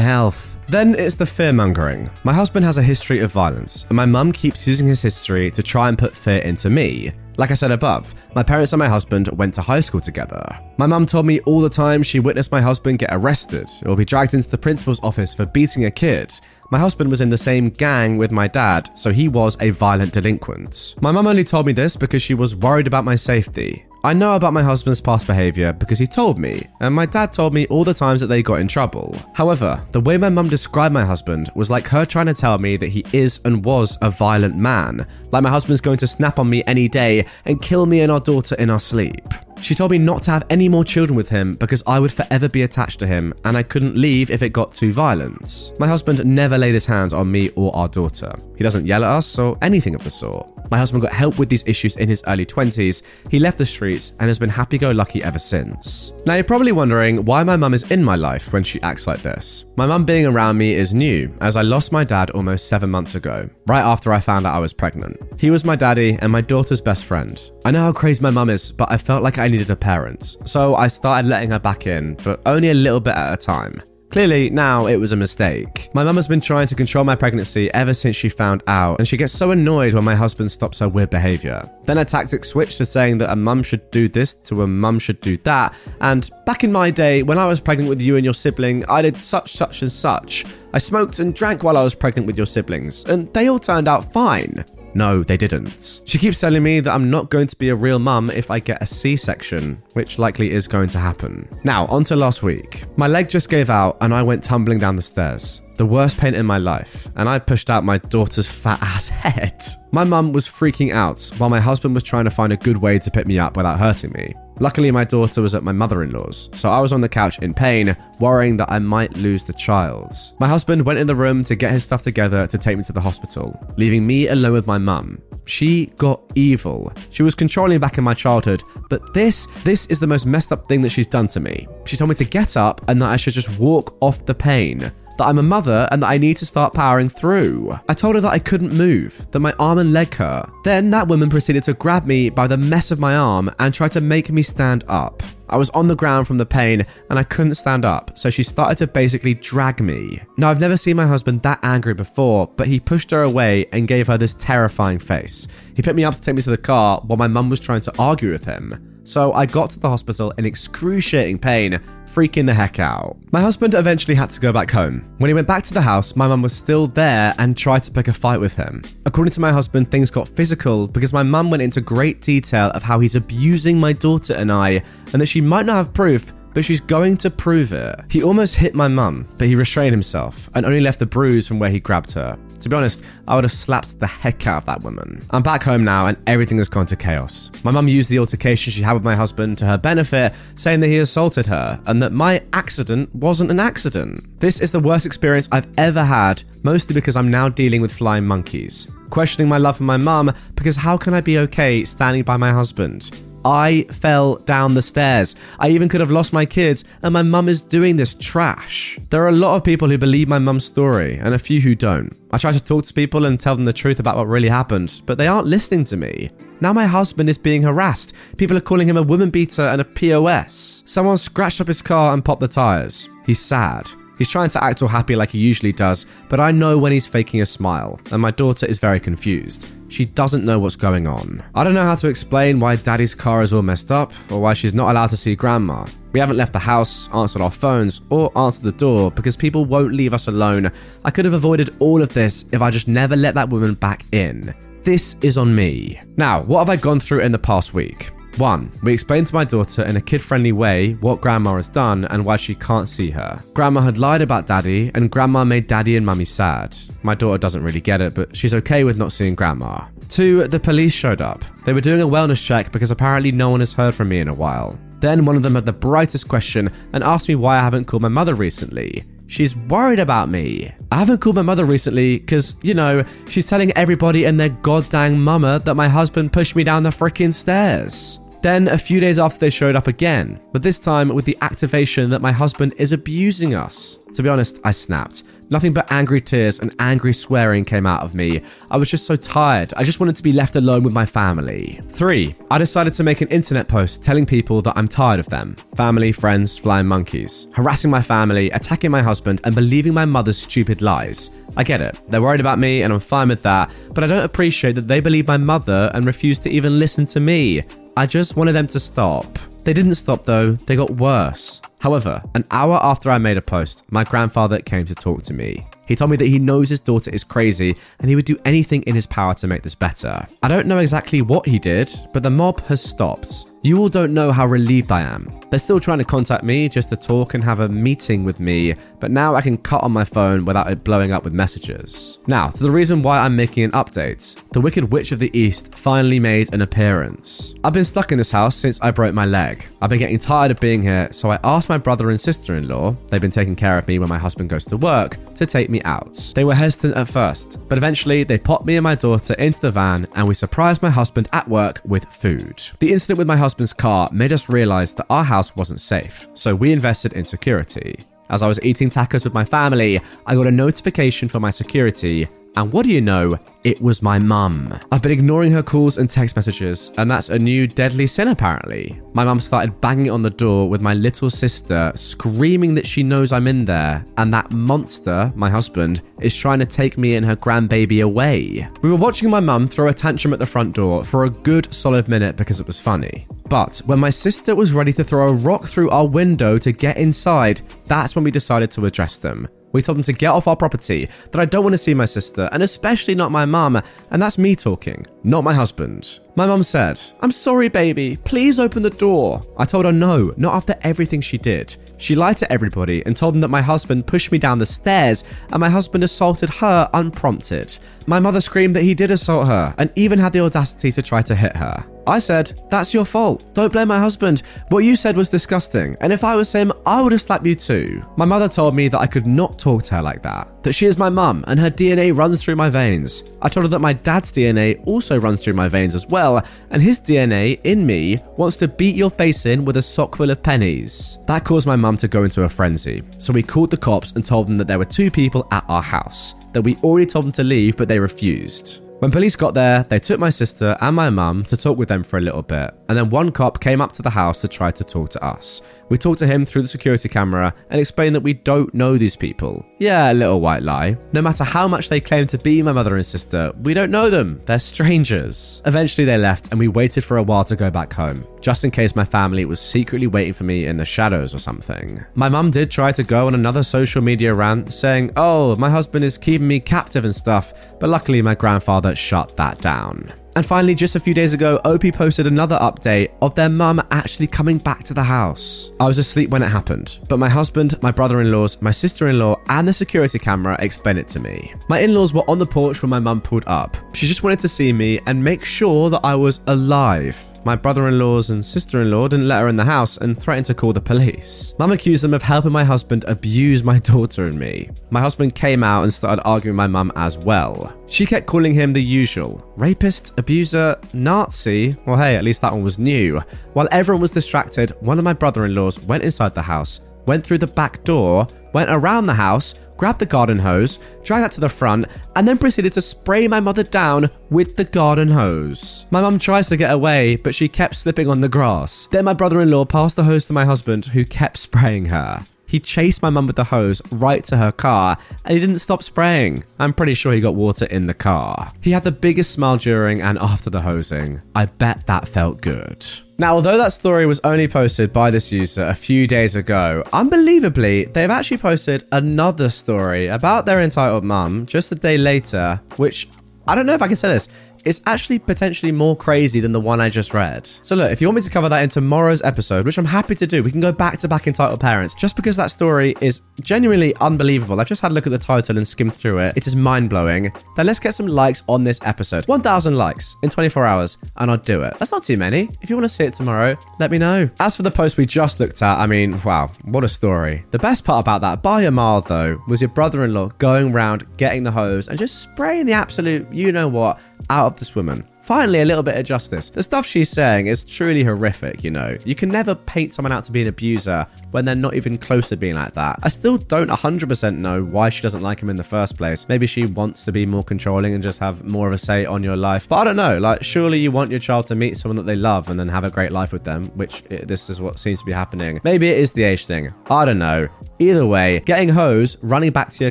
health. Then it's the fear mongering. My husband has a history of violence, and my mum keeps using his history to try and put fear into me. Like I said above, my parents and my husband went to high school together. My mum told me all the time she witnessed my husband get arrested or be dragged into the principal's office for beating a kid. My husband was in the same gang with my dad, so he was a violent delinquent. My mum only told me this because she was worried about my safety. I know about my husband's past behaviour because he told me, and my dad told me all the times that they got in trouble. However, the way my mum described my husband was like her trying to tell me that he is and was a violent man, like my husband's going to snap on me any day and kill me and our daughter in our sleep. She told me not to have any more children with him because I would forever be attached to him and I couldn't leave if it got too violent. My husband never laid his hands on me or our daughter. He doesn't yell at us or anything of the sort. My husband got help with these issues in his early 20s. He left the streets and has been happy go lucky ever since. Now, you're probably wondering why my mum is in my life when she acts like this. My mum being around me is new, as I lost my dad almost seven months ago, right after I found out I was pregnant. He was my daddy and my daughter's best friend. I know how crazy my mum is, but I felt like I needed a parent, so I started letting her back in, but only a little bit at a time. Clearly, now it was a mistake. My mum has been trying to control my pregnancy ever since she found out, and she gets so annoyed when my husband stops her weird behaviour. Then her tactics switch to saying that a mum should do this to a mum should do that, and back in my day, when I was pregnant with you and your sibling, I did such, such, and such. I smoked and drank while I was pregnant with your siblings, and they all turned out fine. No, they didn't. She keeps telling me that I'm not going to be a real mum if I get a C section, which likely is going to happen. Now, on to last week. My leg just gave out and I went tumbling down the stairs. The worst pain in my life, and I pushed out my daughter's fat ass head. My mum was freaking out while my husband was trying to find a good way to pick me up without hurting me. Luckily, my daughter was at my mother in law's, so I was on the couch in pain, worrying that I might lose the child. My husband went in the room to get his stuff together to take me to the hospital, leaving me alone with my mum. She got evil. She was controlling back in my childhood, but this, this is the most messed up thing that she's done to me. She told me to get up and that I should just walk off the pain that I'm a mother and that I need to start powering through. I told her that I couldn't move, that my arm and leg hurt. Then that woman proceeded to grab me by the mess of my arm and try to make me stand up. I was on the ground from the pain and I couldn't stand up, so she started to basically drag me. Now, I've never seen my husband that angry before, but he pushed her away and gave her this terrifying face. He picked me up to take me to the car while my mum was trying to argue with him. So I got to the hospital in excruciating pain freaking the heck out. My husband eventually had to go back home. When he went back to the house, my mum was still there and tried to pick a fight with him. According to my husband, things got physical because my mum went into great detail of how he's abusing my daughter and I, and that she might not have proof, but she's going to prove it. He almost hit my mum, but he restrained himself and only left the bruise from where he grabbed her. To be honest, I would have slapped the heck out of that woman. I'm back home now and everything has gone to chaos. My mum used the altercation she had with my husband to her benefit, saying that he assaulted her and that my accident wasn't an accident. This is the worst experience I've ever had, mostly because I'm now dealing with flying monkeys. Questioning my love for my mum because how can I be okay standing by my husband? I fell down the stairs. I even could have lost my kids, and my mum is doing this trash. There are a lot of people who believe my mum's story, and a few who don't. I try to talk to people and tell them the truth about what really happened, but they aren't listening to me. Now my husband is being harassed. People are calling him a woman beater and a POS. Someone scratched up his car and popped the tyres. He's sad. He's trying to act all happy like he usually does, but I know when he's faking a smile, and my daughter is very confused. She doesn't know what's going on. I don't know how to explain why daddy's car is all messed up, or why she's not allowed to see grandma. We haven't left the house, answered our phones, or answered the door because people won't leave us alone. I could have avoided all of this if I just never let that woman back in. This is on me. Now, what have I gone through in the past week? One, we explained to my daughter in a kid friendly way what grandma has done and why she can't see her. Grandma had lied about daddy, and grandma made daddy and mummy sad. My daughter doesn't really get it, but she's okay with not seeing grandma. Two, the police showed up. They were doing a wellness check because apparently no one has heard from me in a while. Then one of them had the brightest question and asked me why I haven't called my mother recently. she's worried about me. I haven't called my mother recently because, you know, she's telling everybody and their goddamn mama that my husband pushed me down the freaking stairs. Then, a few days after, they showed up again, but this time with the activation that my husband is abusing us. To be honest, I snapped. Nothing but angry tears and angry swearing came out of me. I was just so tired. I just wanted to be left alone with my family. 3. I decided to make an internet post telling people that I'm tired of them family, friends, flying monkeys, harassing my family, attacking my husband, and believing my mother's stupid lies. I get it. They're worried about me, and I'm fine with that, but I don't appreciate that they believe my mother and refuse to even listen to me. I just wanted them to stop. They didn't stop though, they got worse. However, an hour after I made a post, my grandfather came to talk to me. He told me that he knows his daughter is crazy and he would do anything in his power to make this better. I don't know exactly what he did, but the mob has stopped. You all don't know how relieved I am. They're still trying to contact me just to talk and have a meeting with me, but now I can cut on my phone without it blowing up with messages. Now, to the reason why I'm making an update. The Wicked Witch of the East finally made an appearance. I've been stuck in this house since I broke my leg. I've been getting tired of being here, so I asked my brother and sister in law, they've been taking care of me when my husband goes to work, to take me out. They were hesitant at first, but eventually they popped me and my daughter into the van and we surprised my husband at work with food. The incident with my husband husband's car made us realize that our house wasn't safe, so we invested in security. As I was eating tacos with my family, I got a notification for my security and what do you know? It was my mum. I've been ignoring her calls and text messages, and that's a new deadly sin apparently. My mum started banging on the door with my little sister, screaming that she knows I'm in there, and that monster, my husband, is trying to take me and her grandbaby away. We were watching my mum throw a tantrum at the front door for a good solid minute because it was funny. But when my sister was ready to throw a rock through our window to get inside, that's when we decided to address them. We told them to get off our property, that I don't want to see my sister, and especially not my mum, and that's me talking, not my husband. My mum said, I'm sorry, baby, please open the door. I told her no, not after everything she did. She lied to everybody and told them that my husband pushed me down the stairs and my husband assaulted her unprompted. My mother screamed that he did assault her and even had the audacity to try to hit her. I said, That's your fault. Don't blame my husband. What you said was disgusting, and if I was him, I would have slapped you too. My mother told me that I could not talk to her like that, that she is my mum and her DNA runs through my veins. I told her that my dad's DNA also runs through my veins as well, and his DNA in me wants to beat your face in with a sock full of pennies. That caused my mum to go into a frenzy, so we called the cops and told them that there were two people at our house, that we already told them to leave, but they refused. When police got there, they took my sister and my mum to talk with them for a little bit, and then one cop came up to the house to try to talk to us. We talked to him through the security camera and explained that we don't know these people. Yeah, a little white lie. No matter how much they claim to be my mother and sister, we don't know them. They're strangers. Eventually, they left and we waited for a while to go back home, just in case my family was secretly waiting for me in the shadows or something. My mum did try to go on another social media rant saying, Oh, my husband is keeping me captive and stuff, but luckily my grandfather shut that down. And finally, just a few days ago, OP posted another update of their mum actually coming back to the house. I was asleep when it happened, but my husband, my brother in laws, my sister in law, and the security camera explained it to me. My in laws were on the porch when my mum pulled up. She just wanted to see me and make sure that I was alive. My brother in laws and sister in law didn't let her in the house and threatened to call the police. Mum accused them of helping my husband abuse my daughter and me. My husband came out and started arguing with my mum as well. She kept calling him the usual rapist, abuser, Nazi. Well, hey, at least that one was new. While everyone was distracted, one of my brother in laws went inside the house, went through the back door, went around the house, grabbed the garden hose, dragged that to the front, and then proceeded to spray my mother down with the garden hose. My mum tries to get away, but she kept slipping on the grass. Then my brother in law passed the hose to my husband, who kept spraying her. He chased my mum with the hose right to her car and he didn't stop spraying. I'm pretty sure he got water in the car. He had the biggest smile during and after the hosing. I bet that felt good. Now, although that story was only posted by this user a few days ago, unbelievably, they've actually posted another story about their entitled mum just a day later, which I don't know if I can say this it's actually potentially more crazy than the one I just read. So, look, if you want me to cover that in tomorrow's episode, which I'm happy to do, we can go back to back entitled parents just because that story is genuinely unbelievable. I've just had a look at the title and skimmed through it. It is mind blowing. Then let's get some likes on this episode 1,000 likes in 24 hours, and I'll do it. That's not too many. If you want to see it tomorrow, let me know. As for the post we just looked at, I mean, wow, what a story. The best part about that, by a mile though, was your brother in law going round getting the hose and just spraying the absolute, you know what, out of this woman. Finally, a little bit of justice. The stuff she's saying is truly horrific, you know. You can never paint someone out to be an abuser when they're not even close to being like that. I still don't 100% know why she doesn't like him in the first place. Maybe she wants to be more controlling and just have more of a say on your life. But I don't know, like, surely you want your child to meet someone that they love and then have a great life with them, which it, this is what seems to be happening. Maybe it is the age thing. I don't know. Either way, getting hose, running back to your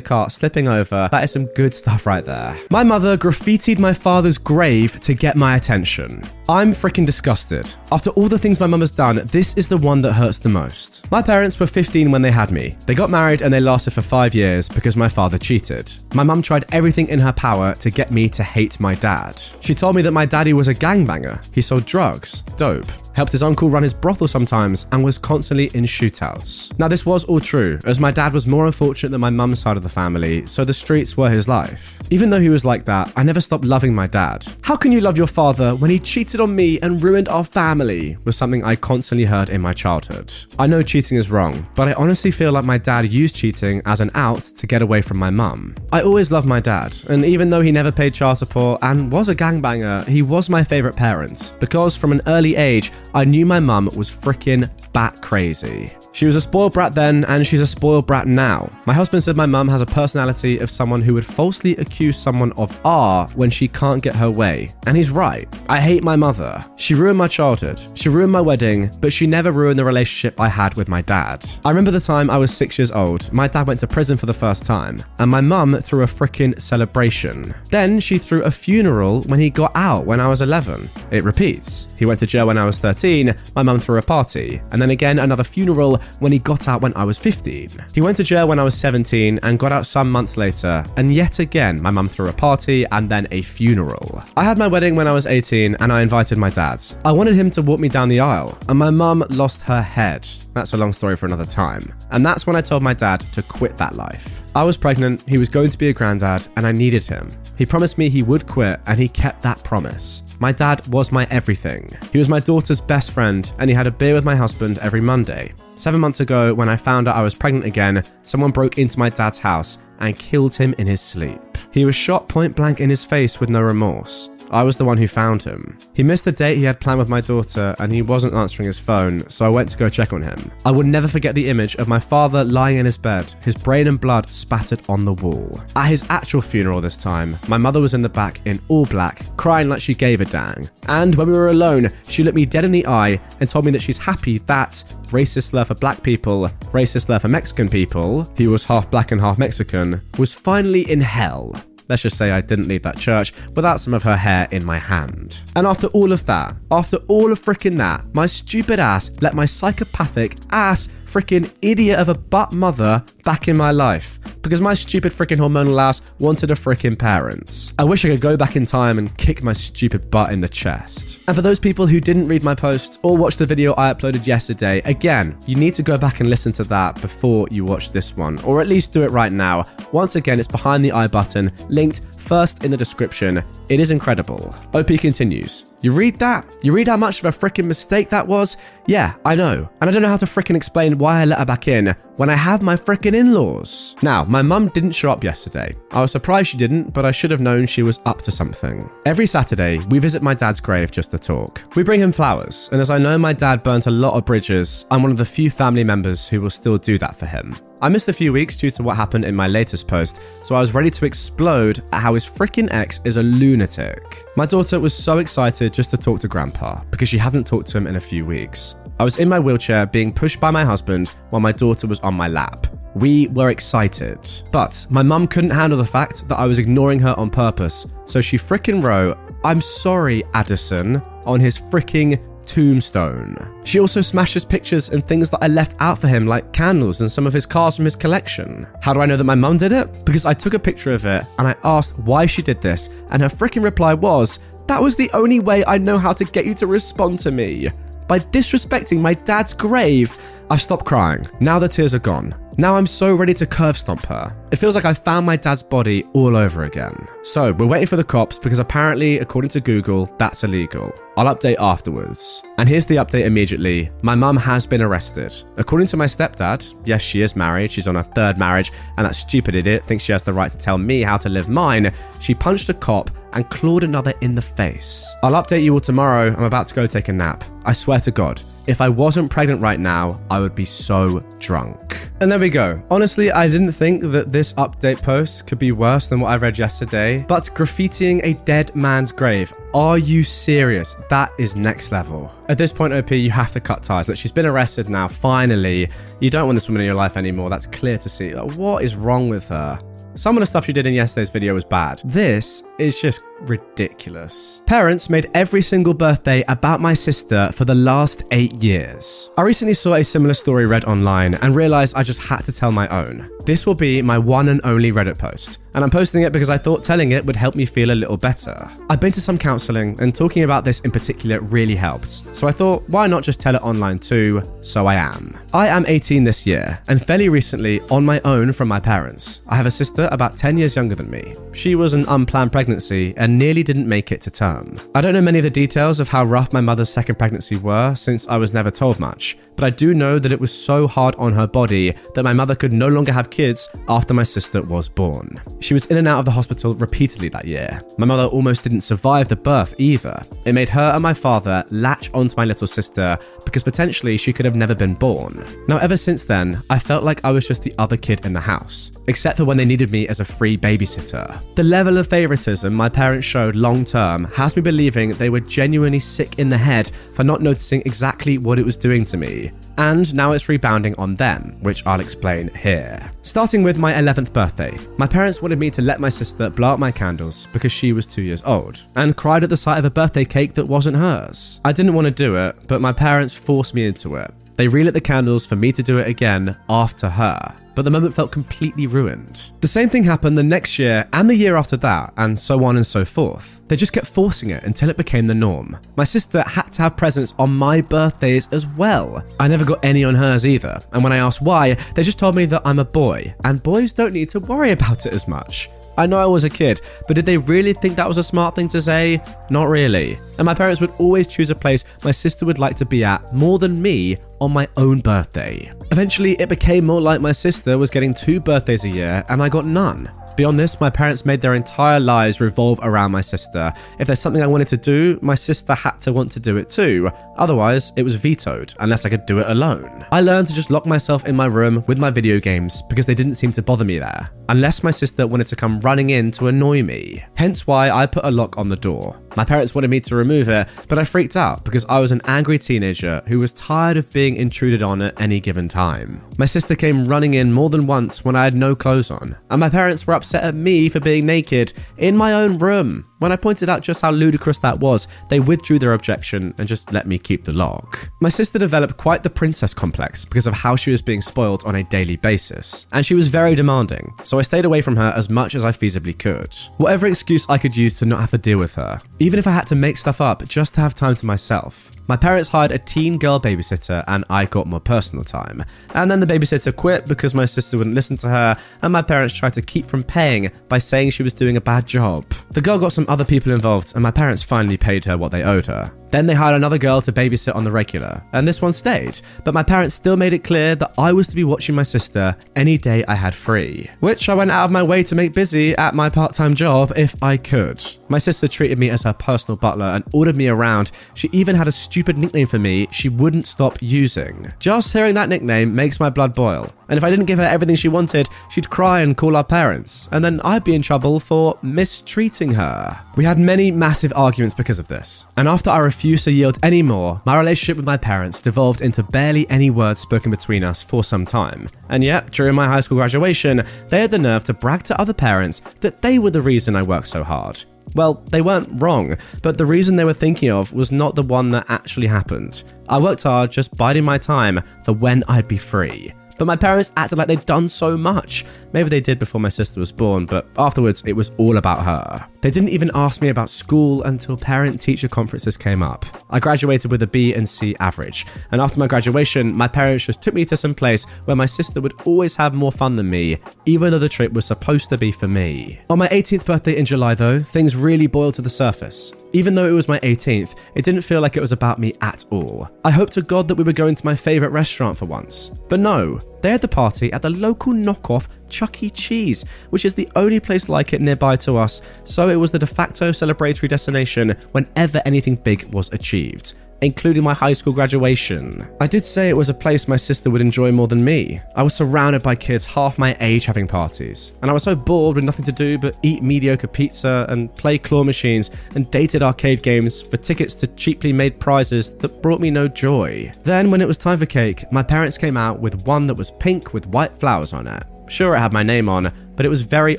car, slipping over, that is some good stuff right there. My mother graffitied my father's grave to get my attention. I'm freaking disgusted. After all the things my mum has done, this is the one that hurts the most. My parents were 15 when they had me. They got married and they lasted for five years because my father cheated. My mum tried everything in her power to get me to hate my dad. She told me that my daddy was a gangbanger. He sold drugs, dope, helped his uncle run his brothel sometimes, and was constantly in shootouts. Now, this was all true, as my dad was more unfortunate than my mum's side of the family, so the streets were his life. Even though he was like that, I never stopped loving my dad. How can you love your father when he cheated on me and ruined our family? was something I constantly heard in my childhood. I know cheating is wrong, but I honestly feel like my dad used cheating as an out to get away from my mum. I always loved my dad, and even though he never paid child support and was a gangbanger, he was my favourite parent because from an early age, I knew my mum was frickin' bat crazy. She was a spoiled brat then, and she's a spoiled brat now. My husband said my mum has a personality of someone who would falsely accuse someone of R when she can't get her way. And he's right. I hate my mother. She ruined my childhood. She ruined my wedding, but she never ruined the relationship I had with my dad. I remember the time I was six years old. My dad went to prison for the first time, and my mum threw a frickin' celebration. Then she threw a funeral when he got out when I was 11. It repeats. He went to jail when I was 13, my mum threw a party, and then again another funeral when he got out when I was 15. He went to jail when I was 17 and got out some months later, and yet again, my mum threw a party and then a funeral. I had my wedding when I was 18 and I invited my dad. I wanted him to walk me down the aisle, and my mum lost her head. That's a long story for another time. And that's when I told my dad to quit that life. I was pregnant, he was going to be a granddad, and I needed him. He promised me he would quit, and he kept that promise. My dad was my everything. He was my daughter's best friend, and he had a beer with my husband every Monday. Seven months ago, when I found out I was pregnant again, someone broke into my dad's house and killed him in his sleep. He was shot point blank in his face with no remorse. I was the one who found him. He missed the date he had planned with my daughter and he wasn't answering his phone, so I went to go check on him. I will never forget the image of my father lying in his bed, his brain and blood spattered on the wall. At his actual funeral this time, my mother was in the back in all black, crying like she gave a dang. And when we were alone, she looked me dead in the eye and told me that she's happy that racist slur for black people, racist slur for Mexican people, he was half black and half Mexican, was finally in hell. Let's just say I didn't leave that church without some of her hair in my hand. And after all of that, after all of fricking that, my stupid ass let my psychopathic ass freaking idiot of a butt mother back in my life because my stupid freaking hormonal ass wanted a freaking parent. I wish I could go back in time and kick my stupid butt in the chest. And for those people who didn't read my post or watch the video I uploaded yesterday, again, you need to go back and listen to that before you watch this one, or at least do it right now. Once again, it's behind the i button, linked first in the description. It is incredible. OP continues. You read that? You read how much of a freaking mistake that was? Yeah, I know. And I don't know how to freaking explain why I let her back in when I have my freaking in laws. Now, my mum didn't show up yesterday. I was surprised she didn't, but I should have known she was up to something. Every Saturday, we visit my dad's grave just to talk. We bring him flowers, and as I know my dad burnt a lot of bridges, I'm one of the few family members who will still do that for him. I missed a few weeks due to what happened in my latest post, so I was ready to explode at how his freaking ex is a lunatic. My daughter was so excited just to talk to Grandpa because she hadn't talked to him in a few weeks. I was in my wheelchair being pushed by my husband while my daughter was on my lap. We were excited. But my mum couldn't handle the fact that I was ignoring her on purpose, so she fricking wrote, I'm sorry, Addison, on his fricking tombstone. She also smashes pictures and things that I left out for him, like candles and some of his cars from his collection. How do I know that my mum did it? Because I took a picture of it and I asked why she did this, and her freaking reply was, That was the only way I know how to get you to respond to me. By disrespecting my dad's grave. I've stopped crying. Now the tears are gone. Now I'm so ready to curve stomp her. It feels like I found my dad's body all over again. So we're waiting for the cops because apparently, according to Google, that's illegal. I'll update afterwards. And here's the update immediately. My mum has been arrested. According to my stepdad, yes, she is married. She's on her third marriage, and that stupid idiot thinks she has the right to tell me how to live mine. She punched a cop and clawed another in the face. I'll update you all tomorrow. I'm about to go take a nap. I swear to God. If I wasn't pregnant right now, I would be so drunk. And there we go. Honestly, I didn't think that this update post could be worse than what I read yesterday, but graffitiing a dead man's grave. Are you serious? That is next level. At this point, OP, you have to cut ties. That she's been arrested now, finally. You don't want this woman in your life anymore. That's clear to see. Like, what is wrong with her? Some of the stuff she did in yesterday's video was bad. This is just ridiculous. Parents made every single birthday about my sister for the last eight years. I recently saw a similar story read online and realized I just had to tell my own. This will be my one and only Reddit post, and I'm posting it because I thought telling it would help me feel a little better. I've been to some counseling, and talking about this in particular really helped, so I thought, why not just tell it online too? So I am. I am 18 this year, and fairly recently on my own from my parents. I have a sister about 10 years younger than me. She was an unplanned pregnancy and nearly didn't make it to term. I don't know many of the details of how rough my mother's second pregnancy were, since I was never told much, but I do know that it was so hard on her body that my mother could no longer have kids after my sister was born. She was in and out of the hospital repeatedly that year. My mother almost didn't survive the birth either. It made her and my father latch onto my little sister because potentially she could have never been born. Now, ever since then, I felt like I was just the other kid in the house, except for when they needed me as a free babysitter. The level of favoritism my parents showed long term has me believing they were genuinely sick in the head for not noticing exactly what it was doing to me and now it's rebounding on them, which I'll explain here. Starting with my 11th birthday, my parents wanted me to let my sister blow out my candles because she was two years old, and cried at the sight of a birthday cake that wasn't hers. I didn't want to do it, but my parents forced me into it. They relit the candles for me to do it again after her, but the moment felt completely ruined. The same thing happened the next year and the year after that, and so on and so forth. They just kept forcing it until it became the norm. My sister had to have presents on my birthdays as well. I never got any on hers either, and when I asked why, they just told me that I'm a boy, and boys don't need to worry about it as much. I know I was a kid, but did they really think that was a smart thing to say? Not really. And my parents would always choose a place my sister would like to be at more than me on my own birthday. Eventually, it became more like my sister was getting two birthdays a year and I got none. Beyond this, my parents made their entire lives revolve around my sister. If there's something I wanted to do, my sister had to want to do it too. Otherwise, it was vetoed, unless I could do it alone. I learned to just lock myself in my room with my video games because they didn't seem to bother me there, unless my sister wanted to come running in to annoy me. Hence why I put a lock on the door. My parents wanted me to remove it, but I freaked out because I was an angry teenager who was tired of being intruded on at any given time. My sister came running in more than once when I had no clothes on, and my parents were upset at me for being naked in my own room. When I pointed out just how ludicrous that was, they withdrew their objection and just let me keep the lock. My sister developed quite the princess complex because of how she was being spoiled on a daily basis, and she was very demanding, so I stayed away from her as much as I feasibly could. Whatever excuse I could use to not have to deal with her, even if I had to make stuff up just to have time to myself. My parents hired a teen girl babysitter and I got more personal time. And then the babysitter quit because my sister wouldn't listen to her and my parents tried to keep from paying by saying she was doing a bad job. The girl got some other people involved and my parents finally paid her what they owed her. Then they hired another girl to babysit on the regular, and this one stayed, but my parents still made it clear that I was to be watching my sister any day I had free, which I went out of my way to make busy at my part time job if I could. My sister treated me as her personal butler and ordered me around. She even had a stupid nickname for me she wouldn't stop using. Just hearing that nickname makes my blood boil. And if I didn't give her everything she wanted, she'd cry and call our parents, and then I'd be in trouble for mistreating her. We had many massive arguments because of this, and after I refused to yield anymore, my relationship with my parents devolved into barely any words spoken between us for some time. And yet, during my high school graduation, they had the nerve to brag to other parents that they were the reason I worked so hard. Well, they weren't wrong, but the reason they were thinking of was not the one that actually happened. I worked hard just biding my time for when I'd be free. But my parents acted like they'd done so much. Maybe they did before my sister was born, but afterwards it was all about her. They didn't even ask me about school until parent teacher conferences came up. I graduated with a B and C average, and after my graduation, my parents just took me to some place where my sister would always have more fun than me, even though the trip was supposed to be for me. On my 18th birthday in July, though, things really boiled to the surface. Even though it was my 18th, it didn't feel like it was about me at all. I hoped to God that we were going to my favourite restaurant for once. But no, they had the party at the local knockoff Chuck E. Cheese, which is the only place like it nearby to us, so it was the de facto celebratory destination whenever anything big was achieved including my high school graduation. I did say it was a place my sister would enjoy more than me. I was surrounded by kids half my age having parties, and I was so bored with nothing to do but eat mediocre pizza and play claw machines and dated arcade games for tickets to cheaply made prizes that brought me no joy. Then, when it was time for cake, my parents came out with one that was pink with white flowers on it. Sure, it had my name on, but it was very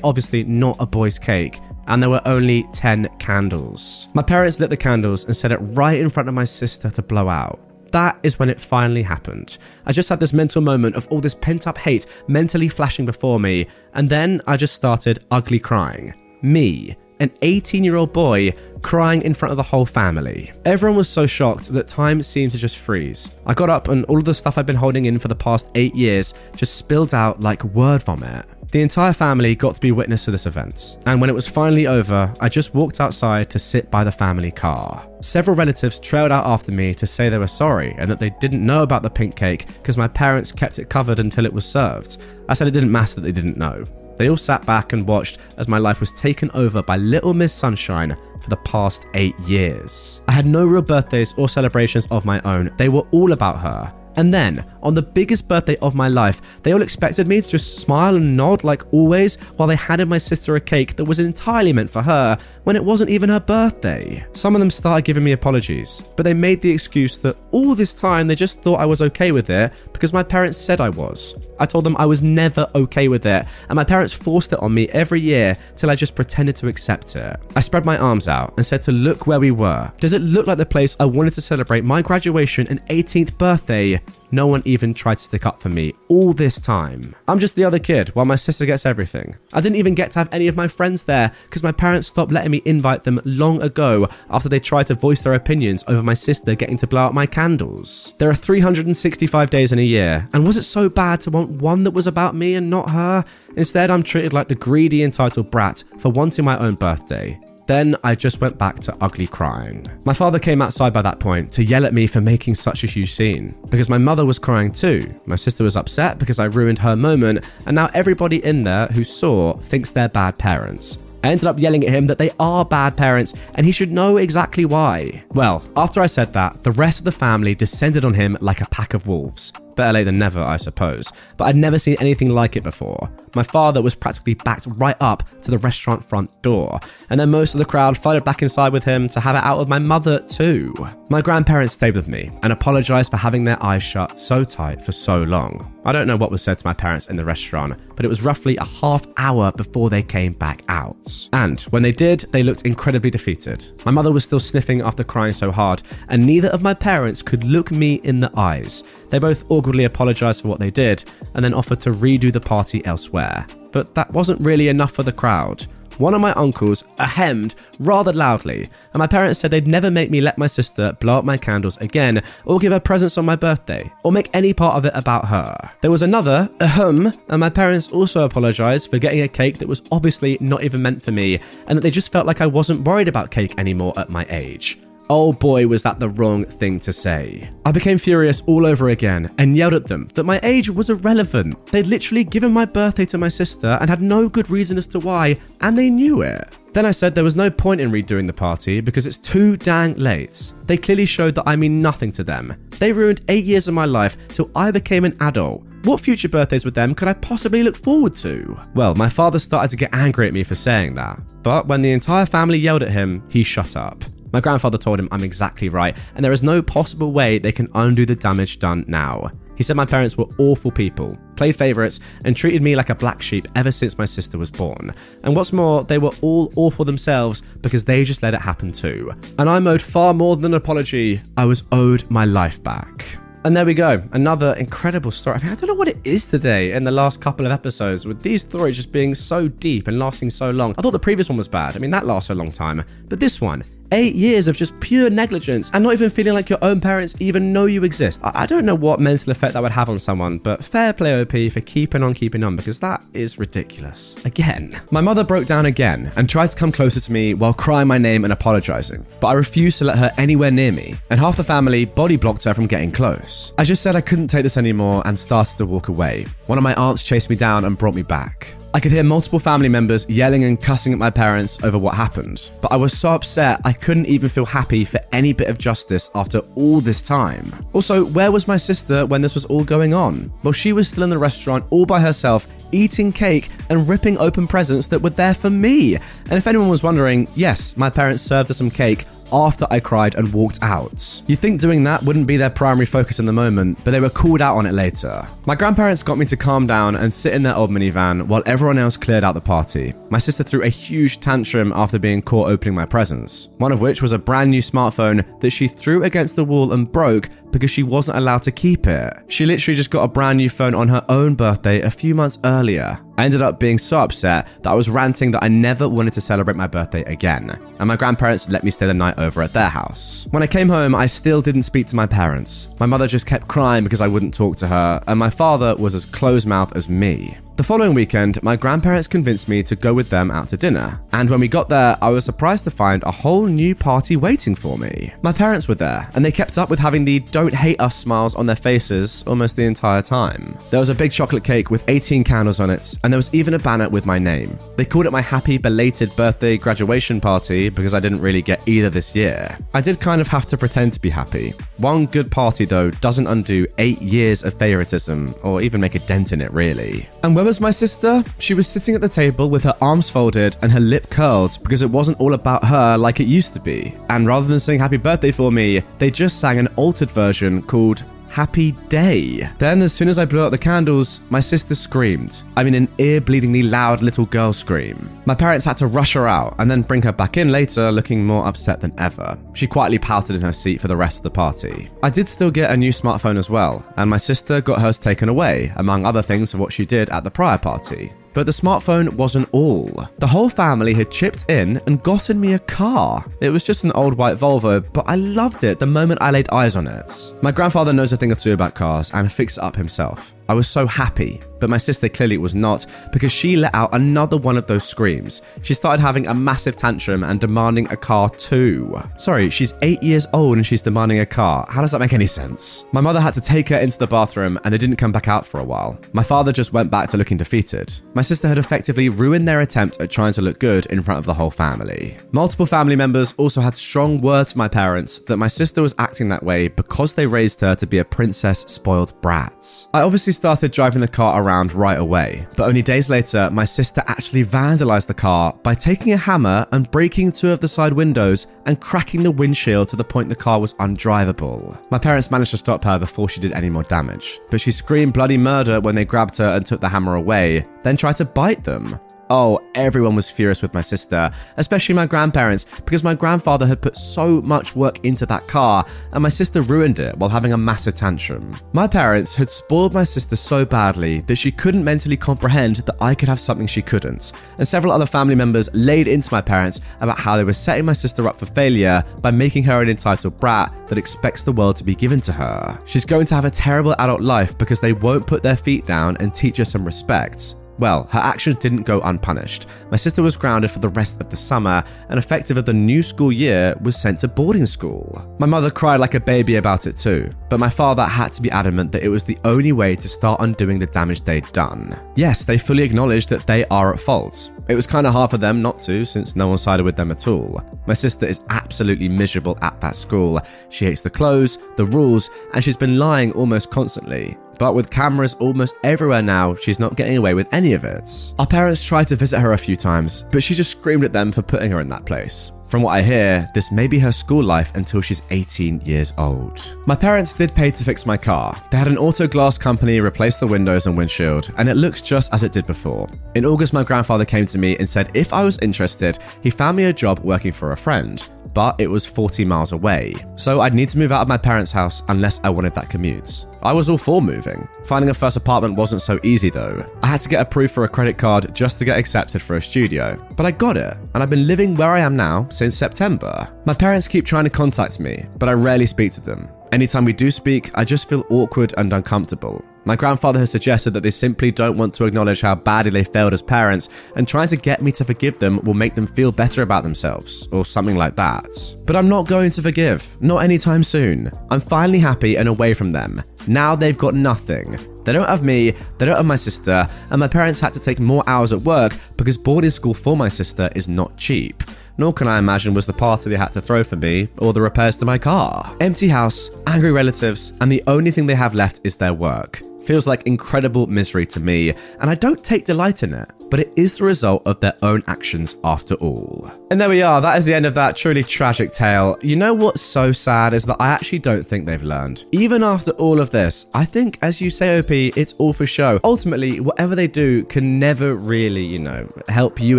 obviously not a boy's cake, and there were only 10 candles. My parents lit the candles and set it right in front of my sister to blow out. That is when it finally happened. I just had this mental moment of all this pent up hate mentally flashing before me, and then I just started ugly crying. Me, an 18 year old boy crying in front of the whole family. Everyone was so shocked that time seemed to just freeze. I got up and all of the stuff I'd been holding in for the past eight years just spilled out like word vomit. The entire family got to be witness to this event, and when it was finally over, I just walked outside to sit by the family car. Several relatives trailed out after me to say they were sorry and that they didn't know about the pink cake because my parents kept it covered until it was served. I said it didn't matter that they didn't know. They all sat back and watched as my life was taken over by Little Miss Sunshine for the past eight years. I had no real birthdays or celebrations of my own, they were all about her. And then, on the biggest birthday of my life, they all expected me to just smile and nod like always while they handed my sister a cake that was entirely meant for her when it wasn't even her birthday. Some of them started giving me apologies, but they made the excuse that all this time they just thought I was okay with it because my parents said I was. I told them I was never okay with it, and my parents forced it on me every year till I just pretended to accept it. I spread my arms out and said to look where we were. Does it look like the place I wanted to celebrate my graduation and 18th birthday? No one even tried to stick up for me all this time. I'm just the other kid while my sister gets everything. I didn't even get to have any of my friends there because my parents stopped letting me invite them long ago after they tried to voice their opinions over my sister getting to blow out my candles. There are 365 days in a year, and was it so bad to want one that was about me and not her? Instead, I'm treated like the greedy, entitled brat for wanting my own birthday. Then I just went back to ugly crying. My father came outside by that point to yell at me for making such a huge scene, because my mother was crying too. My sister was upset because I ruined her moment, and now everybody in there who saw thinks they're bad parents. I ended up yelling at him that they are bad parents and he should know exactly why. Well, after I said that, the rest of the family descended on him like a pack of wolves. Better late than never, I suppose. But I'd never seen anything like it before. My father was practically backed right up to the restaurant front door, and then most of the crowd flooded back inside with him to have it out with my mother, too. My grandparents stayed with me and apologised for having their eyes shut so tight for so long. I don't know what was said to my parents in the restaurant, but it was roughly a half hour before they came back out. And when they did, they looked incredibly defeated. My mother was still sniffing after crying so hard, and neither of my parents could look me in the eyes. They both awkwardly apologised for what they did and then offered to redo the party elsewhere. But that wasn't really enough for the crowd. One of my uncles ahemed rather loudly, and my parents said they'd never make me let my sister blow up my candles again, or give her presents on my birthday, or make any part of it about her. There was another ahem, and my parents also apologised for getting a cake that was obviously not even meant for me, and that they just felt like I wasn't worried about cake anymore at my age. Oh boy, was that the wrong thing to say. I became furious all over again and yelled at them that my age was irrelevant. They'd literally given my birthday to my sister and had no good reason as to why, and they knew it. Then I said there was no point in redoing the party because it's too dang late. They clearly showed that I mean nothing to them. They ruined eight years of my life till I became an adult. What future birthdays with them could I possibly look forward to? Well, my father started to get angry at me for saying that, but when the entire family yelled at him, he shut up. My grandfather told him I'm exactly right, and there is no possible way they can undo the damage done now. He said my parents were awful people, played favourites, and treated me like a black sheep ever since my sister was born. And what's more, they were all awful themselves because they just let it happen too. And I'm owed far more than an apology, I was owed my life back. And there we go. Another incredible story. I mean, I don't know what it is today in the last couple of episodes with these stories just being so deep and lasting so long. I thought the previous one was bad. I mean, that lasted a long time. But this one, Eight years of just pure negligence and not even feeling like your own parents even know you exist. I, I don't know what mental effect that would have on someone, but fair play OP for keeping on keeping on because that is ridiculous. Again. My mother broke down again and tried to come closer to me while crying my name and apologizing, but I refused to let her anywhere near me, and half the family body blocked her from getting close. I just said I couldn't take this anymore and started to walk away. One of my aunts chased me down and brought me back. I could hear multiple family members yelling and cussing at my parents over what happened, but I was so upset I couldn't even feel happy for any bit of justice after all this time. Also, where was my sister when this was all going on? Well, she was still in the restaurant all by herself, eating cake and ripping open presents that were there for me. And if anyone was wondering, yes, my parents served her some cake after I cried and walked out. You think doing that wouldn't be their primary focus in the moment, but they were called out on it later. My grandparents got me to calm down and sit in their old minivan while everyone else cleared out the party. My sister threw a huge tantrum after being caught opening my presents, one of which was a brand new smartphone that she threw against the wall and broke because she wasn't allowed to keep it. She literally just got a brand new phone on her own birthday a few months earlier. I ended up being so upset that I was ranting that I never wanted to celebrate my birthday again, and my grandparents let me stay the night over at their house. When I came home, I still didn't speak to my parents. My mother just kept crying because I wouldn't talk to her, and my father was as closed mouthed as me. The following weekend, my grandparents convinced me to go with them out to dinner, and when we got there, I was surprised to find a whole new party waiting for me. My parents were there, and they kept up with having the don't hate us smiles on their faces almost the entire time. There was a big chocolate cake with 18 candles on it, and there was even a banner with my name. They called it my happy belated birthday graduation party because I didn't really get either this year. I did kind of have to pretend to be happy. One good party, though, doesn't undo eight years of favoritism, or even make a dent in it, really. And where was my sister? She was sitting at the table with her arms folded and her lip curled because it wasn't all about her like it used to be. And rather than saying happy birthday for me, they just sang an altered version called Happy Day. Then, as soon as I blew out the candles, my sister screamed. I mean, an ear bleedingly loud little girl scream. My parents had to rush her out and then bring her back in later, looking more upset than ever. She quietly pouted in her seat for the rest of the party. I did still get a new smartphone as well, and my sister got hers taken away, among other things of what she did at the prior party. But the smartphone wasn't all. The whole family had chipped in and gotten me a car. It was just an old white Volvo, but I loved it the moment I laid eyes on it. My grandfather knows a thing or two about cars and fixed it up himself. I was so happy, but my sister clearly was not because she let out another one of those screams. She started having a massive tantrum and demanding a car too. Sorry, she's eight years old and she's demanding a car. How does that make any sense? My mother had to take her into the bathroom and they didn't come back out for a while. My father just went back to looking defeated. My sister had effectively ruined their attempt at trying to look good in front of the whole family. Multiple family members also had strong words to my parents that my sister was acting that way because they raised her to be a princess spoiled brat. I obviously started driving the car around right away, but only days later, my sister actually vandalized the car by taking a hammer and breaking two of the side windows and cracking the windshield to the point the car was undrivable. My parents managed to stop her before she did any more damage, but she screamed bloody murder when they grabbed her and took the hammer away, then tried to bite them. Oh, everyone was furious with my sister, especially my grandparents, because my grandfather had put so much work into that car, and my sister ruined it while having a massive tantrum. My parents had spoiled my sister so badly that she couldn't mentally comprehend that I could have something she couldn't, and several other family members laid into my parents about how they were setting my sister up for failure by making her an entitled brat that expects the world to be given to her. She's going to have a terrible adult life because they won't put their feet down and teach her some respect. Well, her actions didn't go unpunished. My sister was grounded for the rest of the summer, and effective of the new school year, was sent to boarding school. My mother cried like a baby about it too, but my father had to be adamant that it was the only way to start undoing the damage they'd done. Yes, they fully acknowledged that they are at fault. It was kind of hard for them not to, since no one sided with them at all. My sister is absolutely miserable at that school. She hates the clothes, the rules, and she's been lying almost constantly. But with cameras almost everywhere now, she's not getting away with any of it. Our parents tried to visit her a few times, but she just screamed at them for putting her in that place. From what I hear, this may be her school life until she's 18 years old. My parents did pay to fix my car. They had an auto glass company replace the windows and windshield, and it looks just as it did before. In August, my grandfather came to me and said if I was interested, he found me a job working for a friend. But it was 40 miles away. So I'd need to move out of my parents' house unless I wanted that commute. I was all for moving. Finding a first apartment wasn't so easy though. I had to get approved for a credit card just to get accepted for a studio. But I got it, and I've been living where I am now since September. My parents keep trying to contact me, but I rarely speak to them. Anytime we do speak, I just feel awkward and uncomfortable. My grandfather has suggested that they simply don't want to acknowledge how badly they failed as parents, and trying to get me to forgive them will make them feel better about themselves, or something like that. But I'm not going to forgive, not anytime soon. I'm finally happy and away from them. Now they've got nothing. They don't have me, they don't have my sister, and my parents had to take more hours at work because boarding school for my sister is not cheap nor can I imagine was the party they had to throw for me or the repairs to my car. Empty house, angry relatives, and the only thing they have left is their work feels like incredible misery to me, and I don't take delight in it but it is the result of their own actions after all. And there we are, that is the end of that truly tragic tale. You know what's so sad is that I actually don't think they've learned. Even after all of this, I think, as you say, OP, it's all for show. Ultimately, whatever they do can never really, you know, help you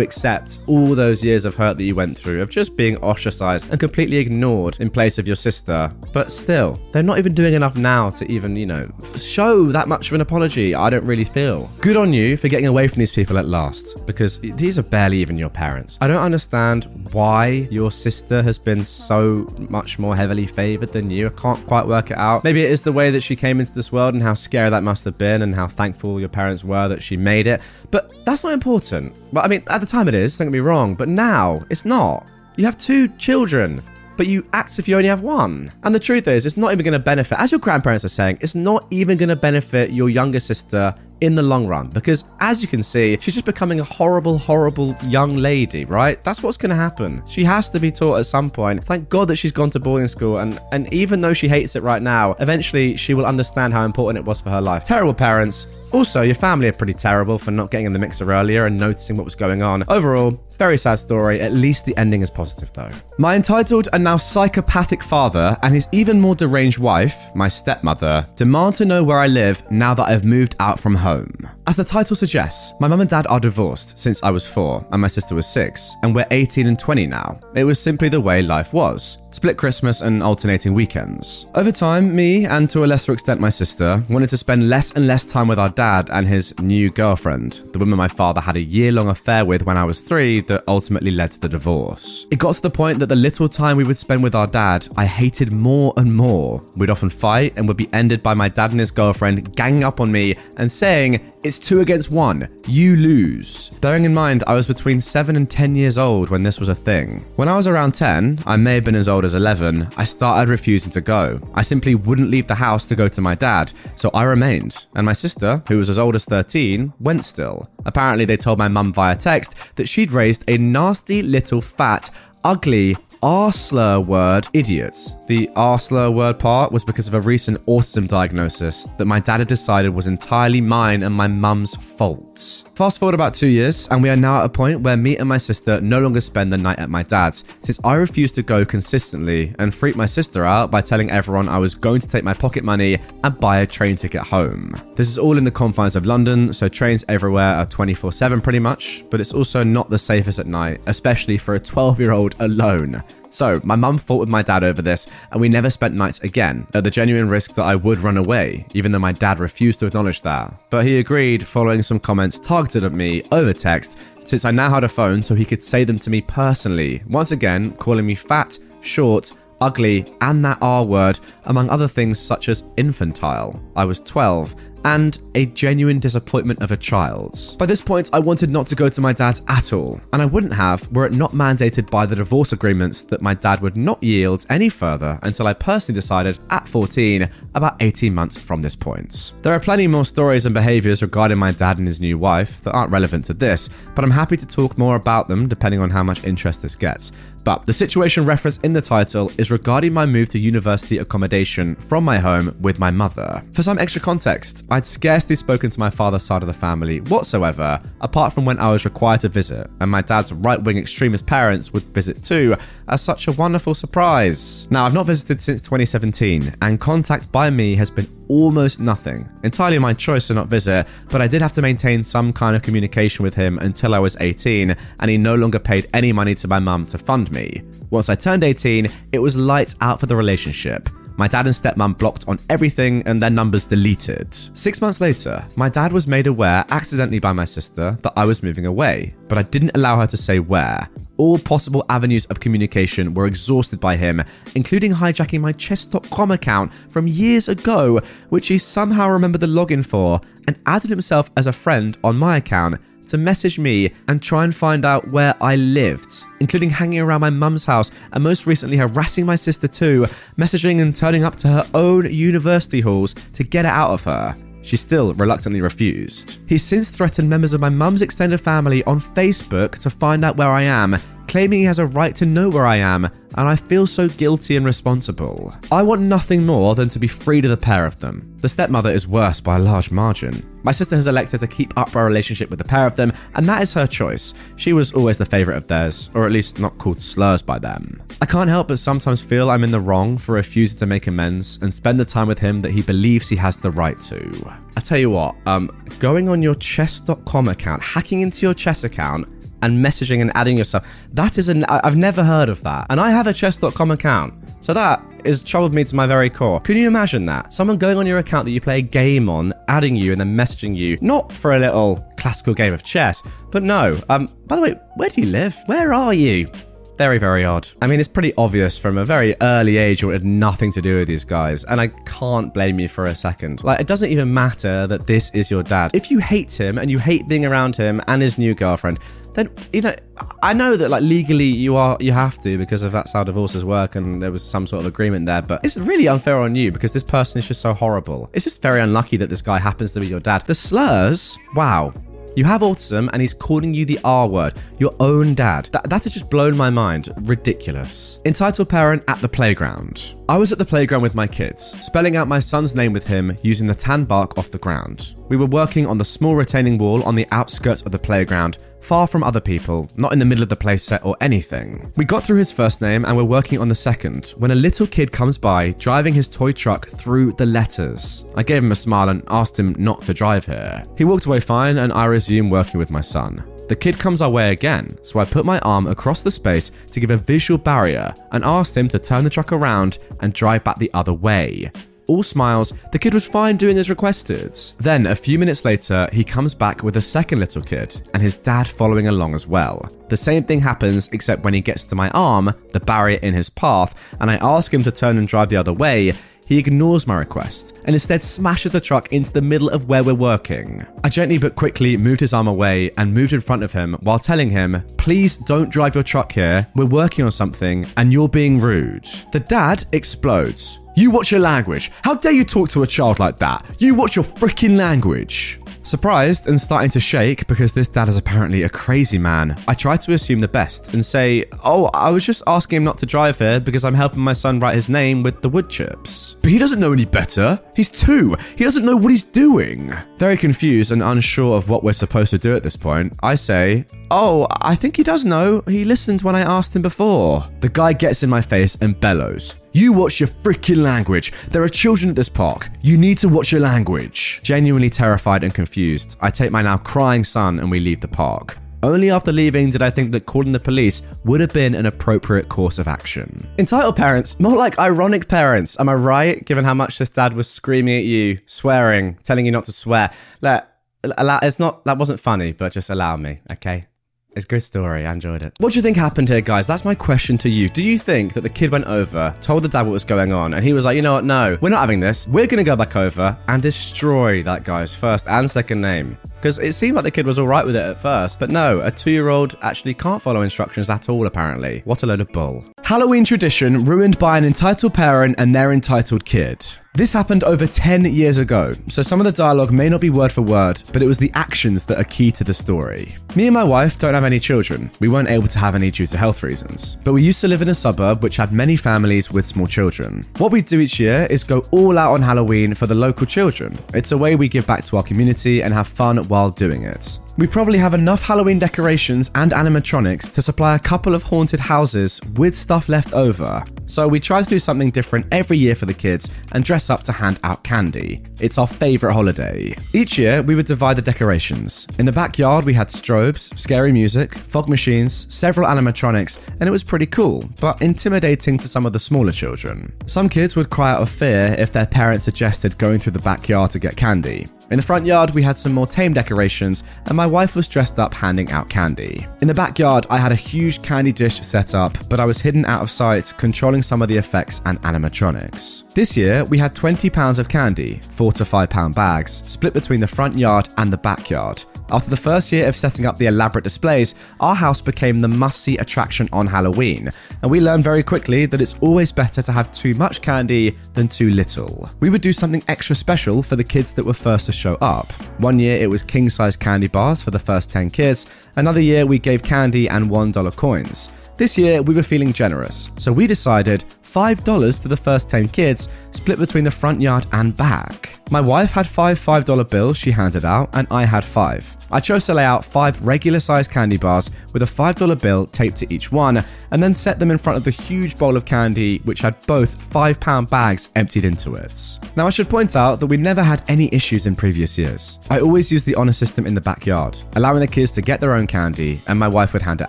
accept all those years of hurt that you went through, of just being ostracized and completely ignored in place of your sister. But still, they're not even doing enough now to even, you know, show that much of an apology, I don't really feel. Good on you for getting away from these people at last last because these are barely even your parents. I don't understand why your sister has been so much more heavily favored than you. I can't quite work it out. Maybe it is the way that she came into this world and how scary that must have been and how thankful your parents were that she made it. But that's not important. Well, I mean, at the time it is, don't get me wrong, but now it's not. You have two children but you act as if you only have one. And the truth is, it's not even going to benefit, as your grandparents are saying, it's not even going to benefit your younger sister in the long run because as you can see she's just becoming a horrible horrible young lady right that's what's going to happen she has to be taught at some point thank god that she's gone to boarding school and and even though she hates it right now eventually she will understand how important it was for her life terrible parents also, your family are pretty terrible for not getting in the mixer earlier and noticing what was going on. Overall, very sad story. At least the ending is positive, though. My entitled and now psychopathic father and his even more deranged wife, my stepmother, demand to know where I live now that I've moved out from home. As the title suggests, my mum and dad are divorced since I was four and my sister was six, and we're 18 and 20 now. It was simply the way life was split Christmas and alternating weekends. Over time, me, and to a lesser extent my sister, wanted to spend less and less time with our dad and his new girlfriend, the woman my father had a year long affair with when I was three that ultimately led to the divorce. It got to the point that the little time we would spend with our dad, I hated more and more. We'd often fight and would be ended by my dad and his girlfriend ganging up on me and saying, It's two against one, you lose. Bearing in mind, I was between 7 and 10 years old when this was a thing. When I was around 10, I may have been as old as 11, I started refusing to go. I simply wouldn't leave the house to go to my dad, so I remained. And my sister, who was as old as 13, went still. Apparently, they told my mum via text that she'd raised a nasty little fat, ugly, R word idiots. The R word part was because of a recent autism diagnosis that my dad had decided was entirely mine and my mum's fault. Fast forward about two years, and we are now at a point where me and my sister no longer spend the night at my dad's, since I refused to go consistently and freaked my sister out by telling everyone I was going to take my pocket money and buy a train ticket home. This is all in the confines of London, so trains everywhere are 24 7 pretty much, but it's also not the safest at night, especially for a 12 year old alone. So, my mum fought with my dad over this, and we never spent nights again, at the genuine risk that I would run away, even though my dad refused to acknowledge that. But he agreed following some comments targeted at me over text, since I now had a phone so he could say them to me personally, once again calling me fat, short, ugly, and that R word, among other things such as infantile. I was 12 and a genuine disappointment of a child's. By this point, I wanted not to go to my dad's at all, and I wouldn't have were it not mandated by the divorce agreements that my dad would not yield any further until I personally decided at 14, about 18 months from this point. There are plenty more stories and behaviours regarding my dad and his new wife that aren't relevant to this, but I'm happy to talk more about them depending on how much interest this gets. But the situation referenced in the title is regarding my move to university accommodation from my home with my mother. For some extra context, I'd scarcely spoken to my father's side of the family whatsoever, apart from when I was required to visit, and my dad's right wing extremist parents would visit too, as such a wonderful surprise. Now, I've not visited since 2017, and contact by me has been almost nothing. Entirely my choice to not visit, but I did have to maintain some kind of communication with him until I was 18, and he no longer paid any money to my mum to fund me. Once I turned 18, it was lights out for the relationship. My dad and stepmom blocked on everything and their numbers deleted. Six months later, my dad was made aware accidentally by my sister that I was moving away, but I didn't allow her to say where. All possible avenues of communication were exhausted by him, including hijacking my chess.com account from years ago, which he somehow remembered the login for, and added himself as a friend on my account to message me and try and find out where I lived, including hanging around my mum's house and most recently harassing my sister too, messaging and turning up to her own university halls to get it out of her. She still reluctantly refused. He's since threatened members of my mum's extended family on Facebook to find out where I am, claiming he has a right to know where I am, and I feel so guilty and responsible. I want nothing more than to be freed of the pair of them. The stepmother is worse by a large margin. My sister has elected to keep up our relationship with the pair of them, and that is her choice. She was always the favourite of theirs, or at least not called slurs by them. I can't help but sometimes feel I'm in the wrong for refusing to make amends and spend the time with him that he believes he has the right to. I tell you what, um, going on your chess.com account, hacking into your chess account, and messaging and adding yourself. That is an I've never heard of that. And I have a chess.com account. So that is troubled me to my very core. Can you imagine that? Someone going on your account that you play a game on, adding you and then messaging you, not for a little classical game of chess, but no. Um by the way, where do you live? Where are you? Very, very odd. I mean, it's pretty obvious from a very early age it had nothing to do with these guys, and I can't blame you for a second. Like, it doesn't even matter that this is your dad. If you hate him and you hate being around him and his new girlfriend, then you know I know that like legally you are you have to because of that's how divorces work and there was some sort of agreement there, but it's really unfair on you because this person is just so horrible. It's just very unlucky that this guy happens to be your dad. The slurs, wow. You have autism and he's calling you the R word, your own dad. That, that has just blown my mind. Ridiculous. Entitled parent at the playground. I was at the playground with my kids, spelling out my son's name with him using the tan bark off the ground. We were working on the small retaining wall on the outskirts of the playground far from other people, not in the middle of the playset or anything. We got through his first name and we're working on the second when a little kid comes by driving his toy truck through the letters. I gave him a smile and asked him not to drive here. He walked away fine and I resumed working with my son. The kid comes our way again, so I put my arm across the space to give a visual barrier and asked him to turn the truck around and drive back the other way all smiles, the kid was fine doing as requested. Then, a few minutes later, he comes back with a second little kid, and his dad following along as well. The same thing happens, except when he gets to my arm, the barrier in his path, and I ask him to turn and drive the other way, he ignores my request and instead smashes the truck into the middle of where we're working. I gently but quickly moved his arm away and moved in front of him while telling him, Please don't drive your truck here, we're working on something and you're being rude. The dad explodes. You watch your language. How dare you talk to a child like that? You watch your freaking language. Surprised and starting to shake because this dad is apparently a crazy man, I try to assume the best and say, Oh, I was just asking him not to drive here because I'm helping my son write his name with the wood chips. But he doesn't know any better. He's two. He doesn't know what he's doing. Very confused and unsure of what we're supposed to do at this point, I say, Oh, I think he does know. He listened when I asked him before. The guy gets in my face and bellows. You watch your freaking language. There are children at this park. You need to watch your language. Genuinely terrified and confused, I take my now crying son and we leave the park. Only after leaving did I think that calling the police would have been an appropriate course of action. Entitled parents, more like ironic parents, am I right? Given how much this dad was screaming at you, swearing, telling you not to swear. Let, allow, it's not, that wasn't funny, but just allow me, okay? It's a good story. I enjoyed it. What do you think happened here, guys? That's my question to you. Do you think that the kid went over, told the dad what was going on, and he was like, you know what? No, we're not having this. We're going to go back over and destroy that guy's first and second name. Because it seemed like the kid was all right with it at first, but no, a two year old actually can't follow instructions at all, apparently. What a load of bull. Halloween tradition ruined by an entitled parent and their entitled kid. This happened over 10 years ago, so some of the dialogue may not be word for word, but it was the actions that are key to the story. Me and my wife don't have any children. We weren't able to have any due to health reasons. But we used to live in a suburb which had many families with small children. What we do each year is go all out on Halloween for the local children. It's a way we give back to our community and have fun while doing it. We probably have enough Halloween decorations and animatronics to supply a couple of haunted houses with stuff left over. So we try to do something different every year for the kids and dress up to hand out candy. It's our favourite holiday. Each year, we would divide the decorations. In the backyard, we had strobes, scary music, fog machines, several animatronics, and it was pretty cool, but intimidating to some of the smaller children. Some kids would cry out of fear if their parents suggested going through the backyard to get candy. In the front yard, we had some more tame decorations, and my wife was dressed up handing out candy. In the backyard, I had a huge candy dish set up, but I was hidden out of sight, controlling some of the effects and animatronics. This year, we had 20 pounds of candy, 4 to 5 pound bags, split between the front yard and the backyard. After the first year of setting up the elaborate displays, our house became the must see attraction on Halloween, and we learned very quickly that it's always better to have too much candy than too little. We would do something extra special for the kids that were first to show up. One year it was king size candy bars for the first 10 kids, another year we gave candy and $1 coins. This year, we were feeling generous, so we decided $5 to the first 10 kids, split between the front yard and back. My wife had five $5 bills she handed out, and I had five. I chose to lay out five regular sized candy bars with a $5 bill taped to each one, and then set them in front of the huge bowl of candy, which had both £5 bags emptied into it. Now, I should point out that we never had any issues in previous years. I always used the honor system in the backyard, allowing the kids to get their own candy, and my wife would hand it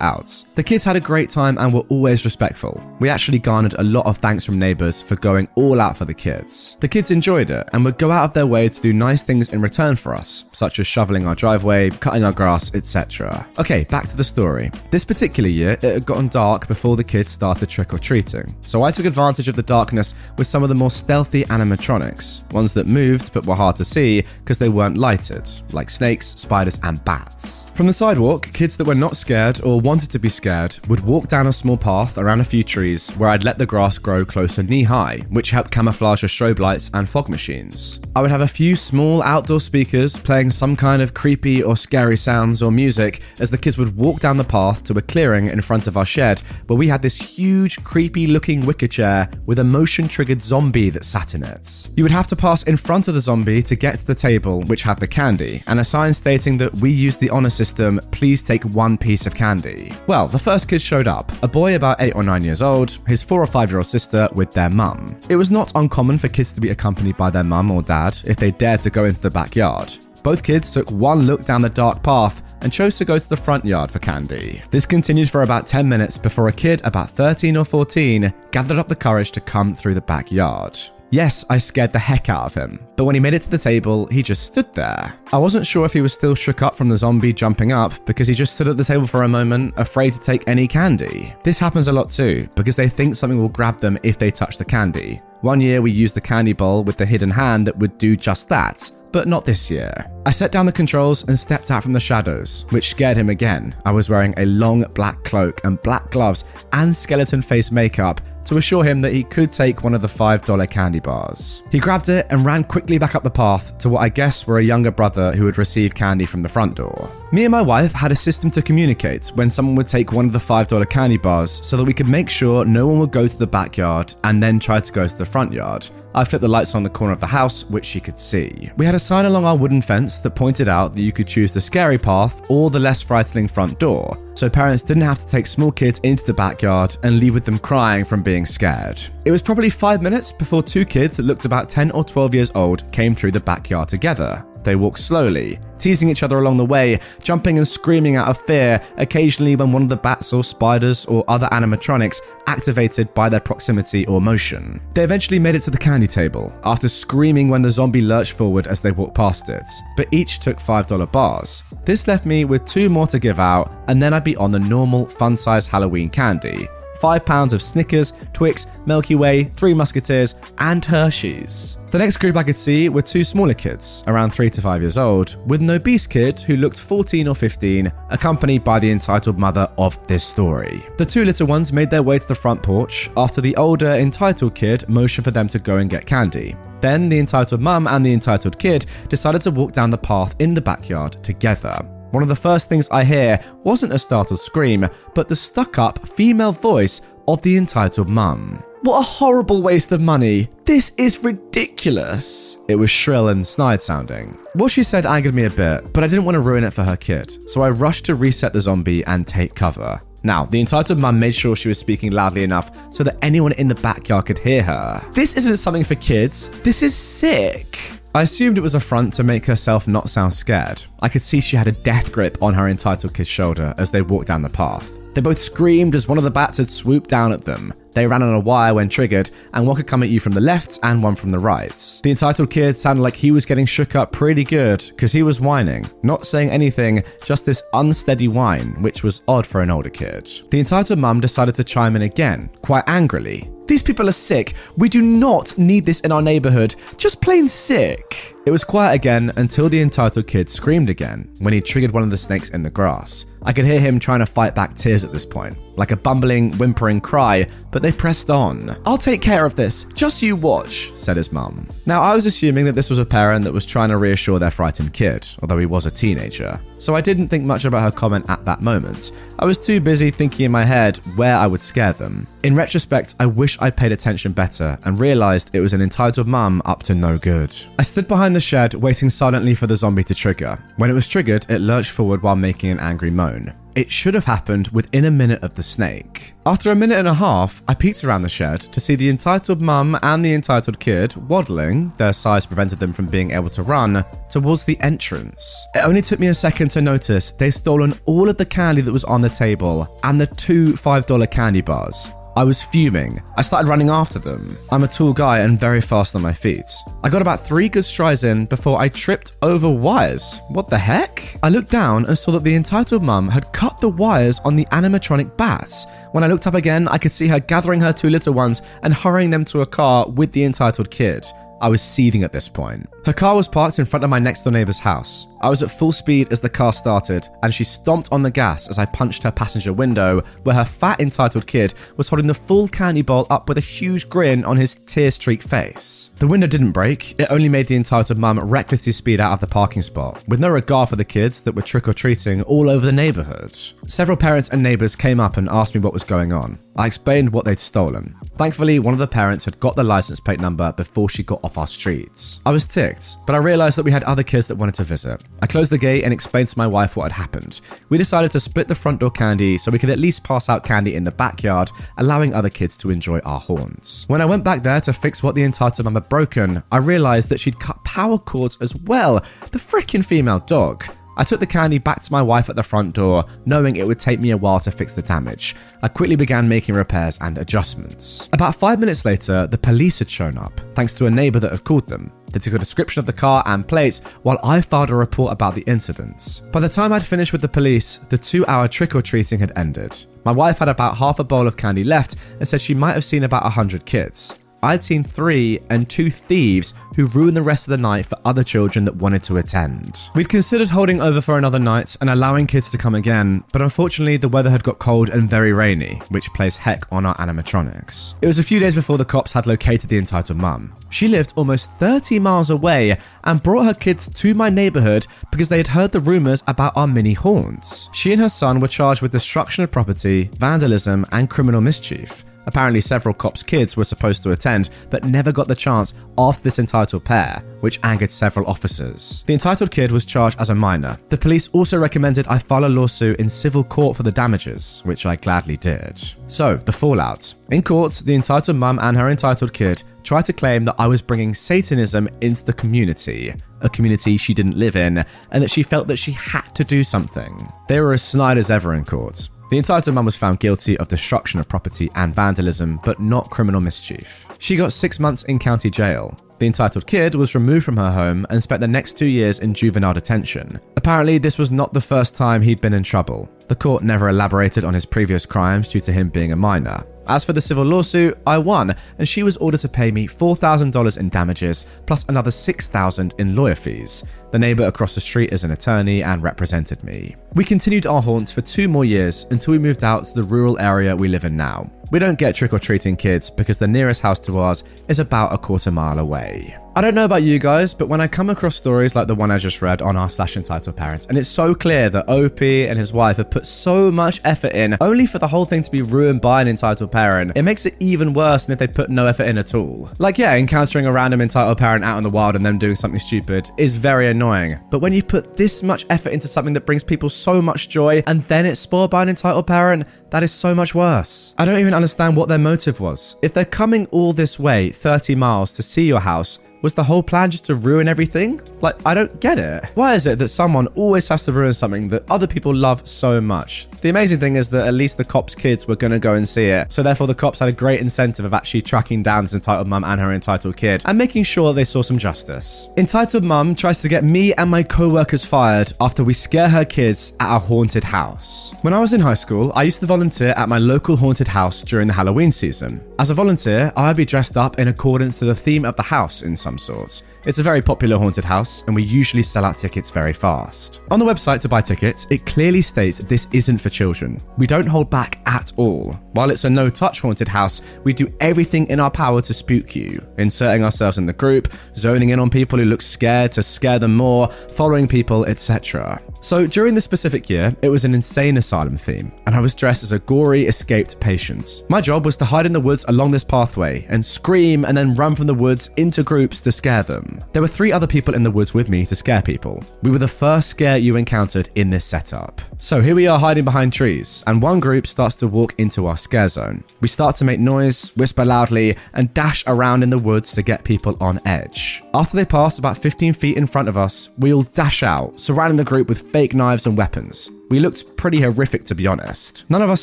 out. The kids had a great time and were always respectful. We actually garnered a lot of thanks from neighbours for going all out for the kids. The kids enjoyed it and would go out of their way to do nice things in return for us, such as shoveling our driveway, cutting our grass, etc. Okay, back to the story. This particular year, it had gotten dark before the kids started trick or treating, so I took advantage of the darkness with some of the more stealthy animatronics, ones that moved but were hard to see because they weren't lighted, like snakes, spiders, and bats. From the sidewalk, kids that were not scared or wanted to be scared would walk down a small path around a few trees where I'd let the grass grow closer knee high, which helped camouflage the strobe lights and fog machines. I would have a few small outdoor speakers playing some kind of creepy or scary sounds or music as the kids would walk down the path to a clearing in front of our shed where we had this huge, creepy looking wicker chair with a motion triggered zombie that sat in it. You would have to pass in front of the zombie to get to the table which had the candy, and a sign stating that we used the honor system, please take one piece of candy. Well, the first kids showed up a boy about 8 or 9 years old, his 4 or 5 year old sister with their mum. It was not uncommon for kids to be accompanied by their mum or dad if they dared to go into the backyard. Both kids took one look down the dark path and chose to go to the front yard for candy. This continued for about 10 minutes before a kid about 13 or 14 gathered up the courage to come through the backyard. Yes, I scared the heck out of him, but when he made it to the table, he just stood there. I wasn't sure if he was still shook up from the zombie jumping up because he just stood at the table for a moment, afraid to take any candy. This happens a lot too, because they think something will grab them if they touch the candy. One year we used the candy bowl with the hidden hand that would do just that, but not this year. I set down the controls and stepped out from the shadows, which scared him again. I was wearing a long black cloak and black gloves and skeleton face makeup to assure him that he could take one of the $5 candy bars. He grabbed it and ran quickly back up the path to what I guess were a younger brother who had received candy from the front door. Me and my wife had a system to communicate when someone would take one of the $5 candy bars so that we could make sure no one would go to the backyard and then try to go to the front yard. I flipped the lights on the corner of the house, which she could see. We had a sign along our wooden fence that pointed out that you could choose the scary path or the less frightening front door, so parents didn't have to take small kids into the backyard and leave with them crying from being scared. It was probably five minutes before two kids that looked about 10 or 12 years old came through the backyard together. They walked slowly, teasing each other along the way, jumping and screaming out of fear, occasionally when one of the bats or spiders or other animatronics activated by their proximity or motion. They eventually made it to the candy table, after screaming when the zombie lurched forward as they walked past it, but each took $5 bars. This left me with two more to give out, and then I'd be on the normal fun size Halloween candy. Five pounds of Snickers, Twix, Milky Way, Three Musketeers, and Hershey's. The next group I could see were two smaller kids, around 3 to 5 years old, with an obese kid who looked 14 or 15, accompanied by the entitled mother of this story. The two little ones made their way to the front porch after the older entitled kid motioned for them to go and get candy. Then the entitled mum and the entitled kid decided to walk down the path in the backyard together. One of the first things I hear wasn't a startled scream, but the stuck up female voice of the entitled mum. What a horrible waste of money. This is ridiculous. It was shrill and snide sounding. What she said angered me a bit, but I didn't want to ruin it for her kid, so I rushed to reset the zombie and take cover. Now, the entitled mum made sure she was speaking loudly enough so that anyone in the backyard could hear her. This isn't something for kids, this is sick. I assumed it was a front to make herself not sound scared. I could see she had a death grip on her entitled kid's shoulder as they walked down the path. They both screamed as one of the bats had swooped down at them. They ran on a wire when triggered, and one could come at you from the left and one from the right. The entitled kid sounded like he was getting shook up pretty good because he was whining, not saying anything, just this unsteady whine, which was odd for an older kid. The entitled mum decided to chime in again, quite angrily. These people are sick. We do not need this in our neighborhood. Just plain sick. It was quiet again until the entitled kid screamed again when he triggered one of the snakes in the grass. I could hear him trying to fight back tears at this point, like a bumbling, whimpering cry, but they pressed on. I'll take care of this, just you watch, said his mum. Now, I was assuming that this was a parent that was trying to reassure their frightened kid, although he was a teenager. So I didn't think much about her comment at that moment. I was too busy thinking in my head where I would scare them. In retrospect, I wish I'd paid attention better and realised it was an entitled mum up to no good. I stood behind the shed waiting silently for the zombie to trigger. When it was triggered, it lurched forward while making an angry moan. It should have happened within a minute of the snake. After a minute and a half, I peeked around the shed to see the entitled mum and the entitled kid waddling, their size prevented them from being able to run, towards the entrance. It only took me a second to notice they'd stolen all of the candy that was on the table and the two $5 candy bars. I was fuming. I started running after them. I'm a tall guy and very fast on my feet. I got about three good strides in before I tripped over wires. What the heck? I looked down and saw that the entitled mum had cut the wires on the animatronic bats. When I looked up again, I could see her gathering her two little ones and hurrying them to a car with the entitled kid. I was seething at this point. Her car was parked in front of my next door neighbor's house. I was at full speed as the car started, and she stomped on the gas as I punched her passenger window, where her fat, entitled kid was holding the full candy bowl up with a huge grin on his tear streaked face. The window didn't break, it only made the entitled mum recklessly speed out of the parking spot, with no regard for the kids that were trick or treating all over the neighborhood. Several parents and neighbors came up and asked me what was going on. I explained what they'd stolen. Thankfully, one of the parents had got the license plate number before she got off our streets. I was ticked, but I realized that we had other kids that wanted to visit. I closed the gate and explained to my wife what had happened. We decided to split the front door candy so we could at least pass out candy in the backyard, allowing other kids to enjoy our horns. When I went back there to fix what the entitled mum had broken, I realized that she'd cut power cords as well. The freaking female dog. I took the candy back to my wife at the front door, knowing it would take me a while to fix the damage. I quickly began making repairs and adjustments. About five minutes later, the police had shown up, thanks to a neighbour that had called them. They took a description of the car and plates while I filed a report about the incidents. By the time I'd finished with the police, the two hour trick or treating had ended. My wife had about half a bowl of candy left and said she might have seen about a hundred kids. I'd seen three and two thieves who ruined the rest of the night for other children that wanted to attend. We'd considered holding over for another night and allowing kids to come again, but unfortunately the weather had got cold and very rainy, which plays heck on our animatronics. It was a few days before the cops had located the entitled mum. She lived almost 30 miles away and brought her kids to my neighborhood because they had heard the rumors about our mini haunts. She and her son were charged with destruction of property, vandalism, and criminal mischief. Apparently, several cops' kids were supposed to attend, but never got the chance after this entitled pair, which angered several officers. The entitled kid was charged as a minor. The police also recommended I file a lawsuit in civil court for the damages, which I gladly did. So, the fallout. In court, the entitled mum and her entitled kid tried to claim that I was bringing Satanism into the community, a community she didn't live in, and that she felt that she had to do something. They were as snide as ever in court. The entitled man was found guilty of destruction of property and vandalism, but not criminal mischief. She got six months in county jail. The entitled kid was removed from her home and spent the next two years in juvenile detention. Apparently, this was not the first time he'd been in trouble. The court never elaborated on his previous crimes due to him being a minor. As for the civil lawsuit, I won, and she was ordered to pay me $4,000 in damages, plus another $6,000 in lawyer fees. The neighbour across the street is an attorney and represented me. We continued our haunts for two more years until we moved out to the rural area we live in now. We don't get trick or treating kids because the nearest house to ours is about a quarter mile away. I don't know about you guys, but when I come across stories like the one I just read on r slash entitled parents, and it's so clear that OP and his wife have put so much effort in only for the whole thing to be ruined by an entitled parent, it makes it even worse than if they put no effort in at all. Like, yeah, encountering a random entitled parent out in the wild and them doing something stupid is very annoying. But when you put this much effort into something that brings people so much joy and then it's spoiled by an entitled parent, that is so much worse. I don't even understand what their motive was. If they're coming all this way, 30 miles, to see your house, was the whole plan just to ruin everything? Like, I don't get it. Why is it that someone always has to ruin something that other people love so much? The amazing thing is that at least the cops' kids were going to go and see it, so therefore the cops had a great incentive of actually tracking down this entitled mum and her entitled kid and making sure they saw some justice. Entitled mum tries to get me and my co workers fired after we scare her kids at a haunted house. When I was in high school, I used to volunteer at my local haunted house during the Halloween season. As a volunteer, I'd be dressed up in accordance to the theme of the house in sorts. It's a very popular haunted house, and we usually sell out tickets very fast. On the website to buy tickets, it clearly states this isn't for children. We don't hold back at all. While it's a no touch haunted house, we do everything in our power to spook you, inserting ourselves in the group, zoning in on people who look scared to scare them more, following people, etc. So during this specific year, it was an insane asylum theme, and I was dressed as a gory, escaped patient. My job was to hide in the woods along this pathway and scream and then run from the woods into groups to scare them. There were three other people in the woods with me to scare people. We were the first scare you encountered in this setup. So here we are hiding behind trees, and one group starts to walk into our scare zone. We start to make noise, whisper loudly, and dash around in the woods to get people on edge. After they pass about 15 feet in front of us, we all dash out, surrounding the group with fake knives and weapons. We looked pretty horrific to be honest. None of us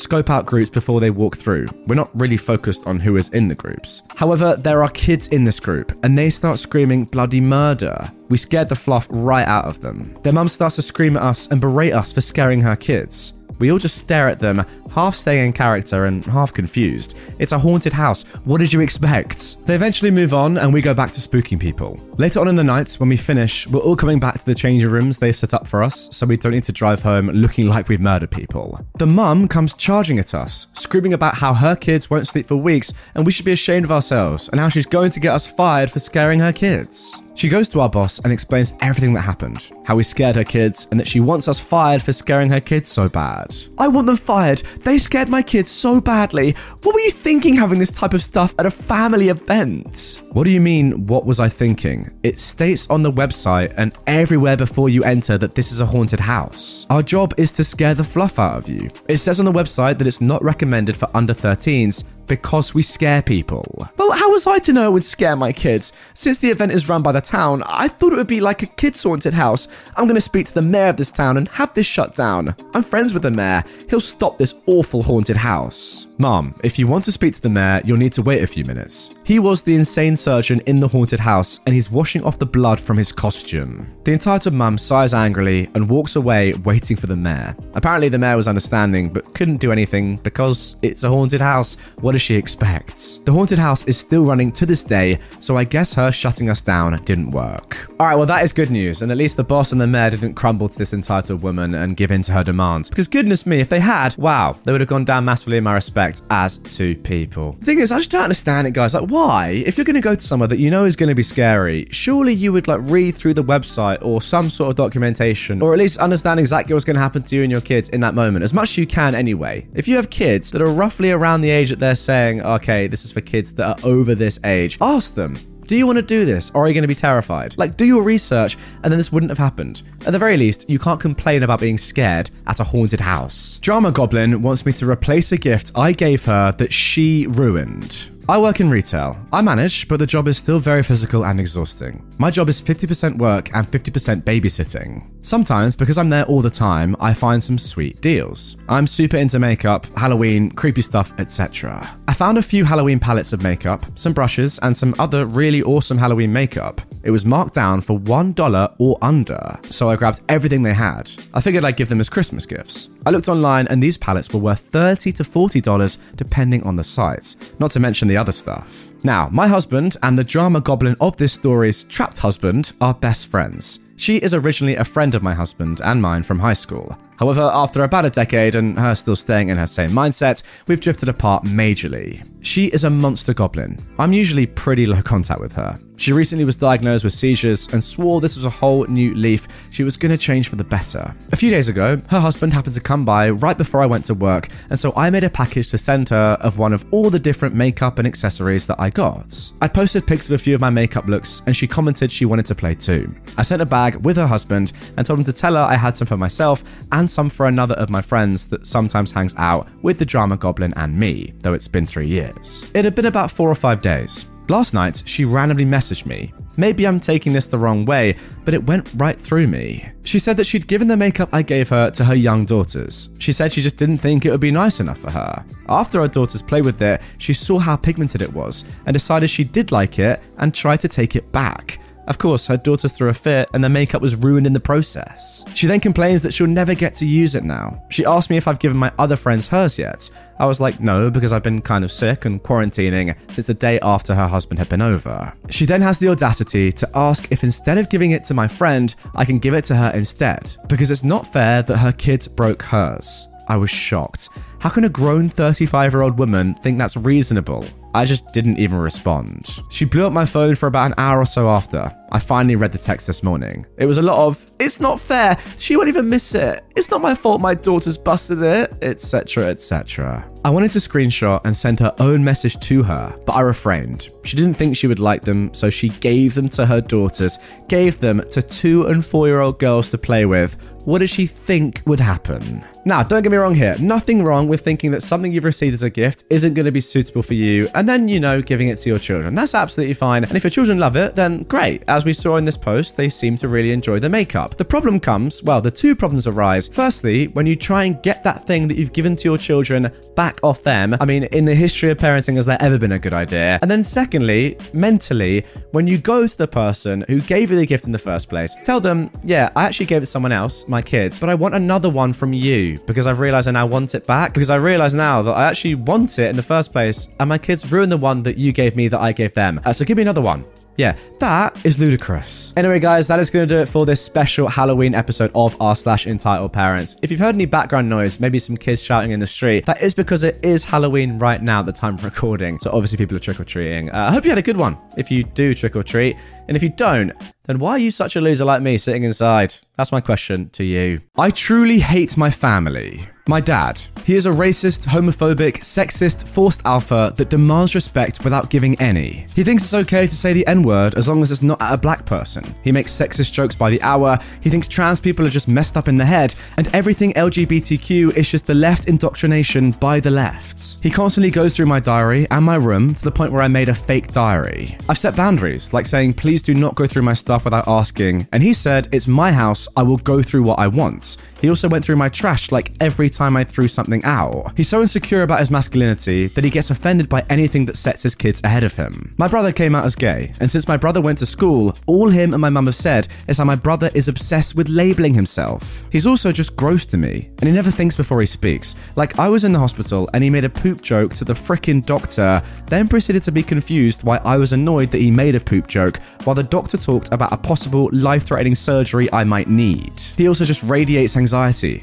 scope out groups before they walk through. We're not really focused on who is in the groups. However, there are kids in this group, and they start screaming bloody murder. We scared the fluff right out of them. Their mum starts to scream at us and berate us for scaring her kids. We all just stare at them, half staying in character and half confused. It's a haunted house. What did you expect? They eventually move on and we go back to spooking people. Later on in the night, when we finish, we're all coming back to the changing rooms they've set up for us, so we don't need to drive home looking like we've murdered people. The mum comes charging at us, screaming about how her kids won't sleep for weeks and we should be ashamed of ourselves, and how she's going to get us fired for scaring her kids. She goes to our boss and explains everything that happened how we scared her kids, and that she wants us fired for scaring her kids so bad. I want them fired. They scared my kids so badly. What were you thinking having this type of stuff at a family event? What do you mean, what was I thinking? It states on the website and everywhere before you enter that this is a haunted house. Our job is to scare the fluff out of you. It says on the website that it's not recommended for under 13s because we scare people. Well, how was I to know it would scare my kids? Since the event is run by the town, I thought it would be like a kids' haunted house. I'm to speak to the mayor of this town and have this shut down. I'm friends with the mayor. He'll stop this awful haunted house. Mom, if you want to speak to the mayor, you'll need to wait a few minutes. He was the insane surgeon in the haunted house, and he's washing off the blood from his costume. The entitled mum sighs angrily and walks away, waiting for the mayor. Apparently, the mayor was understanding, but couldn't do anything because it's a haunted house. What does she expect? The haunted house is still running to this day, so I guess her shutting us down didn't work. Alright, well, that is good news, and at least the boss and the mayor didn't crumble to this entitled woman and give in to her demands. Because goodness me, if they had, wow, they would have gone down massively in my respect as two people. The thing is, I just don't understand it, guys. Like, why? If you're going to go to somewhere that you know is going to be scary, surely you would like read through the website or some sort of documentation, or at least understand exactly what's going to happen to you and your kids in that moment, as much as you can anyway. If you have kids that are roughly around the age that they're saying, okay, this is for kids that are over this age, ask them. Do you want to do this or are you going to be terrified? Like, do your research and then this wouldn't have happened. At the very least, you can't complain about being scared at a haunted house. Drama Goblin wants me to replace a gift I gave her that she ruined. I work in retail. I manage, but the job is still very physical and exhausting. My job is 50% work and 50% babysitting. Sometimes, because I'm there all the time, I find some sweet deals. I'm super into makeup, Halloween, creepy stuff, etc. I found a few Halloween palettes of makeup, some brushes, and some other really awesome Halloween makeup. It was marked down for $1 or under, so I grabbed everything they had. I figured I'd give them as Christmas gifts. I looked online and these palettes were worth 30 to $40 depending on the sites, not to mention the other stuff. Now, my husband and the drama goblin of this story's trapped husband are best friends. She is originally a friend of my husband and mine from high school. However, after about a decade and her still staying in her same mindset, we've drifted apart majorly. She is a monster goblin. I'm usually pretty low contact with her. She recently was diagnosed with seizures and swore this was a whole new leaf she was going to change for the better. A few days ago, her husband happened to come by right before I went to work, and so I made a package to send her of one of all the different makeup and accessories that I got. I posted pics of a few of my makeup looks, and she commented she wanted to play too. I sent a bag with her husband and told him to tell her I had some for myself and some for another of my friends that sometimes hangs out with the drama goblin and me, though it's been three years. It had been about four or five days. Last night, she randomly messaged me. Maybe I'm taking this the wrong way, but it went right through me. She said that she'd given the makeup I gave her to her young daughters. She said she just didn't think it would be nice enough for her. After her daughters played with it, she saw how pigmented it was and decided she did like it and tried to take it back. Of course, her daughter threw a fit and the makeup was ruined in the process. She then complains that she'll never get to use it now. She asked me if I've given my other friends hers yet. I was like, no, because I've been kind of sick and quarantining since the day after her husband had been over. She then has the audacity to ask if instead of giving it to my friend, I can give it to her instead, because it's not fair that her kids broke hers. I was shocked. How can a grown 35 year old woman think that's reasonable? I just didn't even respond. She blew up my phone for about an hour or so after. I finally read the text this morning. It was a lot of, it's not fair, she won't even miss it, it's not my fault my daughter's busted it, etc., etc. I wanted to screenshot and send her own message to her, but I refrained. She didn't think she would like them, so she gave them to her daughters, gave them to two and four year old girls to play with. What did she think would happen? Now, don't get me wrong here. Nothing wrong with thinking that something you've received as a gift isn't going to be suitable for you, and then, you know, giving it to your children. That's absolutely fine. And if your children love it, then great. As we saw in this post, they seem to really enjoy the makeup. The problem comes, well, the two problems arise. Firstly, when you try and get that thing that you've given to your children back off them. I mean, in the history of parenting, has there ever been a good idea? And then, secondly, mentally, when you go to the person who gave you the gift in the first place, tell them, yeah, I actually gave it to someone else, my kids, but I want another one from you because I've realized I now want it back. Because I realize now that I actually want it in the first place, and my kids ruined the one that you gave me that I gave them. Uh, so give me another one. Yeah, that is ludicrous. Anyway, guys, that is going to do it for this special Halloween episode of r slash entitled parents. If you've heard any background noise, maybe some kids shouting in the street, that is because it is Halloween right now at the time of recording. So obviously people are trick or treating. Uh, I hope you had a good one. If you do trick or treat, and if you don't, then why are you such a loser like me sitting inside? That's my question to you. I truly hate my family. My dad. He is a racist, homophobic, sexist, forced alpha that demands respect without giving any. He thinks it's okay to say the N word as long as it's not at a black person. He makes sexist jokes by the hour. He thinks trans people are just messed up in the head, and everything LGBTQ is just the left indoctrination by the left. He constantly goes through my diary and my room to the point where I made a fake diary. I've set boundaries, like saying, please do not go through my stuff without asking, and he said, it's my house, I will go through what I want. He also went through my trash like every time I threw something out. He's so insecure about his masculinity that he gets offended by anything that sets his kids ahead of him. My brother came out as gay, and since my brother went to school, all him and my mum have said is how my brother is obsessed with labeling himself. He's also just gross to me, and he never thinks before he speaks. Like, I was in the hospital and he made a poop joke to the frickin' doctor, then proceeded to be confused why I was annoyed that he made a poop joke while the doctor talked about a possible life threatening surgery I might need. He also just radiates anxiety.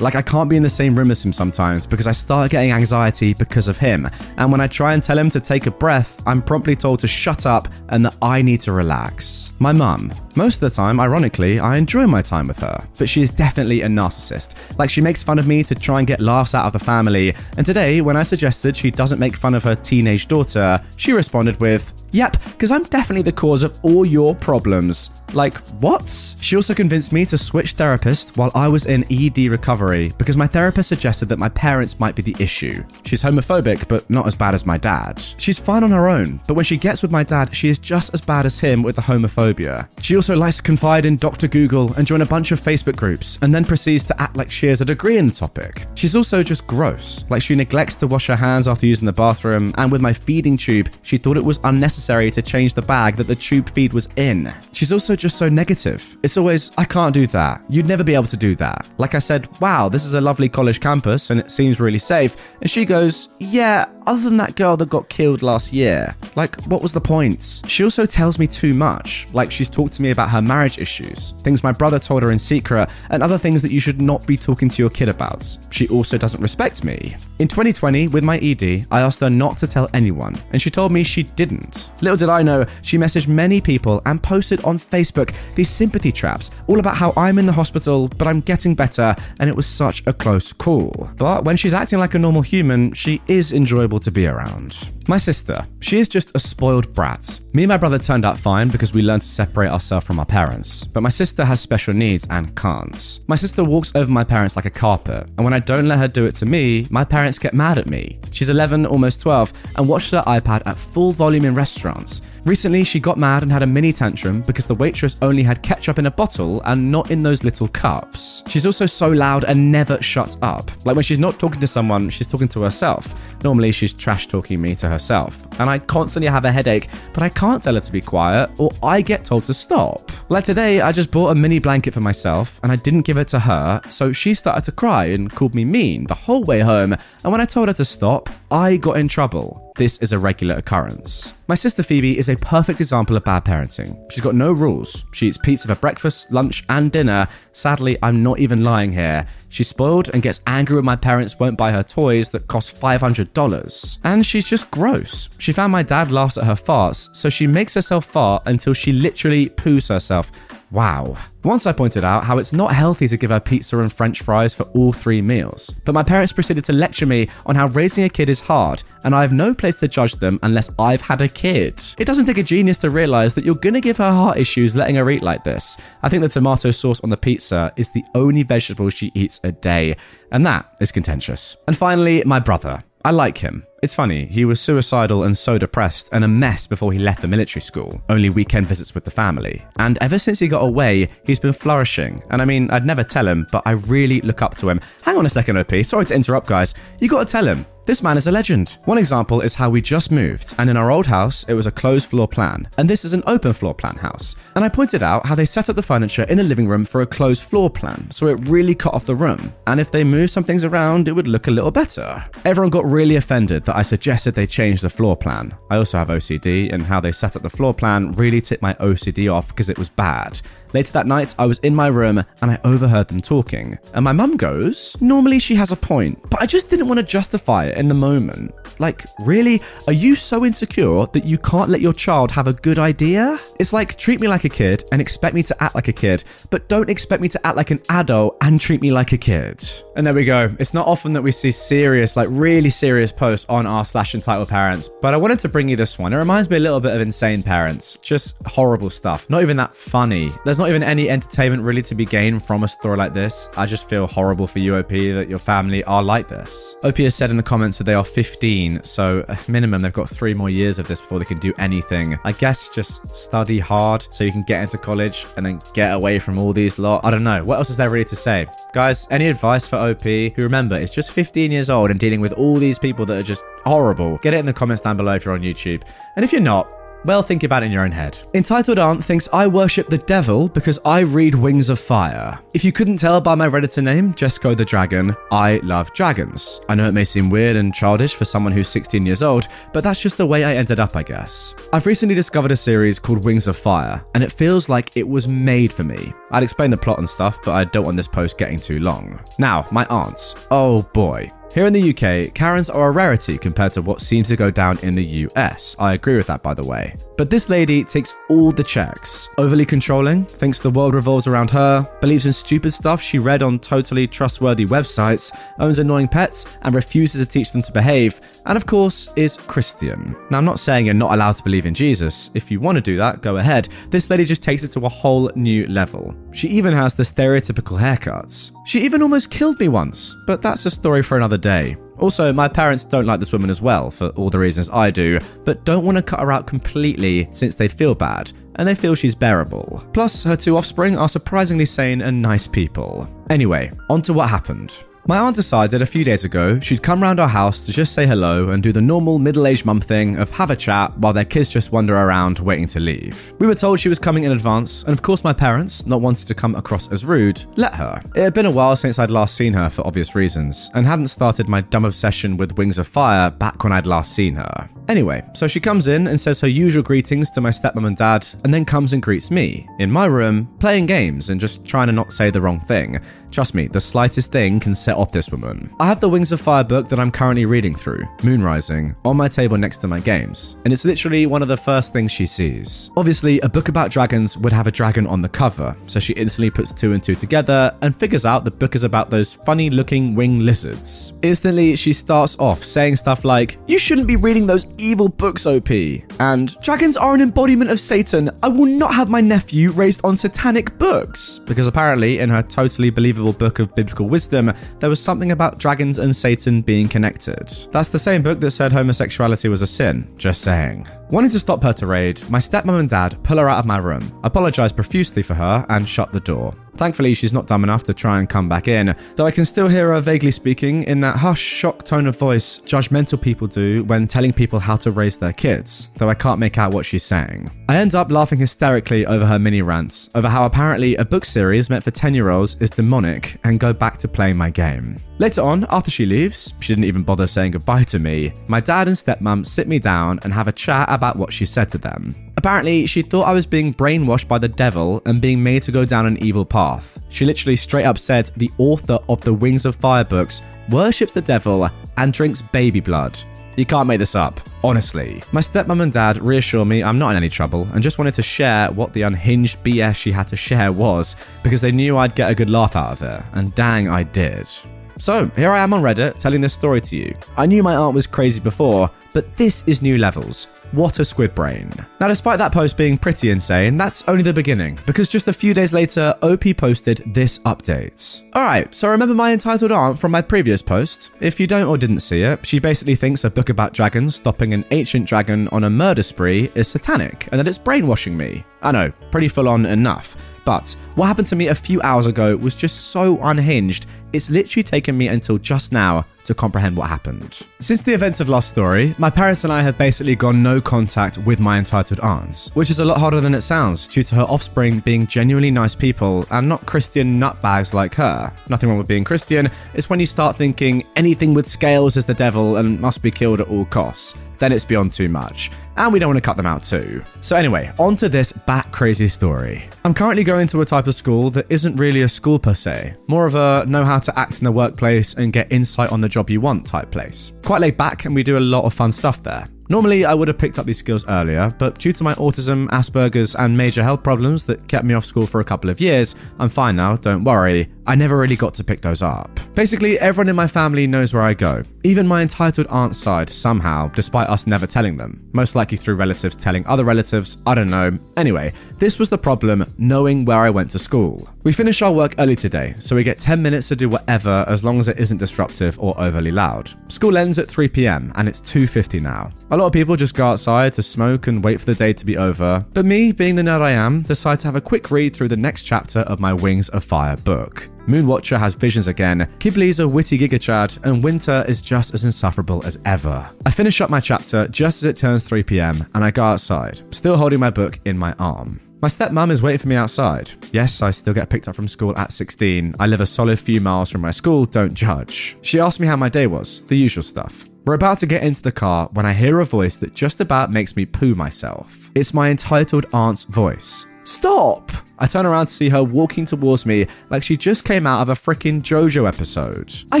Like, I can't be in the same room as him sometimes because I start getting anxiety because of him. And when I try and tell him to take a breath, I'm promptly told to shut up and that I need to relax. My mum. Most of the time, ironically, I enjoy my time with her, but she is definitely a narcissist. Like, she makes fun of me to try and get laughs out of the family. And today, when I suggested she doesn't make fun of her teenage daughter, she responded with, Yep, because I'm definitely the cause of all your problems. Like, what? She also convinced me to switch therapist while I was in ED recovery because my therapist suggested that my parents might be the issue. She's homophobic, but not as bad as my dad. She's fine on her own, but when she gets with my dad, she is just as bad as him with the homophobia. She also likes to confide in Dr. Google and join a bunch of Facebook groups, and then proceeds to act like she has a degree in the topic. She's also just gross, like she neglects to wash her hands after using the bathroom, and with my feeding tube, she thought it was unnecessary necessary to change the bag that the tube feed was in. She's also just so negative. It's always, I can't do that. You'd never be able to do that. Like I said, wow, this is a lovely college campus and it seems really safe. And she goes, yeah, other than that girl that got killed last year. Like, what was the point? She also tells me too much. Like, she's talked to me about her marriage issues, things my brother told her in secret, and other things that you should not be talking to your kid about. She also doesn't respect me. In 2020, with my ED, I asked her not to tell anyone, and she told me she didn't. Little did I know, she messaged many people and posted on Facebook these sympathy traps, all about how I'm in the hospital, but I'm getting better, and it was such a close call. But when she's acting like a normal human, she is enjoyable to be around. My sister, she is just a spoiled brat. Me and my brother turned out fine because we learned to separate ourselves from our parents, but my sister has special needs and can't. My sister walks over my parents like a carpet, and when I don't let her do it to me, my parents get mad at me. She's 11, almost 12, and watches her iPad at full volume in restaurants. Recently, she got mad and had a mini tantrum because the waitress only had ketchup in a bottle and not in those little cups. She's also so loud and never shuts up. Like when she's not talking to someone, she's talking to herself. Normally, she's trash talking me to herself. And I constantly have a headache, but I can't tell her to be quiet or I get told to stop. Like today, I just bought a mini blanket for myself and I didn't give it to her, so she started to cry and called me mean the whole way home. And when I told her to stop, I got in trouble. This is a regular occurrence. My sister Phoebe is a perfect example of bad parenting. She's got no rules. She eats pizza for breakfast, lunch, and dinner. Sadly, I'm not even lying here. She's spoiled and gets angry when my parents won't buy her toys that cost $500. And she's just gross. She found my dad laughs at her farts, so she makes herself fart until she literally poos herself. Wow. Once I pointed out how it's not healthy to give her pizza and french fries for all three meals, but my parents proceeded to lecture me on how raising a kid is hard, and I have no place to judge them unless I've had a kid. It doesn't take a genius to realize that you're gonna give her heart issues letting her eat like this. I think the tomato sauce on the pizza is the only vegetable she eats a day, and that is contentious. And finally, my brother. I like him. It's funny, he was suicidal and so depressed and a mess before he left the military school, only weekend visits with the family. And ever since he got away, he's been flourishing. And I mean, I'd never tell him, but I really look up to him. Hang on a second, OP. Sorry to interrupt, guys. You gotta tell him. This man is a legend. One example is how we just moved, and in our old house, it was a closed floor plan, and this is an open floor plan house. And I pointed out how they set up the furniture in the living room for a closed floor plan, so it really cut off the room. And if they moved some things around, it would look a little better. Everyone got really offended that I suggested they change the floor plan. I also have OCD, and how they set up the floor plan really tipped my OCD off because it was bad. Later that night, I was in my room and I overheard them talking. And my mum goes, Normally she has a point, but I just didn't want to justify it in the moment. Like, really? Are you so insecure that you can't let your child have a good idea? It's like treat me like a kid and expect me to act like a kid, but don't expect me to act like an adult and treat me like a kid. And there we go. It's not often that we see serious, like really serious posts on r slash entitled parents, but I wanted to bring you this one. It reminds me a little bit of insane parents. Just horrible stuff. Not even that funny. There's not even any entertainment really to be gained from a story like this. I just feel horrible for you, OP, that your family are like this. OP has said in the comments that they are 15, so minimum they've got three more years of this before they can do anything. I guess just study hard so you can get into college and then get away from all these lot. I don't know. What else is there really to say? Guys, any advice for OP, who remember, is just 15 years old and dealing with all these people that are just horrible? Get it in the comments down below if you're on YouTube. And if you're not, well, think about it in your own head. Entitled Aunt thinks I worship the devil because I read Wings of Fire. If you couldn't tell by my Redditor name, Jesco the Dragon, I love dragons. I know it may seem weird and childish for someone who's 16 years old, but that's just the way I ended up, I guess. I've recently discovered a series called Wings of Fire, and it feels like it was made for me. I'd explain the plot and stuff, but I don't want this post getting too long. Now, my aunts. Oh boy. Here in the UK, Karens are a rarity compared to what seems to go down in the US. I agree with that, by the way. But this lady takes all the checks. Overly controlling, thinks the world revolves around her, believes in stupid stuff she read on totally trustworthy websites, owns annoying pets, and refuses to teach them to behave, and of course, is Christian. Now, I'm not saying you're not allowed to believe in Jesus. If you want to do that, go ahead. This lady just takes it to a whole new level. She even has the stereotypical haircuts. She even almost killed me once, but that's a story for another day. Also, my parents don't like this woman as well, for all the reasons I do, but don't want to cut her out completely since they'd feel bad, and they feel she's bearable. Plus, her two offspring are surprisingly sane and nice people. Anyway, on to what happened. My aunt decided a few days ago she'd come round our house to just say hello and do the normal middle aged mum thing of have a chat while their kids just wander around waiting to leave. We were told she was coming in advance, and of course, my parents, not wanting to come across as rude, let her. It had been a while since I'd last seen her for obvious reasons, and hadn't started my dumb obsession with Wings of Fire back when I'd last seen her. Anyway, so she comes in and says her usual greetings to my stepmom and dad, and then comes and greets me in my room, playing games and just trying to not say the wrong thing. Trust me, the slightest thing can set off this woman. I have the Wings of Fire book that I'm currently reading through, Moon Rising, on my table next to my games, and it's literally one of the first things she sees. Obviously, a book about dragons would have a dragon on the cover, so she instantly puts two and two together and figures out the book is about those funny looking wing lizards. Instantly, she starts off saying stuff like, You shouldn't be reading those evil books, OP, and Dragons are an embodiment of Satan. I will not have my nephew raised on satanic books. Because apparently, in her totally believable book of biblical wisdom, there was something about dragons and Satan being connected. That's the same book that said homosexuality was a sin, just saying. Wanting to stop her to tirade, my stepmom and dad pull her out of my room, apologise profusely for her, and shut the door. Thankfully, she's not dumb enough to try and come back in, though I can still hear her vaguely speaking in that hush, shocked tone of voice judgmental people do when telling people how to raise their kids, though I can't make out what she's saying. I end up laughing hysterically over her mini rants, over how apparently a book series meant for 10 year olds is demonic, and go back to playing my game. Later on, after she leaves, she didn't even bother saying goodbye to me. My dad and stepmom sit me down and have a chat about what she said to them. Apparently, she thought I was being brainwashed by the devil and being made to go down an evil path. She literally straight up said the author of the Wings of Fire books worships the devil and drinks baby blood. You can't make this up, honestly. My stepmom and dad reassure me I'm not in any trouble and just wanted to share what the unhinged BS she had to share was because they knew I'd get a good laugh out of it, and dang, I did. So, here I am on Reddit telling this story to you. I knew my aunt was crazy before, but this is new levels. What a squid brain. Now, despite that post being pretty insane, that's only the beginning, because just a few days later, OP posted this update. Alright, so remember my entitled aunt from my previous post? If you don't or didn't see it, she basically thinks a book about dragons stopping an ancient dragon on a murder spree is satanic, and that it's brainwashing me. I know, pretty full on enough. But what happened to me a few hours ago was just so unhinged, it's literally taken me until just now to comprehend what happened. Since the events of last story, my parents and I have basically gone no contact with my entitled aunts, which is a lot harder than it sounds due to her offspring being genuinely nice people and not Christian nutbags like her. Nothing wrong with being Christian, it's when you start thinking anything with scales is the devil and must be killed at all costs then it's beyond too much. And we don't want to cut them out too. So, anyway, on to this bat crazy story. I'm currently going to a type of school that isn't really a school per se, more of a know how to act in the workplace and get insight on the job you want type place. Quite laid back, and we do a lot of fun stuff there. Normally, I would have picked up these skills earlier, but due to my autism, Asperger's, and major health problems that kept me off school for a couple of years, I'm fine now, don't worry. I never really got to pick those up. Basically, everyone in my family knows where I go, even my entitled aunt's side somehow, despite us never telling them. Most likely through relatives telling other relatives, I don't know. Anyway, this was the problem knowing where I went to school. We finish our work early today, so we get 10 minutes to do whatever as long as it isn't disruptive or overly loud. School ends at 3 pm and it's 2:50 now. A lot of people just go outside to smoke and wait for the day to be over, but me, being the nerd I am, decide to have a quick read through the next chapter of my Wings of Fire book. Moonwatcher has visions again, Qibli's a witty gigachad, and Winter is just as insufferable as ever. I finish up my chapter just as it turns 3pm, and I go outside, still holding my book in my arm. My stepmom is waiting for me outside. Yes, I still get picked up from school at 16. I live a solid few miles from my school, don't judge. She asked me how my day was, the usual stuff. We're about to get into the car when I hear a voice that just about makes me poo myself. It's my entitled aunt's voice. Stop! I turn around to see her walking towards me like she just came out of a freaking JoJo episode. I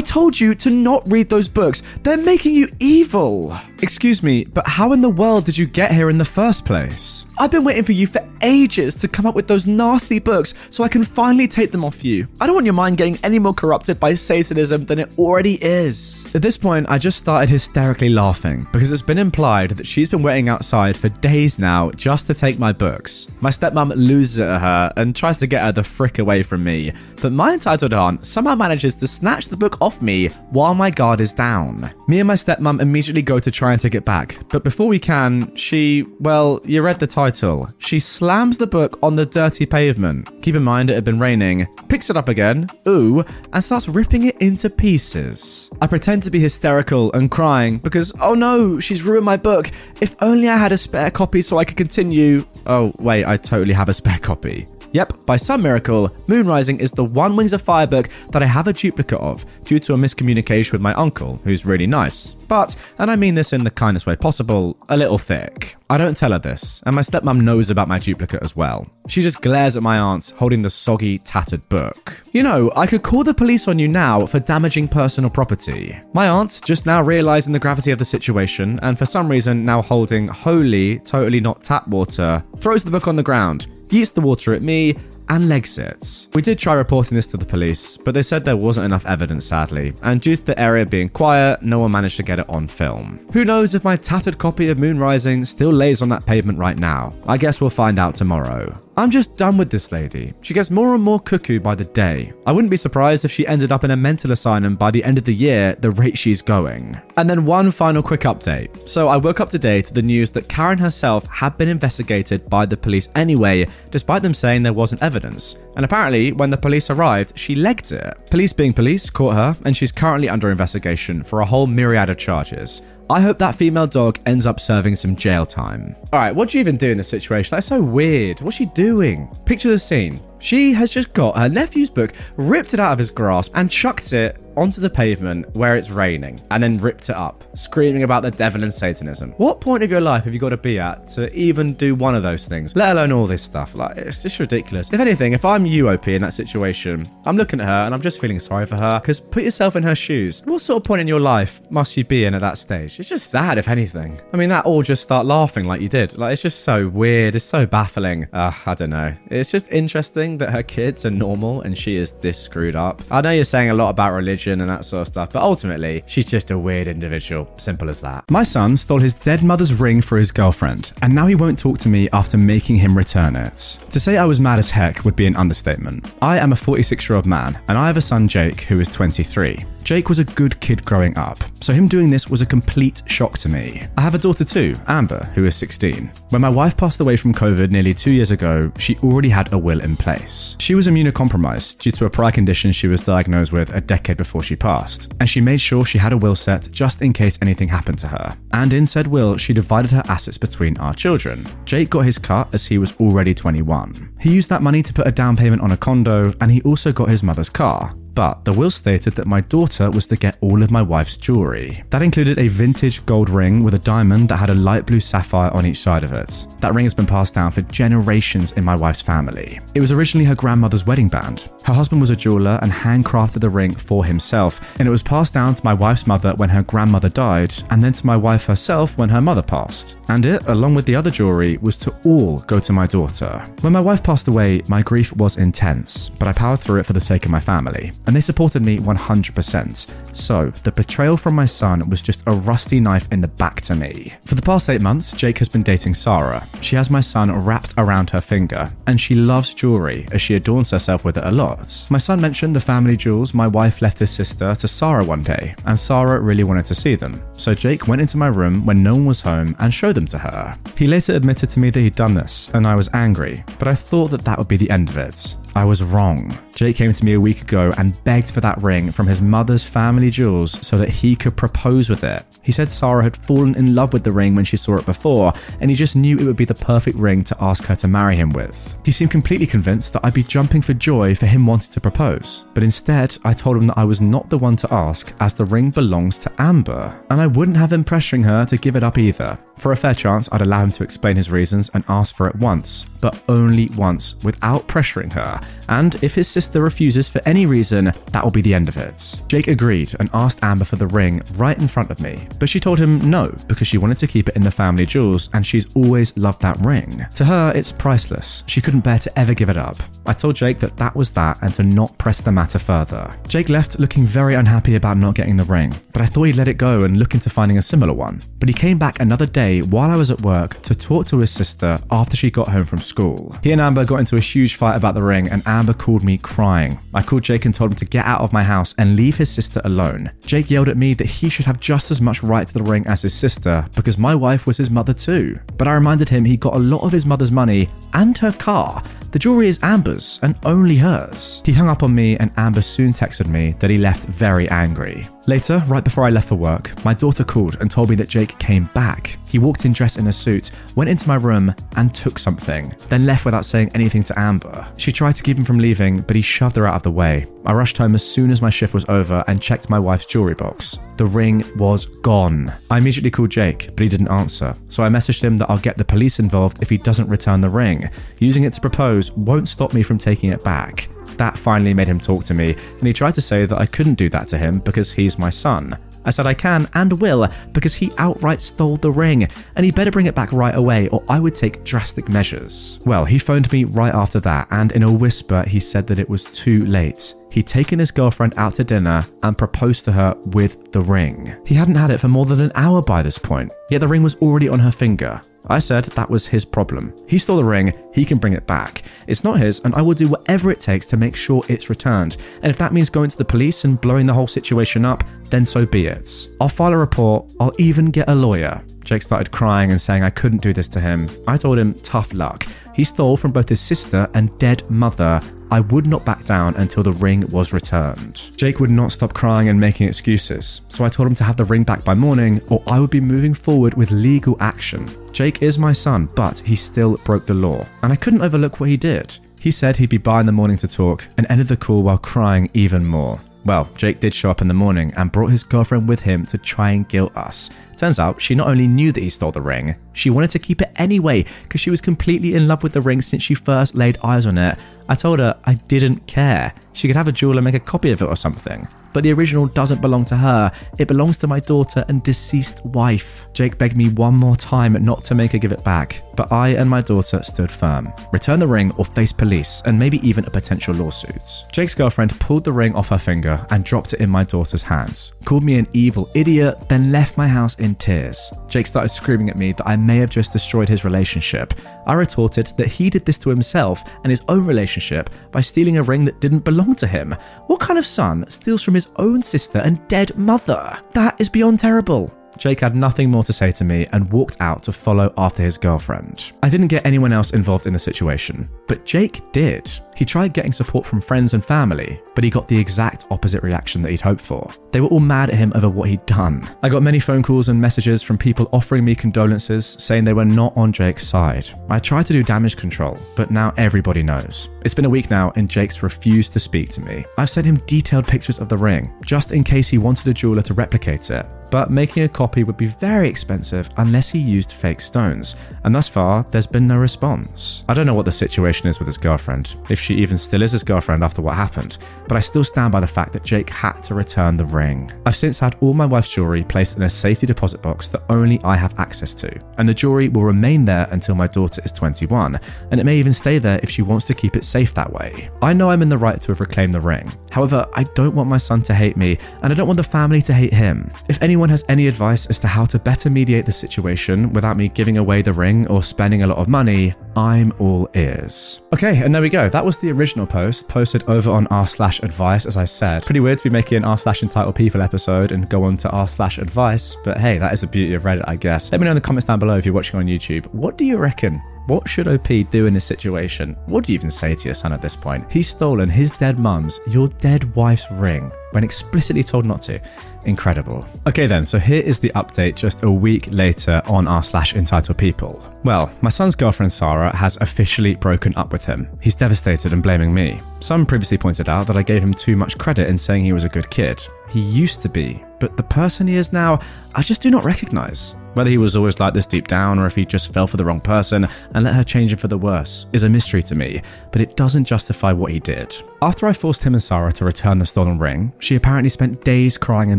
told you to not read those books. They're making you evil. Excuse me, but how in the world did you get here in the first place? I've been waiting for you for ages to come up with those nasty books so I can finally take them off you. I don't want your mind getting any more corrupted by Satanism than it already is. At this point, I just started hysterically laughing because it's been implied that she's been waiting outside for days now just to take my books. My stepmom loses at her and tries to get her the frick away from me. But my entitled aunt somehow manages to snatch the book off me while my guard is down. Me and my stepmom immediately go to try and take it back, but before we can, she, well, you read the title. She slams the book on the dirty pavement. Keep in mind it had been raining, picks it up again, ooh, and starts ripping it into pieces. I pretend to be hysterical and crying because, oh no, she's ruined my book. If only I had a spare copy so I could continue. Oh, wait, I totally have a spare copy. Yep, by some miracle, Moon Rising is the one Wings of Fire book that I have a duplicate of due to a miscommunication with my uncle, who's really nice. But, and I mean this in the kindest way possible, a little thick. I don't tell her this, and my stepmom knows about my duplicate as well. She just glares at my aunt holding the soggy, tattered book. You know, I could call the police on you now for damaging personal property. My aunt, just now realizing the gravity of the situation, and for some reason now holding holy, totally not tap water, throws the book on the ground, yeets the water at me, and Legsits. We did try reporting this to the police, but they said there wasn't enough evidence, sadly, and due to the area being quiet, no one managed to get it on film. Who knows if my tattered copy of Moon Rising still lays on that pavement right now? I guess we'll find out tomorrow. I'm just done with this lady. She gets more and more cuckoo by the day. I wouldn't be surprised if she ended up in a mental asylum by the end of the year, the rate she's going. And then one final quick update. So I woke up today to the news that Karen herself had been investigated by the police anyway, despite them saying there wasn't evidence evidence. And apparently, when the police arrived, she legged it. Police being police caught her, and she's currently under investigation for a whole myriad of charges. I hope that female dog ends up serving some jail time. Alright, what do you even do in this situation? That's so weird. What's she doing? Picture the scene. She has just got her nephew's book, ripped it out of his grasp, and chucked it onto the pavement where it's raining, and then ripped it up, screaming about the devil and Satanism. What point of your life have you got to be at to even do one of those things, let alone all this stuff? Like, it's just ridiculous. If anything, if I'm UOP in that situation, I'm looking at her and I'm just feeling sorry for her, because put yourself in her shoes. What sort of point in your life must you be in at that stage? It's just sad, if anything. I mean, that all just start laughing like you did. Like, it's just so weird. It's so baffling. Ugh, I don't know. It's just interesting that her kids are normal and she is this screwed up. I know you're saying a lot about religion and that sort of stuff, but ultimately, she's just a weird individual. Simple as that. My son stole his dead mother's ring for his girlfriend, and now he won't talk to me after making him return it. To say I was mad as heck would be an understatement. I am a 46 year old man, and I have a son, Jake, who is 23. Jake was a good kid growing up, so him doing this was a complete shock to me. I have a daughter too, Amber, who is 16. When my wife passed away from COVID nearly two years ago, she already had a will in place. She was immunocompromised due to a prior condition she was diagnosed with a decade before she passed, and she made sure she had a will set just in case anything happened to her. And in said will, she divided her assets between our children. Jake got his cut as he was already 21. He used that money to put a down payment on a condo, and he also got his mother's car but the will stated that my daughter was to get all of my wife's jewelry. That included a vintage gold ring with a diamond that had a light blue sapphire on each side of it. That ring has been passed down for generations in my wife's family. It was originally her grandmother's wedding band. Her husband was a jeweler and handcrafted the ring for himself, and it was passed down to my wife's mother when her grandmother died, and then to my wife herself when her mother passed. And it, along with the other jewelry, was to all go to my daughter. When my wife passed away, my grief was intense, but I powered through it for the sake of my family and they supported me 100%. So, the betrayal from my son was just a rusty knife in the back to me. For the past eight months, Jake has been dating Sarah. She has my son wrapped around her finger, and she loves jewelry as she adorns herself with it a lot. My son mentioned the family jewels my wife left his sister to Sarah one day, and Sarah really wanted to see them. So Jake went into my room when no one was home and showed them to her. He later admitted to me that he'd done this, and I was angry, but I thought that that would be the end of it. I was wrong. Jake came to me a week ago and begged for that ring from his mother's family jewels so that he could propose with it. He said Sarah had fallen in love with the ring when she saw it before, and he just knew it would be the perfect ring to ask her to marry him with. He seemed completely convinced that I'd be jumping for joy for him wanting to propose, but instead, I told him that I was not the one to ask, as the ring belongs to Amber, and I wouldn't have him pressuring her to give it up either. For a fair chance, I'd allow him to explain his reasons and ask for it once, but only once, without pressuring her. And if his sister refuses for any reason, that will be the end of it. Jake agreed and asked Amber for the ring right in front of me, but she told him no because she wanted to keep it in the family jewels and she's always loved that ring. To her, it's priceless. She couldn't bear to ever give it up. I told Jake that that was that and to not press the matter further. Jake left looking very unhappy about not getting the ring, but I thought he'd let it go and look into finding a similar one. But he came back another day while I was at work to talk to his sister after she got home from school. He and Amber got into a huge fight about the ring, and Amber called me crying. I called Jake and told him to get out of my house and leave his sister alone. Jake yelled at me that he should have just as much right to the ring as his sister because my wife was his mother too. But I reminded him he got a lot of his mother's money and her car. The jewelry is Amber's and only hers. He hung up on me, and Amber soon texted me that he left very angry. Later, right before I left for work, my daughter called and told me that Jake came back. He walked in dressed in a suit, went into my room, and took something, then left without saying anything to Amber. She tried to keep him from leaving, but he shoved her out of the way. I rushed home as soon as my shift was over and checked my wife's jewelry box. The ring was gone. I immediately called Jake, but he didn't answer, so I messaged him that I'll get the police involved if he doesn't return the ring. Using it to propose won't stop me from taking it back. That finally made him talk to me, and he tried to say that I couldn't do that to him because he's my son. I said I can and will because he outright stole the ring, and he better bring it back right away or I would take drastic measures. Well, he phoned me right after that, and in a whisper, he said that it was too late. He'd taken his girlfriend out to dinner and proposed to her with the ring. He hadn't had it for more than an hour by this point, yet the ring was already on her finger. I said that was his problem. He stole the ring, he can bring it back. It's not his, and I will do whatever it takes to make sure it's returned. And if that means going to the police and blowing the whole situation up, then so be it. I'll file a report, I'll even get a lawyer. Jake started crying and saying I couldn't do this to him. I told him, tough luck. He stole from both his sister and dead mother. I would not back down until the ring was returned. Jake would not stop crying and making excuses, so I told him to have the ring back by morning or I would be moving forward with legal action. Jake is my son, but he still broke the law, and I couldn't overlook what he did. He said he'd be by in the morning to talk and ended the call while crying even more. Well, Jake did show up in the morning and brought his girlfriend with him to try and guilt us. Turns out she not only knew that he stole the ring, she wanted to keep it anyway because she was completely in love with the ring since she first laid eyes on it. I told her I didn't care. She could have a jeweler make a copy of it or something but the original doesn't belong to her. It belongs to my daughter and deceased wife. Jake begged me one more time not to make her give it back, but I and my daughter stood firm. Return the ring or face police and maybe even a potential lawsuit. Jake's girlfriend pulled the ring off her finger and dropped it in my daughter's hands, called me an evil idiot, then left my house in tears. Jake started screaming at me that I may have just destroyed his relationship. I retorted that he did this to himself and his own relationship by stealing a ring that didn't belong to him. What kind of son steals from his own sister and dead mother? That is beyond terrible. Jake had nothing more to say to me and walked out to follow after his girlfriend. I didn't get anyone else involved in the situation, but Jake did. He tried getting support from friends and family, but he got the exact opposite reaction that he'd hoped for. They were all mad at him over what he'd done. I got many phone calls and messages from people offering me condolences, saying they were not on Jake's side. I tried to do damage control, but now everybody knows. It's been a week now, and Jake's refused to speak to me. I've sent him detailed pictures of the ring, just in case he wanted a jeweler to replicate it but making a copy would be very expensive unless he used fake stones, and thus far, there's been no response. I don't know what the situation is with his girlfriend, if she even still is his girlfriend after what happened, but I still stand by the fact that Jake had to return the ring. I've since had all my wife's jewelry placed in a safety deposit box that only I have access to, and the jewelry will remain there until my daughter is 21, and it may even stay there if she wants to keep it safe that way. I know I'm in the right to have reclaimed the ring. However, I don't want my son to hate me, and I don't want the family to hate him. If anyone has any advice as to how to better mediate the situation without me giving away the ring or spending a lot of money, I'm all ears. Okay, and there we go. That was the original post posted over on r slash advice, as I said. Pretty weird to be making an r slash entitled people episode and go on to r slash advice, but hey, that is the beauty of Reddit, I guess. Let me know in the comments down below if you're watching on YouTube. What do you reckon? What should OP do in this situation? What do you even say to your son at this point? He's stolen his dead mum's, your dead wife's ring, when explicitly told not to. Incredible. Okay, then, so here is the update just a week later on r slash entitled people. Well, my son's girlfriend Sarah has officially broken up with him. He's devastated and blaming me. Some previously pointed out that I gave him too much credit in saying he was a good kid. He used to be, but the person he is now, I just do not recognize. Whether he was always like this deep down or if he just fell for the wrong person and let her change him for the worse is a mystery to me, but it doesn't justify what he did. After I forced him and Sarah to return the stolen ring, she apparently spent days crying in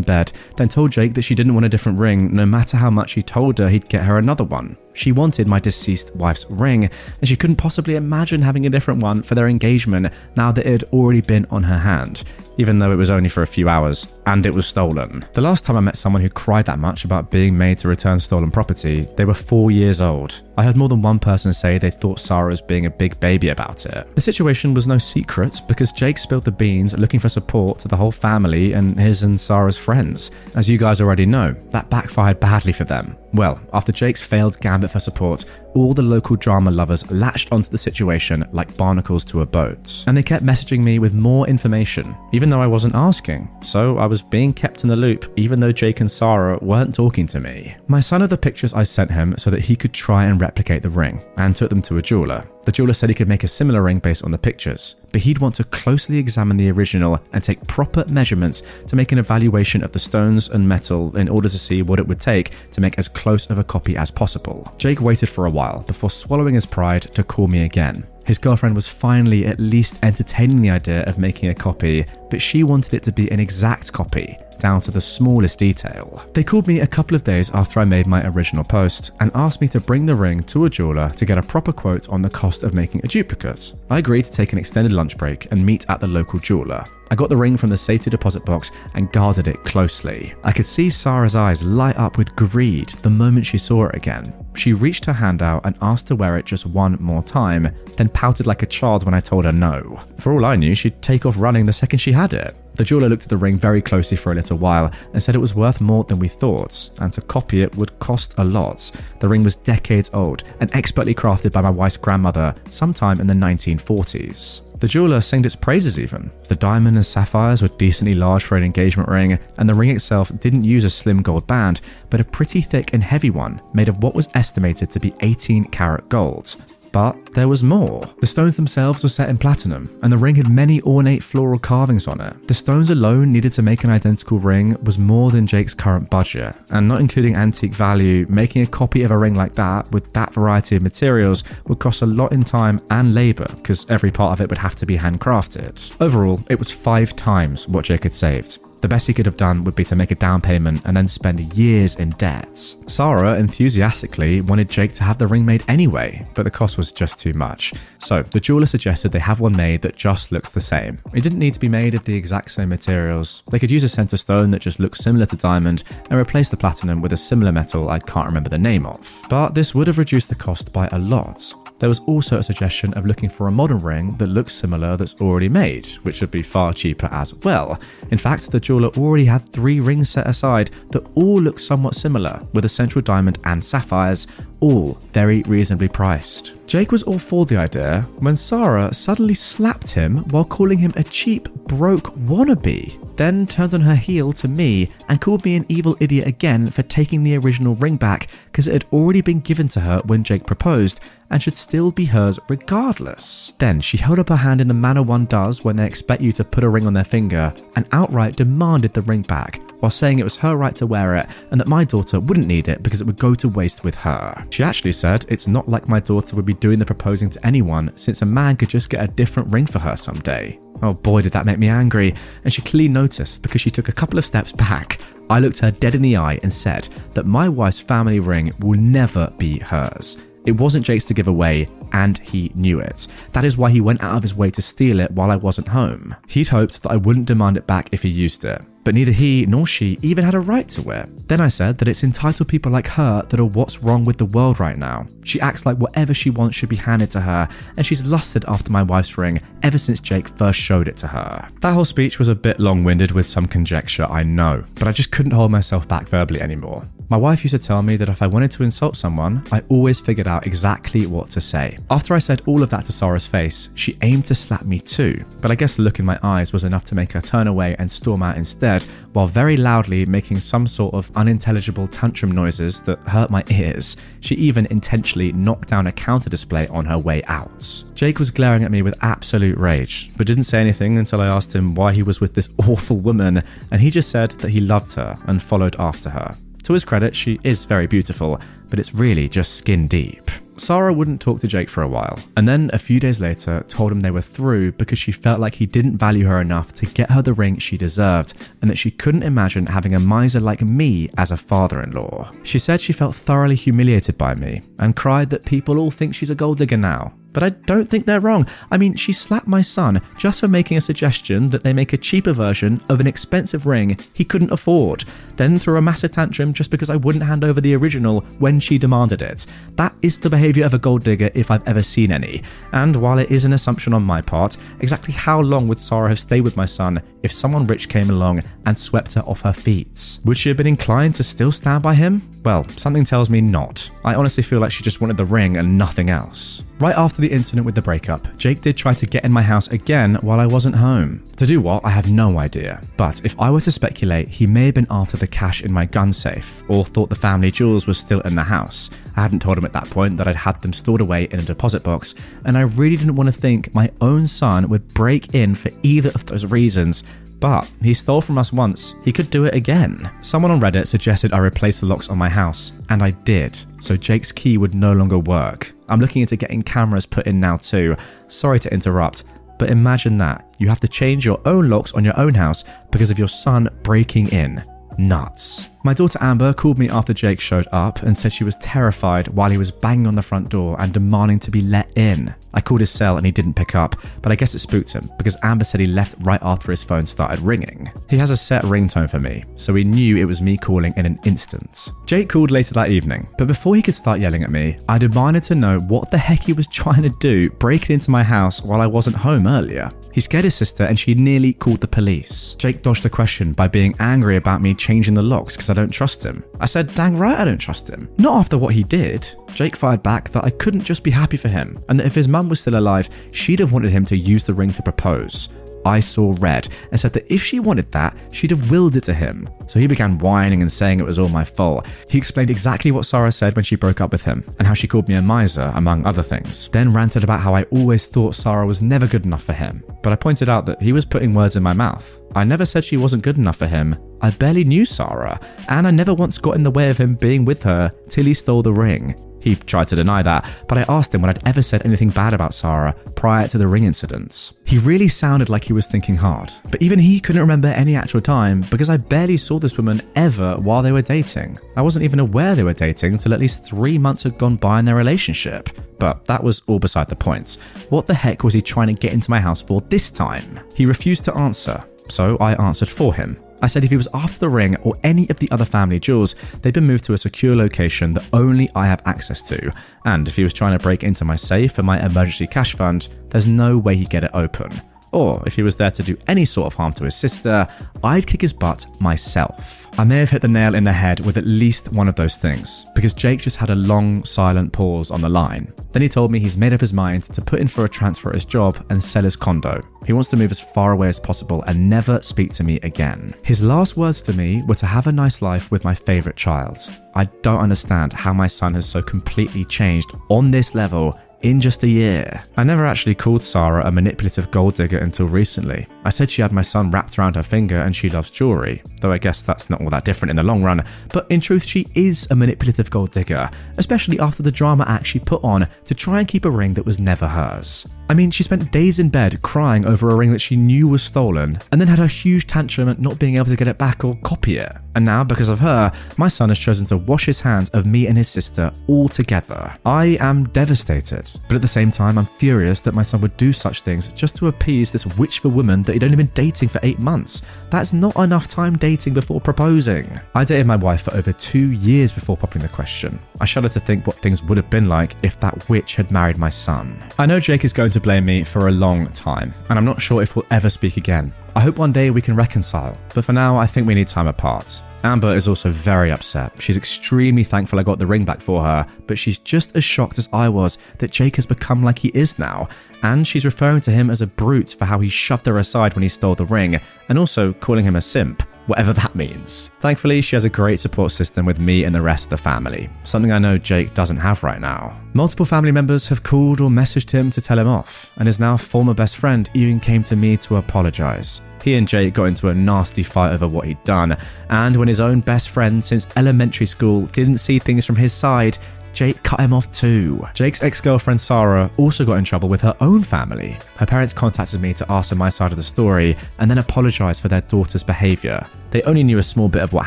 bed, then told Jake that she didn't want a different ring no matter how much he told her he'd get her another one. She wanted my deceased wife's ring, and she couldn't possibly imagine having a different one for their engagement now that it had already been on her hand, even though it was only for a few hours. And it was stolen. The last time I met someone who cried that much about being made to return stolen property, they were four years old. I heard more than one person say they thought Sarah was being a big baby about it. The situation was no secret because Jake spilled the beans looking for support to the whole family and his and Sarah's friends. As you guys already know, that backfired badly for them. Well, after Jake's failed gambit for support, all the local drama lovers latched onto the situation like barnacles to a boat. And they kept messaging me with more information, even though I wasn't asking. So I was being kept in the loop, even though Jake and Sarah weren't talking to me. My son had the pictures I sent him so that he could try and replicate the ring, and took them to a jeweler. The jeweler said he could make a similar ring based on the pictures, but he'd want to closely examine the original and take proper measurements to make an evaluation of the stones and metal in order to see what it would take to make as close of a copy as possible. Jake waited for a while before swallowing his pride to call me again. His girlfriend was finally at least entertaining the idea of making a copy, but she wanted it to be an exact copy, down to the smallest detail. They called me a couple of days after I made my original post and asked me to bring the ring to a jeweler to get a proper quote on the cost of making a duplicate. I agreed to take an extended lunch break and meet at the local jeweler. I got the ring from the safety deposit box and guarded it closely. I could see Sarah's eyes light up with greed the moment she saw it again. She reached her hand out and asked to wear it just one more time, then pouted like a child when I told her no. For all I knew, she'd take off running the second she had it. The jeweler looked at the ring very closely for a little while and said it was worth more than we thought, and to copy it would cost a lot. The ring was decades old and expertly crafted by my wife's grandmother sometime in the 1940s. The jeweler sang its praises even. The diamond and sapphires were decently large for an engagement ring, and the ring itself didn't use a slim gold band, but a pretty thick and heavy one made of what was estimated to be 18 karat gold. But there was more. The stones themselves were set in platinum, and the ring had many ornate floral carvings on it. The stones alone needed to make an identical ring was more than Jake's current budget, and not including antique value, making a copy of a ring like that with that variety of materials would cost a lot in time and labour, because every part of it would have to be handcrafted. Overall, it was five times what Jake had saved. The best he could have done would be to make a down payment and then spend years in debt. Sarah enthusiastically wanted Jake to have the ring made anyway, but the cost was just too much. So the jeweler suggested they have one made that just looks the same. It didn't need to be made of the exact same materials. They could use a center stone that just looks similar to diamond and replace the platinum with a similar metal I can't remember the name of. But this would have reduced the cost by a lot. There was also a suggestion of looking for a modern ring that looks similar that's already made, which would be far cheaper as well. In fact, the already had three rings set aside that all look somewhat similar, with a central diamond and sapphires, all very reasonably priced. Jake was all for the idea when Sarah suddenly slapped him while calling him a cheap, broke wannabe, then turned on her heel to me and called me an evil idiot again for taking the original ring back because it had already been given to her when Jake proposed and should still be hers regardless. Then she held up her hand in the manner one does when they expect you to put a ring on their finger and outright demanded the ring back, while saying it was her right to wear it and that my daughter wouldn't need it because it would go to waste with her. She actually said it's not like my daughter would be doing the proposing to anyone since a man could just get a different ring for her someday. Oh boy, did that make me angry, and she clearly noticed because she took a couple of steps back. I looked her dead in the eye and said that my wife's family ring will never be hers. It wasn't Jake's to give away, and he knew it. That is why he went out of his way to steal it while I wasn't home. He'd hoped that I wouldn't demand it back if he used it, but neither he nor she even had a right to it. Then I said that it's entitled people like her that are what's wrong with the world right now. She acts like whatever she wants should be handed to her, and she's lusted after my wife's ring ever since Jake first showed it to her. That whole speech was a bit long winded with some conjecture, I know, but I just couldn't hold myself back verbally anymore. My wife used to tell me that if I wanted to insult someone, I always figured out exactly what to say. After I said all of that to Sarah's face, she aimed to slap me too, but I guess the look in my eyes was enough to make her turn away and storm out instead, while very loudly making some sort of unintelligible tantrum noises that hurt my ears. She even intentionally knocked down a counter display on her way out. Jake was glaring at me with absolute rage, but didn't say anything until I asked him why he was with this awful woman, and he just said that he loved her and followed after her. To his credit, she is very beautiful, but it's really just skin deep. Sarah wouldn't talk to Jake for a while, and then a few days later told him they were through because she felt like he didn't value her enough to get her the ring she deserved, and that she couldn't imagine having a miser like me as a father in law. She said she felt thoroughly humiliated by me, and cried that people all think she's a gold digger now, but I don't think they're wrong. I mean, she slapped my son just for making a suggestion that they make a cheaper version of an expensive ring he couldn't afford, then threw a massive tantrum just because I wouldn't hand over the original when she demanded it. That is the behaviour of a gold digger if I've ever seen any. And while it is an assumption on my part, exactly how long would Sarah have stayed with my son if someone rich came along and swept her off her feet? Would she have been inclined to still stand by him? Well, something tells me not. I honestly feel like she just wanted the ring and nothing else. Right after the incident with the breakup, Jake did try to get in my house again while I wasn't home. To do what, I have no idea. But if I were to speculate, he may have been after the cash in my gun safe, or thought the family jewels were still in the house. I hadn't told him at that point that I'd had them stored away in a deposit box, and I really didn't want to think my own son would break in for either of those reasons but he stole from us once, he could do it again. Someone on Reddit suggested I replace the locks on my house, and I did, so Jake's key would no longer work. I'm looking into getting cameras put in now too. Sorry to interrupt, but imagine that. You have to change your own locks on your own house because of your son breaking in. Nuts. My daughter Amber called me after Jake showed up and said she was terrified while he was banging on the front door and demanding to be let in. I called his cell and he didn't pick up, but I guess it spooked him because Amber said he left right after his phone started ringing. He has a set ringtone for me, so he knew it was me calling in an instant. Jake called later that evening, but before he could start yelling at me, I demanded to know what the heck he was trying to do breaking into my house while I wasn't home earlier. He scared his sister and she nearly called the police. Jake dodged the question by being angry about me changing the locks because I don't trust him. I said, dang right I don't trust him. Not after what he did. Jake fired back that I couldn't just be happy for him, and that if his mum was still alive, she'd have wanted him to use the ring to propose. I saw red and said that if she wanted that, she'd have willed it to him. So he began whining and saying it was all my fault. He explained exactly what Sarah said when she broke up with him, and how she called me a miser, among other things. Then ranted about how I always thought Sarah was never good enough for him. But I pointed out that he was putting words in my mouth. I never said she wasn't good enough for him. I barely knew Sarah, and I never once got in the way of him being with her till he stole the ring. He tried to deny that, but I asked him when I'd ever said anything bad about Sarah prior to the ring incidents. He really sounded like he was thinking hard, but even he couldn't remember any actual time because I barely saw this woman ever while they were dating. I wasn't even aware they were dating until at least three months had gone by in their relationship. But that was all beside the point. What the heck was he trying to get into my house for this time? He refused to answer, so I answered for him. I said if he was after the ring or any of the other family jewels, they'd been moved to a secure location that only I have access to. And if he was trying to break into my safe and my emergency cash fund, there's no way he'd get it open. Or if he was there to do any sort of harm to his sister, I'd kick his butt myself. I may have hit the nail in the head with at least one of those things, because Jake just had a long, silent pause on the line. Then he told me he's made up his mind to put in for a transfer at his job and sell his condo. He wants to move as far away as possible and never speak to me again. His last words to me were to have a nice life with my favourite child. I don't understand how my son has so completely changed on this level in just a year. I never actually called Sarah a manipulative gold digger until recently. I said she had my son wrapped around her finger and she loves jewellery, though I guess that's not all that different in the long run. But in truth, she is a manipulative gold digger, especially after the drama act she put on to try and keep a ring that was never hers. I mean, she spent days in bed crying over a ring that she knew was stolen, and then had a huge tantrum at not being able to get it back or copy it. And now, because of her, my son has chosen to wash his hands of me and his sister all together. I am devastated, but at the same time, I'm furious that my son would do such things just to appease this witch of a woman that he'd only been dating for eight months. That's not enough time dating before proposing. I dated my wife for over two years before popping the question. I shudder to think what things would have been like if that witch had married my son. I know Jake is going to blame me for a long time, and I'm not sure if we'll ever speak again. I hope one day we can reconcile, but for now, I think we need time apart. Amber is also very upset. She's extremely thankful I got the ring back for her, but she's just as shocked as I was that Jake has become like he is now, and she's referring to him as a brute for how he shoved her aside when he stole the ring, and also calling him a simp whatever that means. Thankfully, she has a great support system with me and the rest of the family, something I know Jake doesn't have right now. Multiple family members have called or messaged him to tell him off, and his now former best friend even came to me to apologise. He and Jake got into a nasty fight over what he'd done, and when his own best friend since elementary school didn't see things from his side, Jake cut him off too. Jake's ex girlfriend Sarah also got in trouble with her own family. Her parents contacted me to ask them my side of the story and then apologised for their daughter's behaviour. They only knew a small bit of what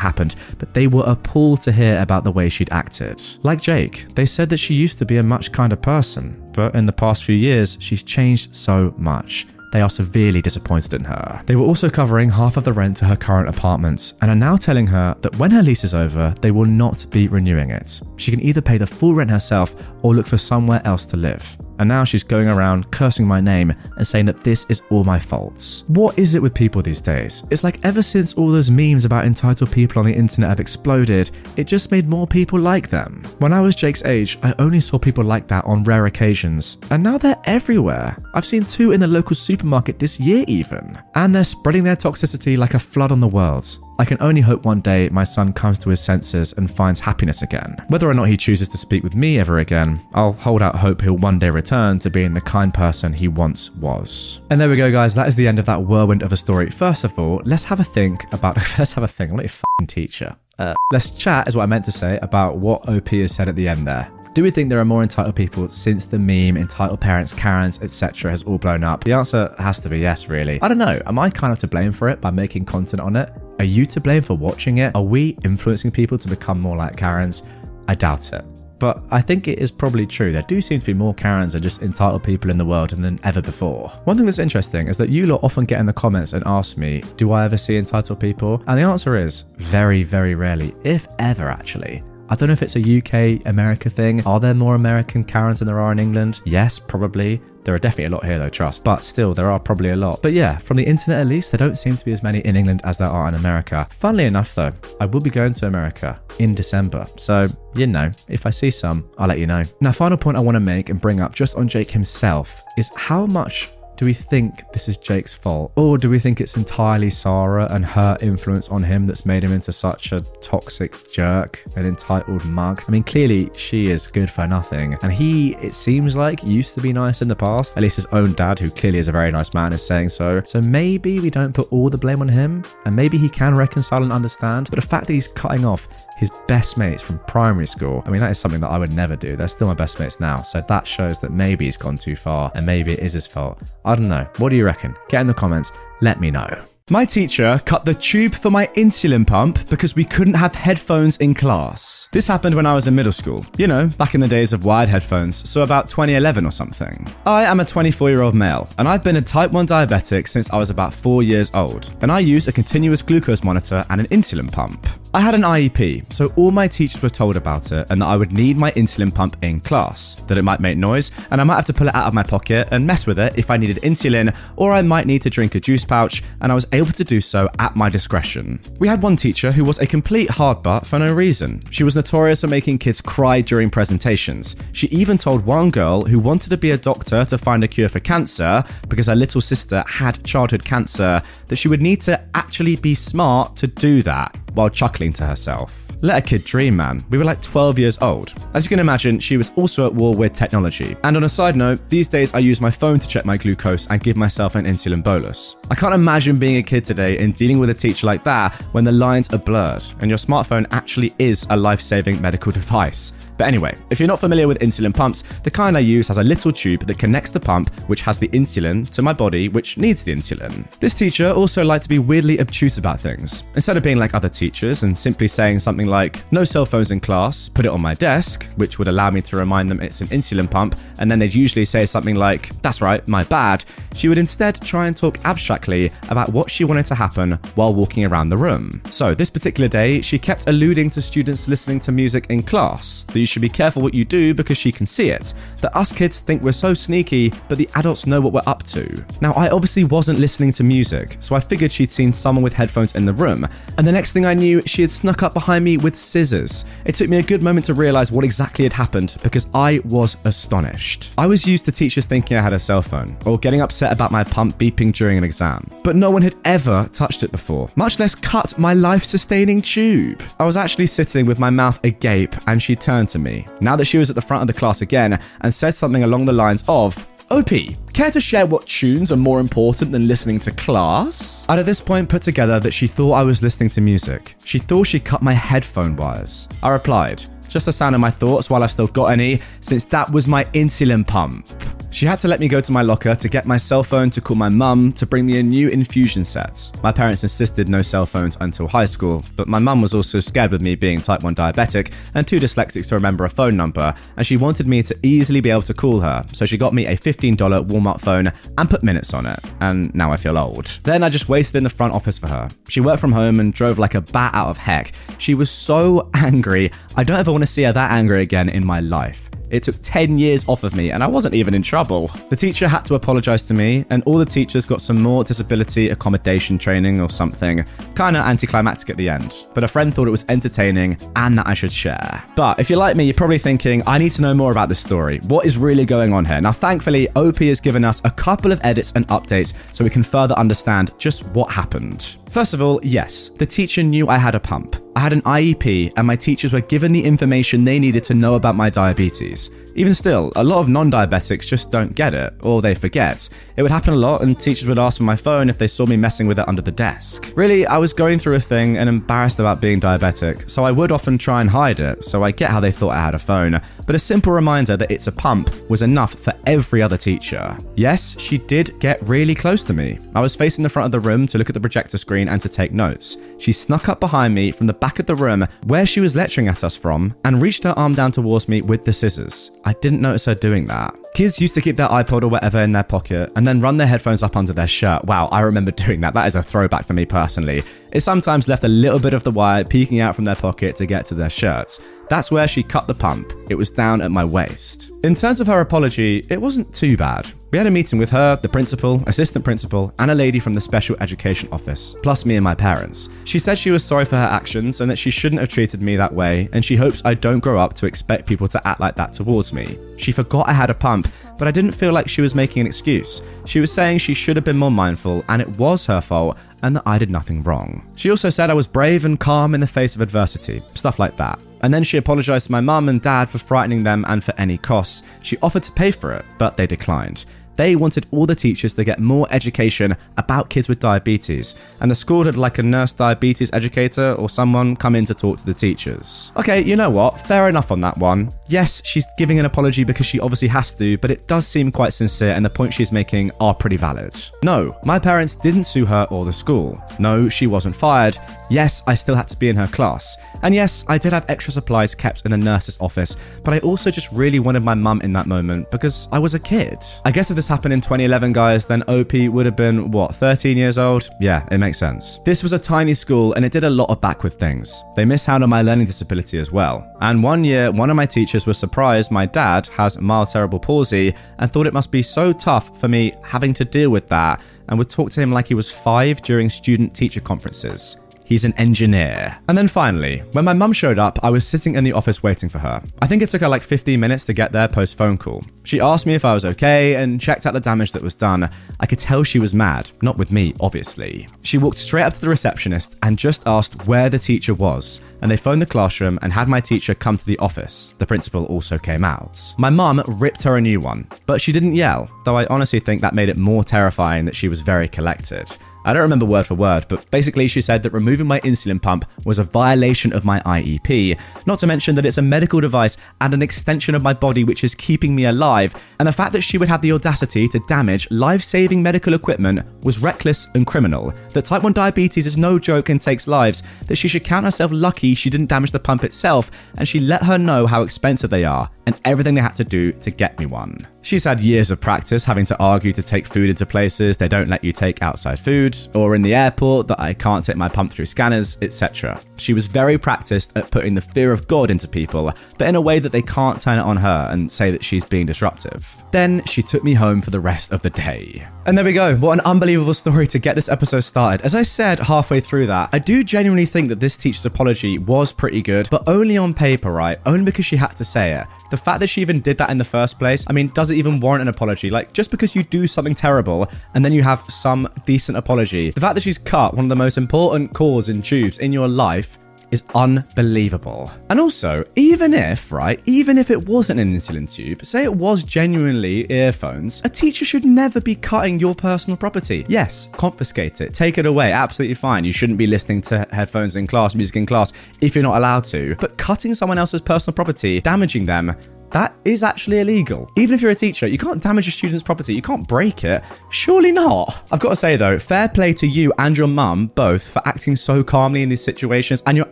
happened, but they were appalled to hear about the way she'd acted. Like Jake, they said that she used to be a much kinder person, but in the past few years, she's changed so much. They are severely disappointed in her. They were also covering half of the rent to her current apartments and are now telling her that when her lease is over, they will not be renewing it. She can either pay the full rent herself or look for somewhere else to live and now she's going around cursing my name and saying that this is all my faults. What is it with people these days? It's like ever since all those memes about entitled people on the internet have exploded, it just made more people like them. When I was Jake's age, I only saw people like that on rare occasions, and now they're everywhere. I've seen two in the local supermarket this year, even. And they're spreading their toxicity like a flood on the world. I can only hope one day my son comes to his senses and finds happiness again. Whether or not he chooses to speak with me ever again, I'll hold out hope he'll one day return to being the kind person he once was. And there we go, guys. That is the end of that whirlwind of a story. First of all, let's have a think about. let's have a think. I'm a teacher. Uh, let's chat, is what I meant to say, about what OP has said at the end there. Do we think there are more entitled people since the meme, entitled parents, Karens, etc. has all blown up? The answer has to be yes, really. I don't know. Am I kind of to blame for it by making content on it? Are you to blame for watching it? Are we influencing people to become more like Karens? I doubt it. But I think it is probably true. There do seem to be more Karens and just entitled people in the world than ever before. One thing that's interesting is that you lot often get in the comments and ask me, do I ever see entitled people? And the answer is very, very rarely, if ever actually. I don't know if it's a UK America thing. Are there more American Karens than there are in England? Yes, probably. There are definitely a lot here though, trust. But still, there are probably a lot. But yeah, from the internet at least, there don't seem to be as many in England as there are in America. Funnily enough though, I will be going to America in December. So, you know, if I see some, I'll let you know. Now, final point I want to make and bring up just on Jake himself is how much do we think this is Jake's fault? Or do we think it's entirely Sarah and her influence on him that's made him into such a toxic jerk, an entitled mug? I mean, clearly she is good for nothing. And he, it seems like, used to be nice in the past. At least his own dad, who clearly is a very nice man, is saying so. So maybe we don't put all the blame on him, and maybe he can reconcile and understand. But the fact that he's cutting off his best mates from primary school. I mean, that is something that I would never do. They're still my best mates now. So that shows that maybe he's gone too far and maybe it is his fault. I don't know. What do you reckon? Get in the comments. Let me know. My teacher cut the tube for my insulin pump because we couldn't have headphones in class. This happened when I was in middle school. You know, back in the days of wired headphones, so about 2011 or something. I am a 24 year old male, and I've been a type 1 diabetic since I was about 4 years old, and I use a continuous glucose monitor and an insulin pump. I had an IEP, so all my teachers were told about it and that I would need my insulin pump in class, that it might make noise, and I might have to pull it out of my pocket and mess with it if I needed insulin, or I might need to drink a juice pouch, and I was able to do so at my discretion. We had one teacher who was a complete hard butt for no reason. She was notorious for making kids cry during presentations. She even told one girl who wanted to be a doctor to find a cure for cancer because her little sister had childhood cancer that she would need to actually be smart to do that while chuckling to herself. Let a kid dream, man. We were like 12 years old. As you can imagine, she was also at war with technology. And on a side note, these days I use my phone to check my glucose and give myself an insulin bolus. I can't imagine being a kid today and dealing with a teacher like that when the lines are blurred and your smartphone actually is a life saving medical device. But anyway, if you're not familiar with insulin pumps, the kind I use has a little tube that connects the pump, which has the insulin, to my body, which needs the insulin. This teacher also liked to be weirdly obtuse about things. Instead of being like other teachers and simply saying something like, no cell phones in class, put it on my desk, which would allow me to remind them it's an insulin pump, and then they'd usually say something like, that's right, my bad, she would instead try and talk abstractly about what she wanted to happen while walking around the room. So, this particular day, she kept alluding to students listening to music in class, that you should be careful what you do because she can see it, that us kids think we're so sneaky, but the adults know what we're up to. Now, I obviously wasn't listening to music, so I figured she'd seen someone with headphones in the room, and the next thing I knew, she had snuck up behind me with scissors. It took me a good moment to realize what exactly had happened because I was astonished. I was used to teachers thinking I had a cell phone, or getting upset about my pump beeping during an exam, but no one had ever touched it before, much less cut my life sustaining tube. I was actually sitting with my mouth agape, and she turned to me, now that she was at the front of the class again, and said something along the lines of, OP, care to share what tunes are more important than listening to class? I'd at this point put together that she thought I was listening to music. She thought she cut my headphone wires. I replied, just the sound of my thoughts while I've still got any, since that was my insulin pump. She had to let me go to my locker to get my cell phone to call my mum to bring me a new infusion set. My parents insisted no cell phones until high school, but my mum was also scared with me being type 1 diabetic and too dyslexic to remember a phone number, and she wanted me to easily be able to call her, so she got me a $15 Walmart phone and put minutes on it, and now I feel old. Then I just waited in the front office for her. She worked from home and drove like a bat out of heck. She was so angry, I don't ever want to see her that angry again in my life. It took 10 years off of me, and I wasn't even in trouble. The teacher had to apologize to me, and all the teachers got some more disability accommodation training or something. Kinda anticlimactic at the end, but a friend thought it was entertaining and that I should share. But if you're like me, you're probably thinking, I need to know more about this story. What is really going on here? Now, thankfully, OP has given us a couple of edits and updates so we can further understand just what happened. First of all, yes, the teacher knew I had a pump. I had an IEP, and my teachers were given the information they needed to know about my diabetes. Even still, a lot of non diabetics just don't get it, or they forget. It would happen a lot, and teachers would ask for my phone if they saw me messing with it under the desk. Really, I was going through a thing and embarrassed about being diabetic, so I would often try and hide it, so I get how they thought I had a phone. But a simple reminder that it's a pump was enough for every other teacher. Yes, she did get really close to me. I was facing the front of the room to look at the projector screen and to take notes. She snuck up behind me from the back of the room where she was lecturing at us from and reached her arm down towards me with the scissors. I didn't notice her doing that. Kids used to keep their iPod or whatever in their pocket and then run their headphones up under their shirt. Wow, I remember doing that. That is a throwback for me personally. It sometimes left a little bit of the wire peeking out from their pocket to get to their shirts. That's where she cut the pump. It was down at my waist. In terms of her apology, it wasn't too bad. We had a meeting with her, the principal, assistant principal, and a lady from the special education office, plus me and my parents. She said she was sorry for her actions and that she shouldn't have treated me that way, and she hopes I don't grow up to expect people to act like that towards me. She forgot I had a pump, but I didn't feel like she was making an excuse. She was saying she should have been more mindful, and it was her fault, and that I did nothing wrong. She also said I was brave and calm in the face of adversity, stuff like that. And then she apologised to my mum and dad for frightening them and for any costs. She offered to pay for it, but they declined. They wanted all the teachers to get more education about kids with diabetes, and the school had like a nurse diabetes educator or someone come in to talk to the teachers. Okay, you know what? Fair enough on that one. Yes, she's giving an apology because she obviously has to, but it does seem quite sincere, and the points she's making are pretty valid. No, my parents didn't sue her or the school. No, she wasn't fired. Yes, I still had to be in her class. And yes, I did have extra supplies kept in the nurse's office, but I also just really wanted my mum in that moment because I was a kid. I guess if this happened in 2011, guys, then OP would have been, what, 13 years old? Yeah, it makes sense. This was a tiny school and it did a lot of backward things. They mishandled my learning disability as well. And one year, one of my teachers was surprised my dad has mild cerebral palsy and thought it must be so tough for me having to deal with that and would talk to him like he was five during student teacher conferences. He's an engineer. And then finally, when my mum showed up, I was sitting in the office waiting for her. I think it took her like 15 minutes to get there post phone call. She asked me if I was okay and checked out the damage that was done. I could tell she was mad, not with me, obviously. She walked straight up to the receptionist and just asked where the teacher was, and they phoned the classroom and had my teacher come to the office. The principal also came out. My mum ripped her a new one, but she didn't yell, though I honestly think that made it more terrifying that she was very collected. I don't remember word for word, but basically she said that removing my insulin pump was a violation of my IEP, not to mention that it's a medical device and an extension of my body which is keeping me alive, and the fact that she would have the audacity to damage life saving medical equipment was reckless and criminal, that type 1 diabetes is no joke and takes lives, that she should count herself lucky she didn't damage the pump itself, and she let her know how expensive they are, and everything they had to do to get me one. She's had years of practice having to argue to take food into places they don't let you take outside food, or in the airport that I can't take my pump through scanners, etc. She was very practiced at putting the fear of God into people, but in a way that they can't turn it on her and say that she's being disruptive. Then she took me home for the rest of the day. And there we go. What an unbelievable story to get this episode started. As I said halfway through that, I do genuinely think that this teacher's apology was pretty good, but only on paper, right? Only because she had to say it. The fact that she even did that in the first place, I mean, does it even warrant an apology? Like, just because you do something terrible and then you have some decent apology, the fact that she's cut one of the most important cords and tubes in your life is unbelievable. And also, even if, right, even if it wasn't an insulin tube, say it was genuinely earphones, a teacher should never be cutting your personal property. Yes, confiscate it, take it away, absolutely fine. You shouldn't be listening to headphones in class, music in class, if you're not allowed to. But cutting someone else's personal property, damaging them, that is actually illegal. Even if you're a teacher, you can't damage a student's property, you can't break it. Surely not. I've got to say though, fair play to you and your mum both for acting so calmly in these situations. And you're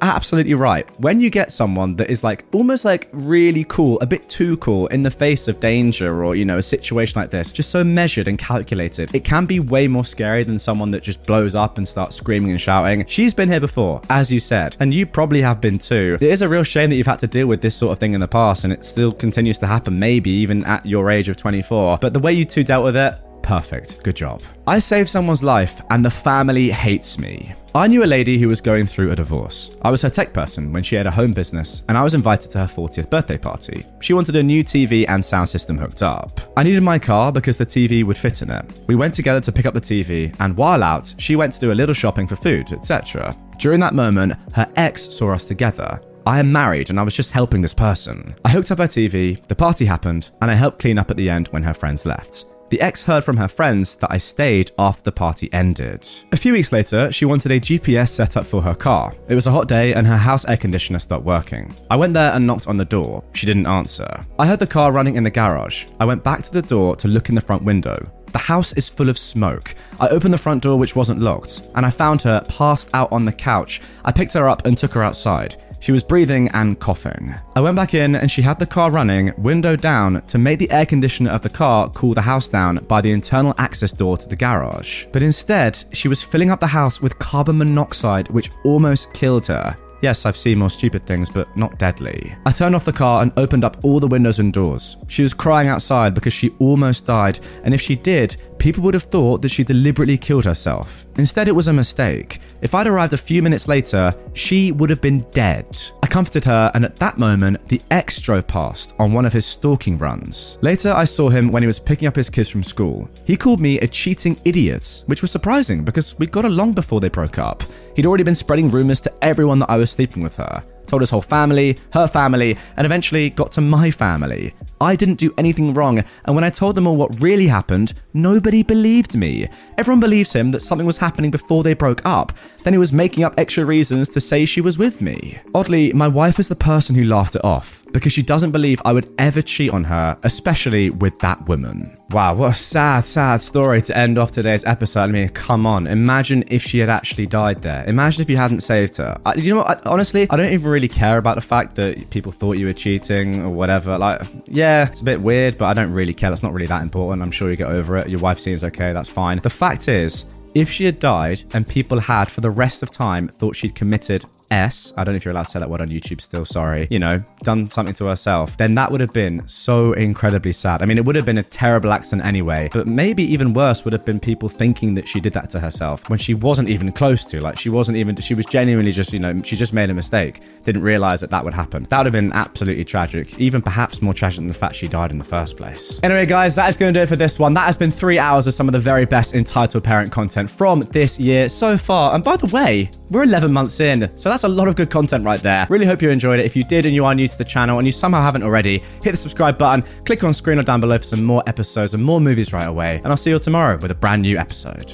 absolutely right. When you get someone that is like almost like really cool, a bit too cool in the face of danger or, you know, a situation like this, just so measured and calculated, it can be way more scary than someone that just blows up and starts screaming and shouting. She's been here before, as you said, and you probably have been too. It is a real shame that you've had to deal with this sort of thing in the past and it still continues to happen, maybe even at your age of 24. But the way you two dealt with it, perfect. Good job. I saved someone's life and the family hates me. I knew a lady who was going through a divorce. I was her tech person when she had a home business, and I was invited to her 40th birthday party. She wanted a new TV and sound system hooked up. I needed my car because the TV would fit in it. We went together to pick up the TV, and while out, she went to do a little shopping for food, etc. During that moment, her ex saw us together. I am married and I was just helping this person. I hooked up her TV, the party happened, and I helped clean up at the end when her friends left. The ex heard from her friends that I stayed after the party ended. A few weeks later, she wanted a GPS set up for her car. It was a hot day and her house air conditioner stopped working. I went there and knocked on the door. She didn't answer. I heard the car running in the garage. I went back to the door to look in the front window. The house is full of smoke. I opened the front door, which wasn't locked, and I found her passed out on the couch. I picked her up and took her outside. She was breathing and coughing. I went back in and she had the car running, window down, to make the air conditioner of the car cool the house down by the internal access door to the garage. But instead, she was filling up the house with carbon monoxide, which almost killed her. Yes, I've seen more stupid things, but not deadly. I turned off the car and opened up all the windows and doors. She was crying outside because she almost died, and if she did, people would have thought that she deliberately killed herself. Instead, it was a mistake. If I'd arrived a few minutes later, she would have been dead. I comforted her, and at that moment, the ex drove past on one of his stalking runs. Later, I saw him when he was picking up his kids from school. He called me a cheating idiot, which was surprising because we got along before they broke up. He'd already been spreading rumors to everyone that I was sleeping with her told his whole family, her family, and eventually got to my family. I didn't do anything wrong, and when I told them all what really happened, nobody believed me. Everyone believes him that something was happening before they broke up, then he was making up extra reasons to say she was with me. Oddly, my wife is the person who laughed it off because she doesn't believe I would ever cheat on her, especially with that woman. Wow, what a sad, sad story to end off today's episode. I mean, come on. Imagine if she had actually died there. Imagine if you hadn't saved her. I, you know what? I, honestly, I don't even really care about the fact that people thought you were cheating or whatever. Like, yeah, it's a bit weird, but I don't really care. That's not really that important. I'm sure you get over it. Your wife seems okay. That's fine. The fact is, if she had died and people had, for the rest of time, thought she'd committed S, I don't know if you're allowed to say that word on YouTube still, sorry, you know, done something to herself, then that would have been so incredibly sad. I mean, it would have been a terrible accident anyway, but maybe even worse would have been people thinking that she did that to herself when she wasn't even close to. Like, she wasn't even, she was genuinely just, you know, she just made a mistake, didn't realize that that would happen. That would have been absolutely tragic, even perhaps more tragic than the fact she died in the first place. Anyway, guys, that is going to do it for this one. That has been three hours of some of the very best entitled parent content from this year so far. And by the way, we're 11 months in, so that's a lot of good content right there. Really hope you enjoyed it. If you did and you are new to the channel and you somehow haven't already, hit the subscribe button, click on screen or down below for some more episodes and more movies right away. And I'll see you all tomorrow with a brand new episode.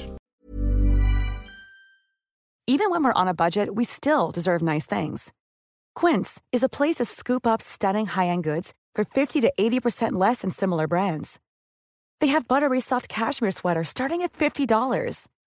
Even when we're on a budget, we still deserve nice things. Quince is a place to scoop up stunning high end goods for 50 to 80% less than similar brands. They have buttery soft cashmere sweaters starting at $50,